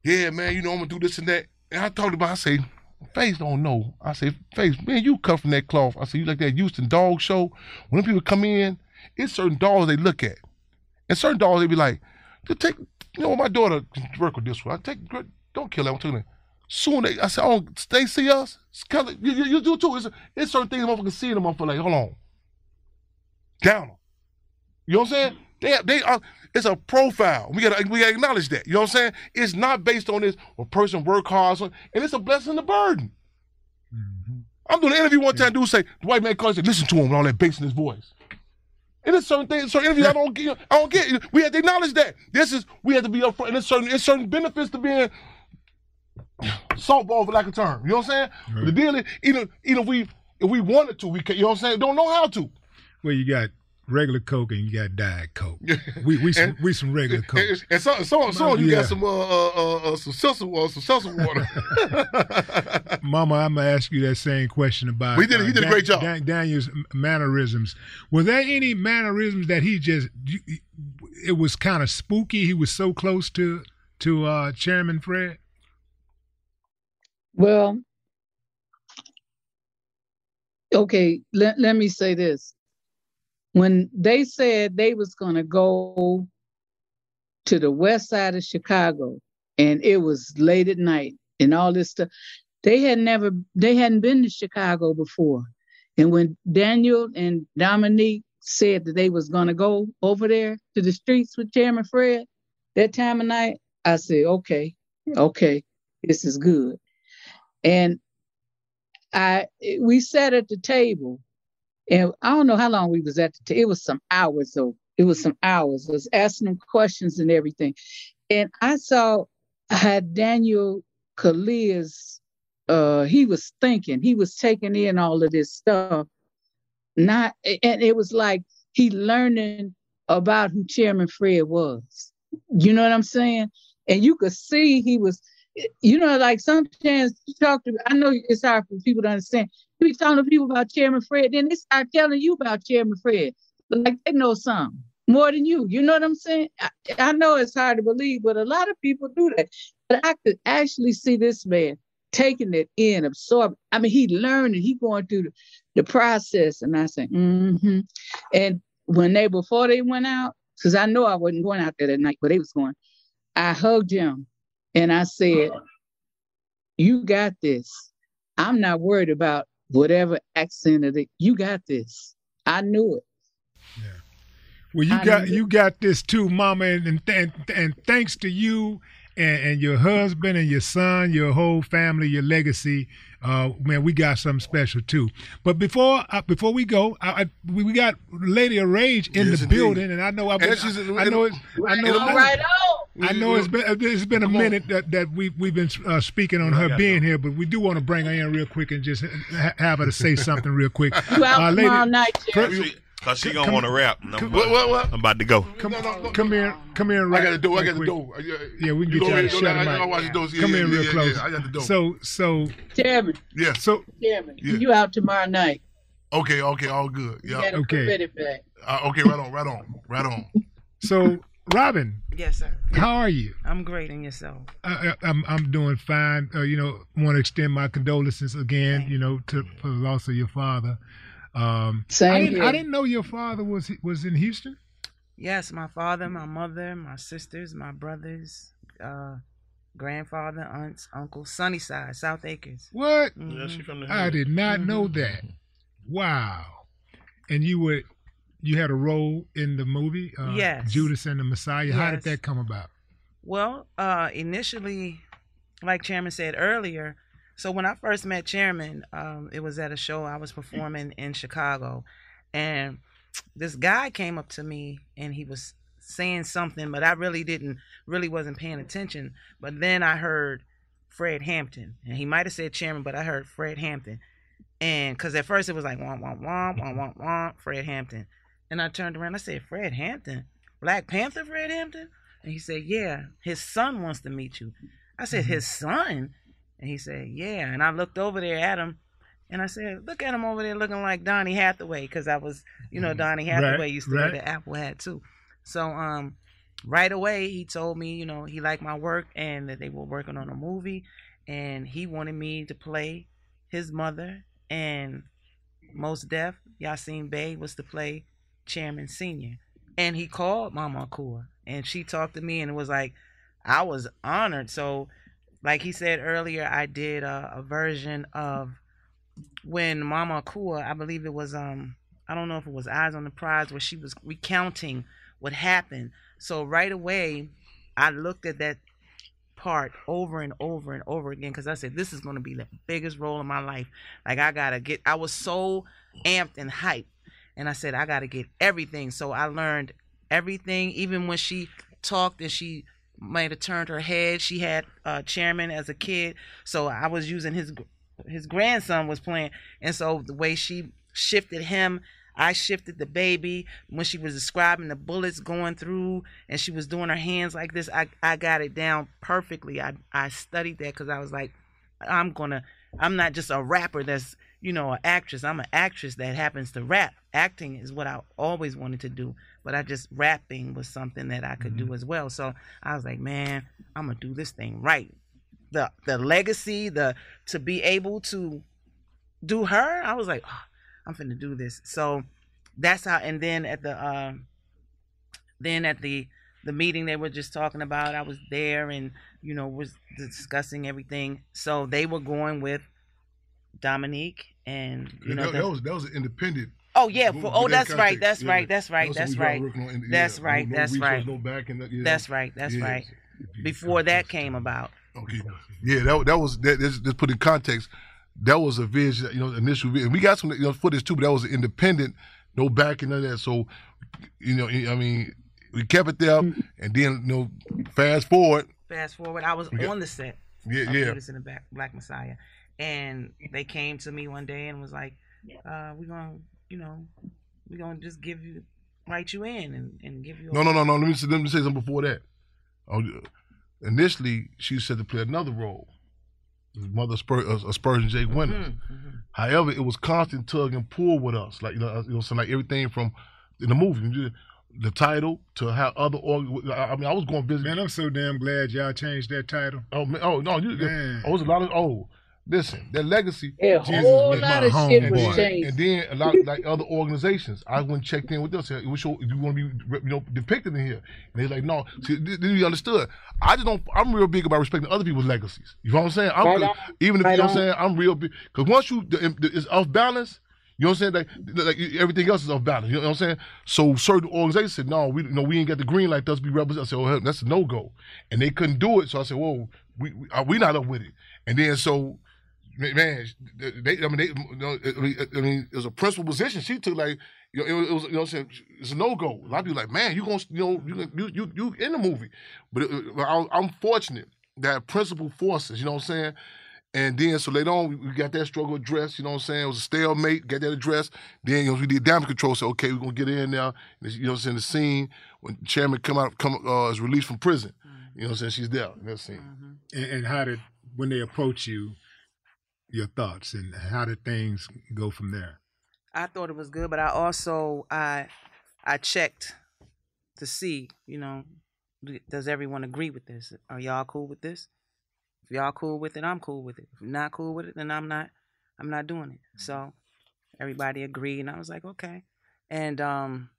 "Yeah, man, you know I'm gonna do this and that." And I talked about. I say, Face don't know. I say, Face, man, you cut from that cloth. I say, you like that Houston dog show? When people come in, it's certain dogs they look at, and certain dogs they be like, take. You know, my daughter can work with this one. I take. Don't kill that. I'm telling. Soon they, I said, oh, they see us. Kind of, you, you, you, do too. It's, it's certain things motherfuckers see them. I'm like, hold on, down them. You know what I'm saying? They they are. It's a profile. We gotta we gotta acknowledge that. You know what I'm saying? It's not based on this. A person work hard, and it's a blessing and a burden. Mm-hmm. I'm doing an interview one time. Dude say the white man calls. Said, Listen to him with all that bass in his voice. And there's certain things, certain interviews I don't get. I don't get. We have to acknowledge that. This is we have to be upfront. And there's certain, there's certain benefits to being softball for lack of term. You know what I'm saying? The deal is, even even if we if we wanted to, we can. You know what I'm saying? Don't know how to. Well, you got regular Coke and you got Diet Coke. we we some, we some regular Coke. And, and so, so, so you Yeah. got some uh, uh, uh, uh, some seltzer water, some seltzer water. Mama, I'm gonna ask you that same question about. We did- you did a great job. Dan- Daniel's mannerisms. Were there any mannerisms that he just? It was kind of spooky. He was so close to to uh, Chairman Fred. Well, okay, let, let me say this. When they said they was gonna go to the west side of Chicago and it was late at night and all this stuff, they had never they hadn't been to Chicago before. And when Daniel and Dominique said that they was gonna go over there to the streets with Chairman Fred that time of night, I said, okay, okay, this is good. And I we sat at the table, and I don't know how long we was at the table. It was some hours though. It was some hours. I was asking them questions and everything. And I saw how Daniel Kaluuya's uh he was thinking, he was taking in all of this stuff. Not and it was like he learning about who Chairman Fred was. You know what I'm saying? And you could see he was, you know, like sometimes you talk to, I know it's hard for people to understand. You be talking to people about Chairman Fred, then they start telling you about Chairman Fred. But Like they know some more than you. You know what I'm saying? I, I know it's hard to believe, but a lot of people do that. But I could actually see this man taking it in, absorbing. I mean, he learning, he going through the, the process. And I said, mm-hmm. And when they before they went out, because I know I wasn't going out there that night, but they was going. I hugged him and I said, uh-huh. You got this. I'm not worried about whatever accent of it. You got this. I knew it. Yeah. Well, you I got you got this too, Mama, and and, and, and thanks to you and, and your husband and your son, your whole family, your legacy, uh, man, we got something special too. But before uh, before we go, I, I, we we got Lady of Rage in Yes, the indeed. building, and I know I've been, And she's- I, I know it's I know Right on, right I know it's been it's been a minute that, that we we've been uh, speaking on her being here, but we do want to bring her in real quick and just ha- have her to say something real quick. You out Uh, tomorrow night, Fir- Jerry? Cause she gonna want to rap. and I'm, come- about, What, what, what? I'm about to go. Come, come here, come here. I got the door. I got the quick. door. Yeah, Yeah, we can You get you out of shut him out. watch the doors. Yeah, Come yeah, real yeah, close. yeah, I got the door. So, so, Chairman, Yeah. so, Chairman, Yeah. you out tomorrow night. Okay. Okay. All good. Yeah. Okay. credit back. Uh, okay. Right on. Right on. Right on. so, Robin, Yes, sir. how are you? I'm great in yourself. I, I- I'm I'm doing fine. Uh, you know, want to extend my condolences again. You know, to for the loss of your father. Um, Same I didn't, here. I didn't know your father was was in Houston. Yes, my father, my mother, my sisters, my brothers, uh, grandfather, aunts, uncles, Sunnyside, South Acres. What? Yeah, she from the I did not know Mm-hmm. that. Wow. And you were you had a role in the movie, uh, Yes. Judas and the Messiah. How did that come about? Well, uh, initially, like Chairman said earlier, so when I first met Chairman, um, it was at a show I was performing in Chicago, and this guy came up to me and he was saying something, but I really didn't, really wasn't paying attention. But then I heard Fred Hampton, and he might have said Chairman, but I heard Fred Hampton, and because at first it was like womp womp womp womp womp womp Fred Hampton, and I turned around, I said Fred Hampton, Black Panther Fred Hampton. And he said, Yeah, his son wants to meet you. I said, Mm-hmm. His son? And he said, Yeah. And I looked over there at him and I said, Look at him over there looking like Donny Hathaway, because I was, you know, Donny Hathaway Mm-hmm. Right, used to right. wear the Apple hat too. So um right away he told me, you know, he liked my work and that they were working on a movie and he wanted me to play his mother and Mos Def, Yasiin Bey was to play Chairman Senior. And he called Mama Akua and she talked to me and it was like I was honored. So like he said earlier, I did a, a version of when Mama Akua, I believe it was um I don't know if it was Eyes on the Prize where she was recounting what happened. So right away, I looked at that part over and over and over again because I said this is going to be the biggest role in my life. Like I gotta get. I was so amped and hyped, and I said I gotta get everything. So I learned everything, even when she talked and she might have turned her head. She had uh, chairman as a kid, so I was using his his grandson was playing, and so the way she shifted him. I shifted the baby when she was describing the bullets going through and she was doing her hands like this. I, I got it down perfectly. I, I studied that because I was like, I'm going to, I'm not just a rapper that's, you know, an actress. I'm an actress that happens to rap. Acting is what I always wanted to do, but I just rapping was something that I could Mm-hmm. do as well. So I was like, man, I'm gonna do this thing right. The the legacy, the to be able to do her, I was like, oh, I'm finna do this. So that's how. And then at the uh, then at the the meeting they were just talking about, I was there and you know was discussing everything. So they were going with Dominique and you know that, the- that was that was an independent. Oh yeah, With- for, with oh that that's right, that's yeah. right, that's right, That's that's what we right, were working on in- that's right, that's right, no backing, yeah. that's right, that's right. Before that came about, Okay. Yeah, that that was that. Just, just put in context. That was a vision, you know, initial vision. We got some you know, footage too, but that was independent, no backing of that. So, you know, I mean, we kept it there, and then you know, fast forward. fast forward, I was got- on the set. Yeah, of yeah. Judas and the Black, Black Messiah, and they came to me one day and was like, uh, "We're gonna, you know, we're gonna just give you, write you in and, and give you." a- No, no, no, no. Let me say, let me say something before that. Oh, initially, she said to play another role. Mother, Spur, uh, Spurgeon J. Winters. Mm-hmm. However, it was constant tug and pull with us. Like you know, you know, so like everything from in the movie, the title to how other org. I I mean, I was going business. Man, I'm so damn glad y'all changed that title. Oh, man, oh no, you, Man. oh, it was a lot of oh. Listen, that legacy. A whole lot of shit was changed. and then a lot like other organizations. I went and checked in with them. Said, "We show you want to be you know depicted in here." And they're like, "No." See, then you understood. I just don't. I'm real big about respecting other people's legacies. You know what I'm saying? I'm Right even if Right you know what I'm saying. I'm real big because once you the, the, it's off balance. You know what I'm saying? Like, like everything else is off balance. You know what I'm saying? So certain organizations said, "No, we, you know, we ain't got the green light. Us be rebels." I said, "Oh, that's a no go," and they couldn't do it. So I said, "Whoa, we we, are we not up with it?" And then so man, they, I mean, they, you know, I mean, I mean, it was a principal position she took. Like, you know, it was, you know, what I'm saying it's a no go. A lot of people like, man, you gonna, you know, you you you, you in the movie, but uh, it, I, I'm fortunate that principal forces, you know what I'm saying. And then so later on, we- we got that struggle addressed. You know what I'm saying? It was a stalemate. Got that addressed. Then you know we did damage control. So okay, we're gonna get in now. You know what I'm saying? The scene when chairman come out, come uh, is released from prison. Mm-hmm. You know what I'm saying? She's there in that scene. Mm-hmm. And, and how did when they approach you, your thoughts and how did things go from there? I thought it was good, but I also I I checked to see, you know, does everyone agree with this? Are y'all cool with this? If y'all cool with it, I'm cool with it. If you're not cool with it, then I'm not I'm not doing it. So everybody agreed and I was like, okay. And um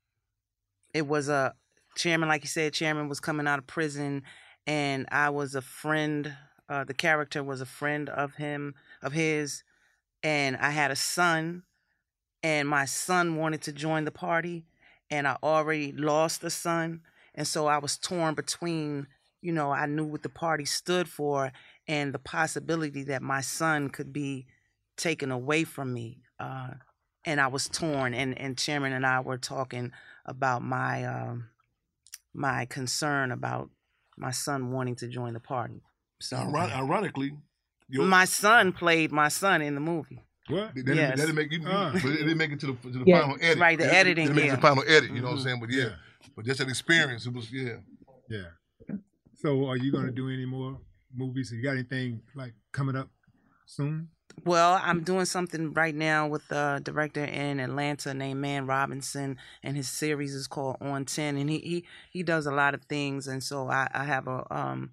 it was a chairman, like you said, chairman was coming out of prison and I was a friend, uh the character was a friend of him of his and I had a son and my son wanted to join the party and I already lost a son and so I was torn between you know I knew what the party stood for and the possibility that my son could be taken away from me uh, and I was torn and and chairman and I were talking about my um, my concern about my son wanting to join the party so Iron- ironically, your- my son played my son in the movie What? That didn't, Yes. that didn't make you, Ah. but it didn't make it to the to the Yeah. final edit. Right, the It- it- editing, It didn't make it to yeah. the final edit. You know what I'm Mhm. saying? But yeah, but just an experience. It was yeah. Yeah. So are you gonna do any more movies? You got anything like coming up soon? Well, I'm doing something right now with a director in Atlanta named Man Robinson, and his series is called On Ten, and he he, he does a lot of things, and so I, I have a um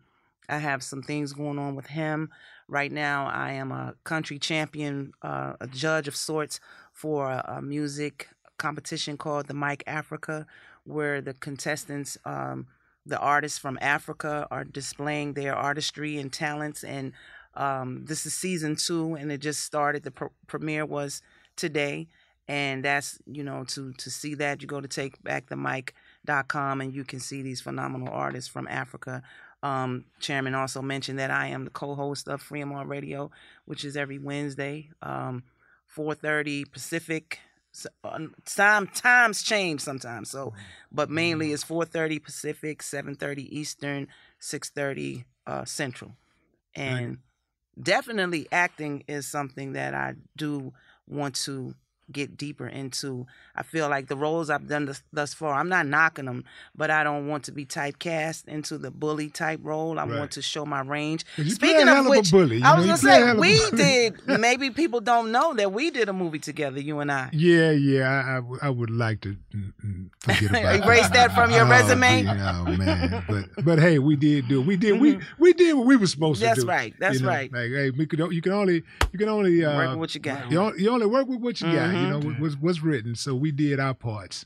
I have some things going on with him right now. I am a country champion, uh, a judge of sorts for a, a music competition called the Mike Africa, where the contestants um the artists from Africa are displaying their artistry and talents. And um, this is season two, and it just started. The pr- premiere was today, and that's you know to to see that you go to takebackthemic.com and you can see these phenomenal artists from Africa. Um, Chairman also mentioned that I am the co-host of Freedom on Radio, which is every Wednesday, um, 4:30 Pacific. So, uh, time times change sometimes, so but mainly it's 4:30 Pacific, 7:30 Eastern, 6:30 uh, Central, and definitely acting is something that I do want to get deeper into. I feel like the roles I've done thus, thus far, I'm not knocking them, but I don't want to be typecast into the bully type role. I Right. want to show my range. Speaking of of which, bully, I know, was gonna say of we did. Maybe people don't know that we did a movie together, you and I. Yeah, yeah, I, I would like to mm, mm, forget about Erase that from your Oh, resume? yeah, Oh man, but but hey, we did do it. We did we we did what we were supposed Mm-hmm. That's to do. That's right, that's you know? right. Like hey, we could you can only you can only uh, Work with what you got. You only, you only work with what you got. You Mhm. know what was what's written. So we did our parts.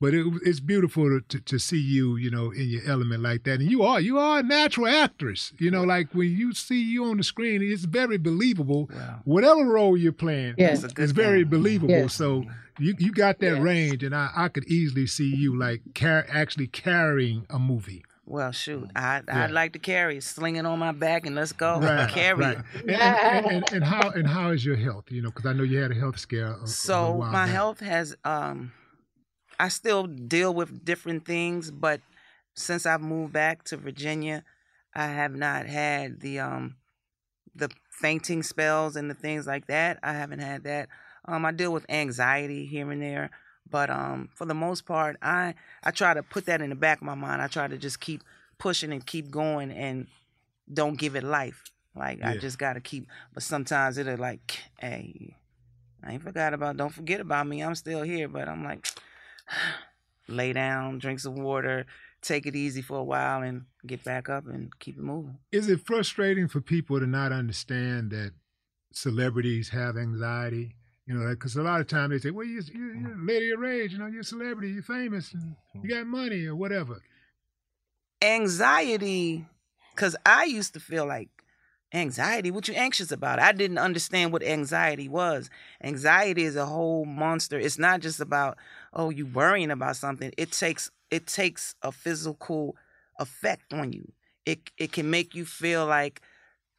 But it, it's beautiful to, to, to see you, you know, in your element like that. And you are, you are a natural actress. You know, like when you see you on the screen, it's very believable. Whatever role you're playing, Yes. it's, it's very believable. Yes. So you you got that range, and I, I could easily see you like car- actually carrying a movie. Well, shoot, I Yeah. I'd like to carry, it, sling it on my back, and let's go Right, carry right. it. And, and, and, how and how is your health? You know, because I know you had a health scare. A, a So while my back. health has um I still deal with different things, but since I've moved back to Virginia, I have not had the um the fainting spells and the things like that. I haven't had that. Um I deal with anxiety here and there, but um for the most part, I I try to put that in the back of my mind. I try to just keep pushing and keep going and don't give it life. Like I just got to keep but sometimes it'll like, hey, I ain't forgot about. Don't forget about me. I'm still here, but I'm like, lay down, drink some water, take it easy for a while, and get back up and keep it moving. Is it frustrating for people to not understand that celebrities have anxiety? You know, because a lot of times they say, "Well, you're, mm. you're, you're a lady of rage. You know, you're a celebrity. You're famous. And you mm-hmm. got money or whatever." Anxiety, because I used to feel like anxiety. What you anxious about? I didn't understand what anxiety was. Anxiety is a whole monster. It's not just about oh you worrying about something. It takes it takes a physical effect on you. It it can make you feel like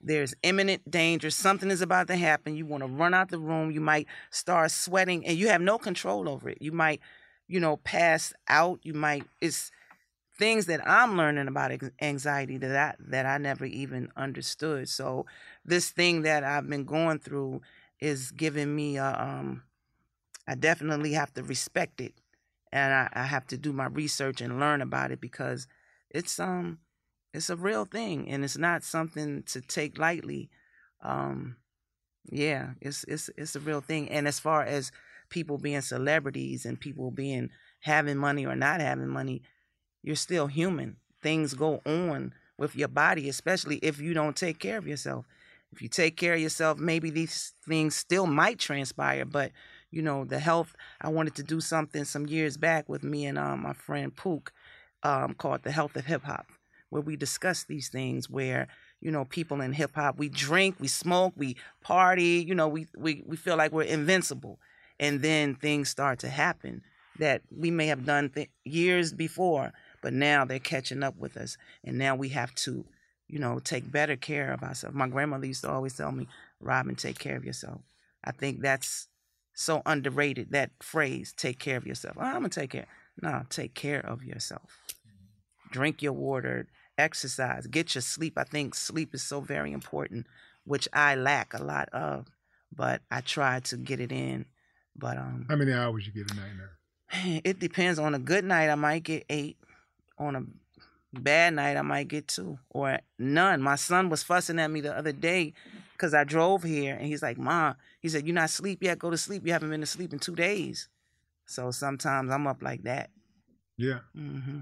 there's imminent danger. Something is about to happen. You want to run out the room. You might start sweating, and you have no control over it. You might, you know, pass out. You might. It's things that I'm learning about anxiety that I, that I never even understood. So this thing that I've been going through is giving me a. Um, I definitely have to respect it, and I, I have to do my research and learn about it because it's um it's a real thing and it's not something to take lightly. Um, yeah, it's it's it's a real thing. And as far as people being celebrities and people being having money or not having money, you're still human. Things go on with your body, especially if you don't take care of yourself. If you take care of yourself, maybe these things still might transpire, but you know, the health I wanted to do something some years back with me and um, my friend Pook um, called The Health of Hip Hop, where we discuss these things where, you know, people in hip hop, we drink, we smoke, we party, you know, we, we, we feel like we're invincible. And then things start to happen that we may have done th- years before, but now they're catching up with us. And now we have to, you know, take better care of ourselves. My grandmother used to always tell me, Robin, take care of yourself. I think that's so underrated, that phrase, take care of yourself. Oh, I'm to take care. No, take care of yourself. Drink your water, exercise, get your sleep. I think sleep is so very important, which I lack a lot of, but I try to get it in. But um, How many hours you get a night now? it depends. On a good night, I might get eight. On a bad night, I might get two or none. My son was fussing at me the other day because I drove here, and he's like, "Mom," he said, "You're not asleep yet. Go to sleep. You haven't been to sleep in two days." So sometimes I'm up like that. Yeah. hmm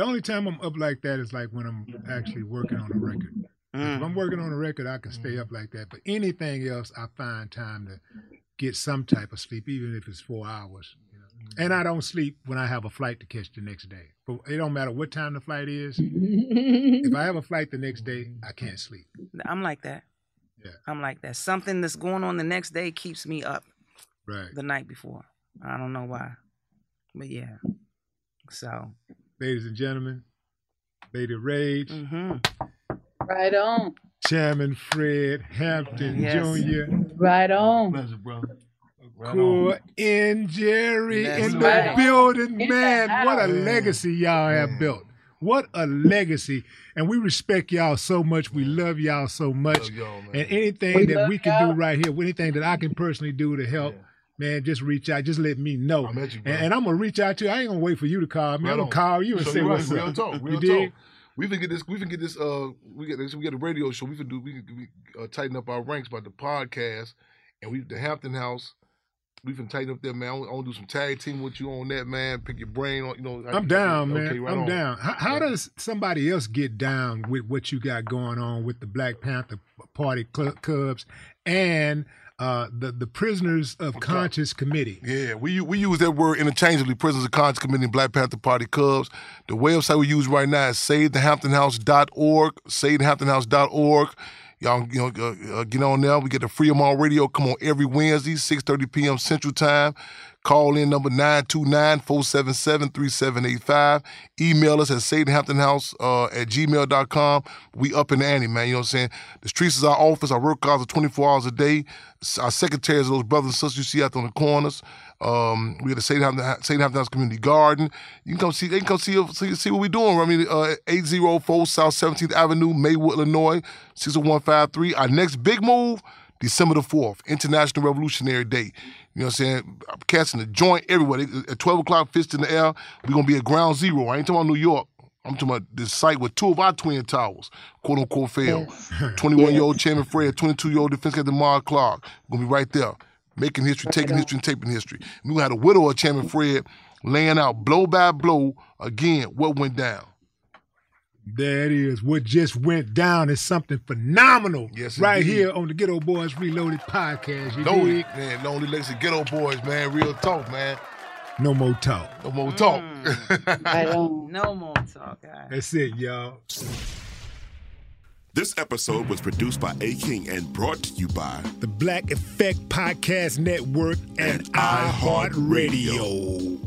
The only time I'm up like that is like when I'm actually working on a record. Mm. If I'm working on a record, I can stay up like that. But anything else, I find time to get some type of sleep, even if it's four hours. you know. And I don't sleep when I have a flight to catch the next day. But it don't matter what time the flight is. if I have a flight the next day, I can't sleep. I'm like that. Yeah. I'm like that. Something that's going on the next day keeps me up Right. the night before. I don't know why, but yeah. So, ladies and gentlemen, Lady Rage, mm-hmm. Right on. Chairman Fred Hampton Yes. Jr. Right on. Pleasure, brother. Core and Jerry That's in the right. building, In man. What a legacy y'all have built. What a legacy. And we respect y'all so much. We love y'all so much. and anything We that we can y'all. do right here, anything that I can personally do to help, man, just reach out. Just let me know. I'm you, and, and I'm gonna reach out to you. I ain't gonna wait for you to call me. Right I'm gonna call you and So say right. what's real up. Talk, You real dig? talk. We can get this. We can get this. Uh, we get this. We get a radio show. We can do. We can we, uh, tighten up our ranks by the podcast, and we the Hampton House. We can tighten up there, man. I want, to do some tag team with you on that, man. Pick your brain on, you know. I'm down, man. Right I'm on. down. How, how does somebody else get down with what you got going on with the Black Panther Party Cl- Cubs and uh, the the Prisoners of Conscience Committee? Yeah, we we use that word interchangeably. Prisoners of Conscience Committee and Black Panther Party Cubs. The website we use right now is savethehamptonhouse.org. Savethehamptonhouse.org. Y'all, you know, uh, uh, get on there. We get the Free All Radio. Come on every Wednesday, 6:30 p.m. Central Time. Call in number 929-477-3785. Email us at savethehamptonhouse uh, at gmail.com. We up in the ante, man. You know what I'm saying? The streets is our office. Our work hours are 24 hours a day. Our secretaries are those brothers and sisters you see out on the corners. Um, we got the St. Hampton, St. Hampton House Community Garden. You can come see. They can come see see, see what we're doing. I mean, uh, 804 South 17th Avenue, Maywood, Illinois, 60153. Our next big move, December the 4th, International Revolutionary Day. You know what I'm saying? I'm casting the joint everywhere. At 12 o'clock, fist in the air, we're going to be at ground zero. I ain't talking about New York. I'm talking about this site with two of our twin towers, quote unquote, failed. 21 year old Chairman Fred, 22 year old Defense Captain Mark Clark. Going to be right there, making history, taking history, and taping history. And to have the widow of Chairman Fred laying out blow by blow again what went down. There it is. What just went down is something phenomenal. Yes, right indeed. here on the Geto Boys Reloaded podcast. You Lonely, dig? man, Lonely Legacy Geto Boys, man, real talk, man. No more talk. No more talk. Mm. I don't. No more talk, guys. That's it, y'all. This episode was produced by A King and brought to you by The Black Effect Podcast Network and, iHeartRadio.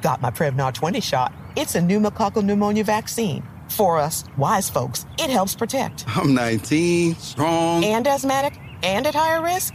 Got my Prevnar 20 shot. It's a pneumococcal pneumonia vaccine. For us, wise folks, it helps protect. I'm 19, strong. And asthmatic and at higher risk?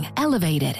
elevated.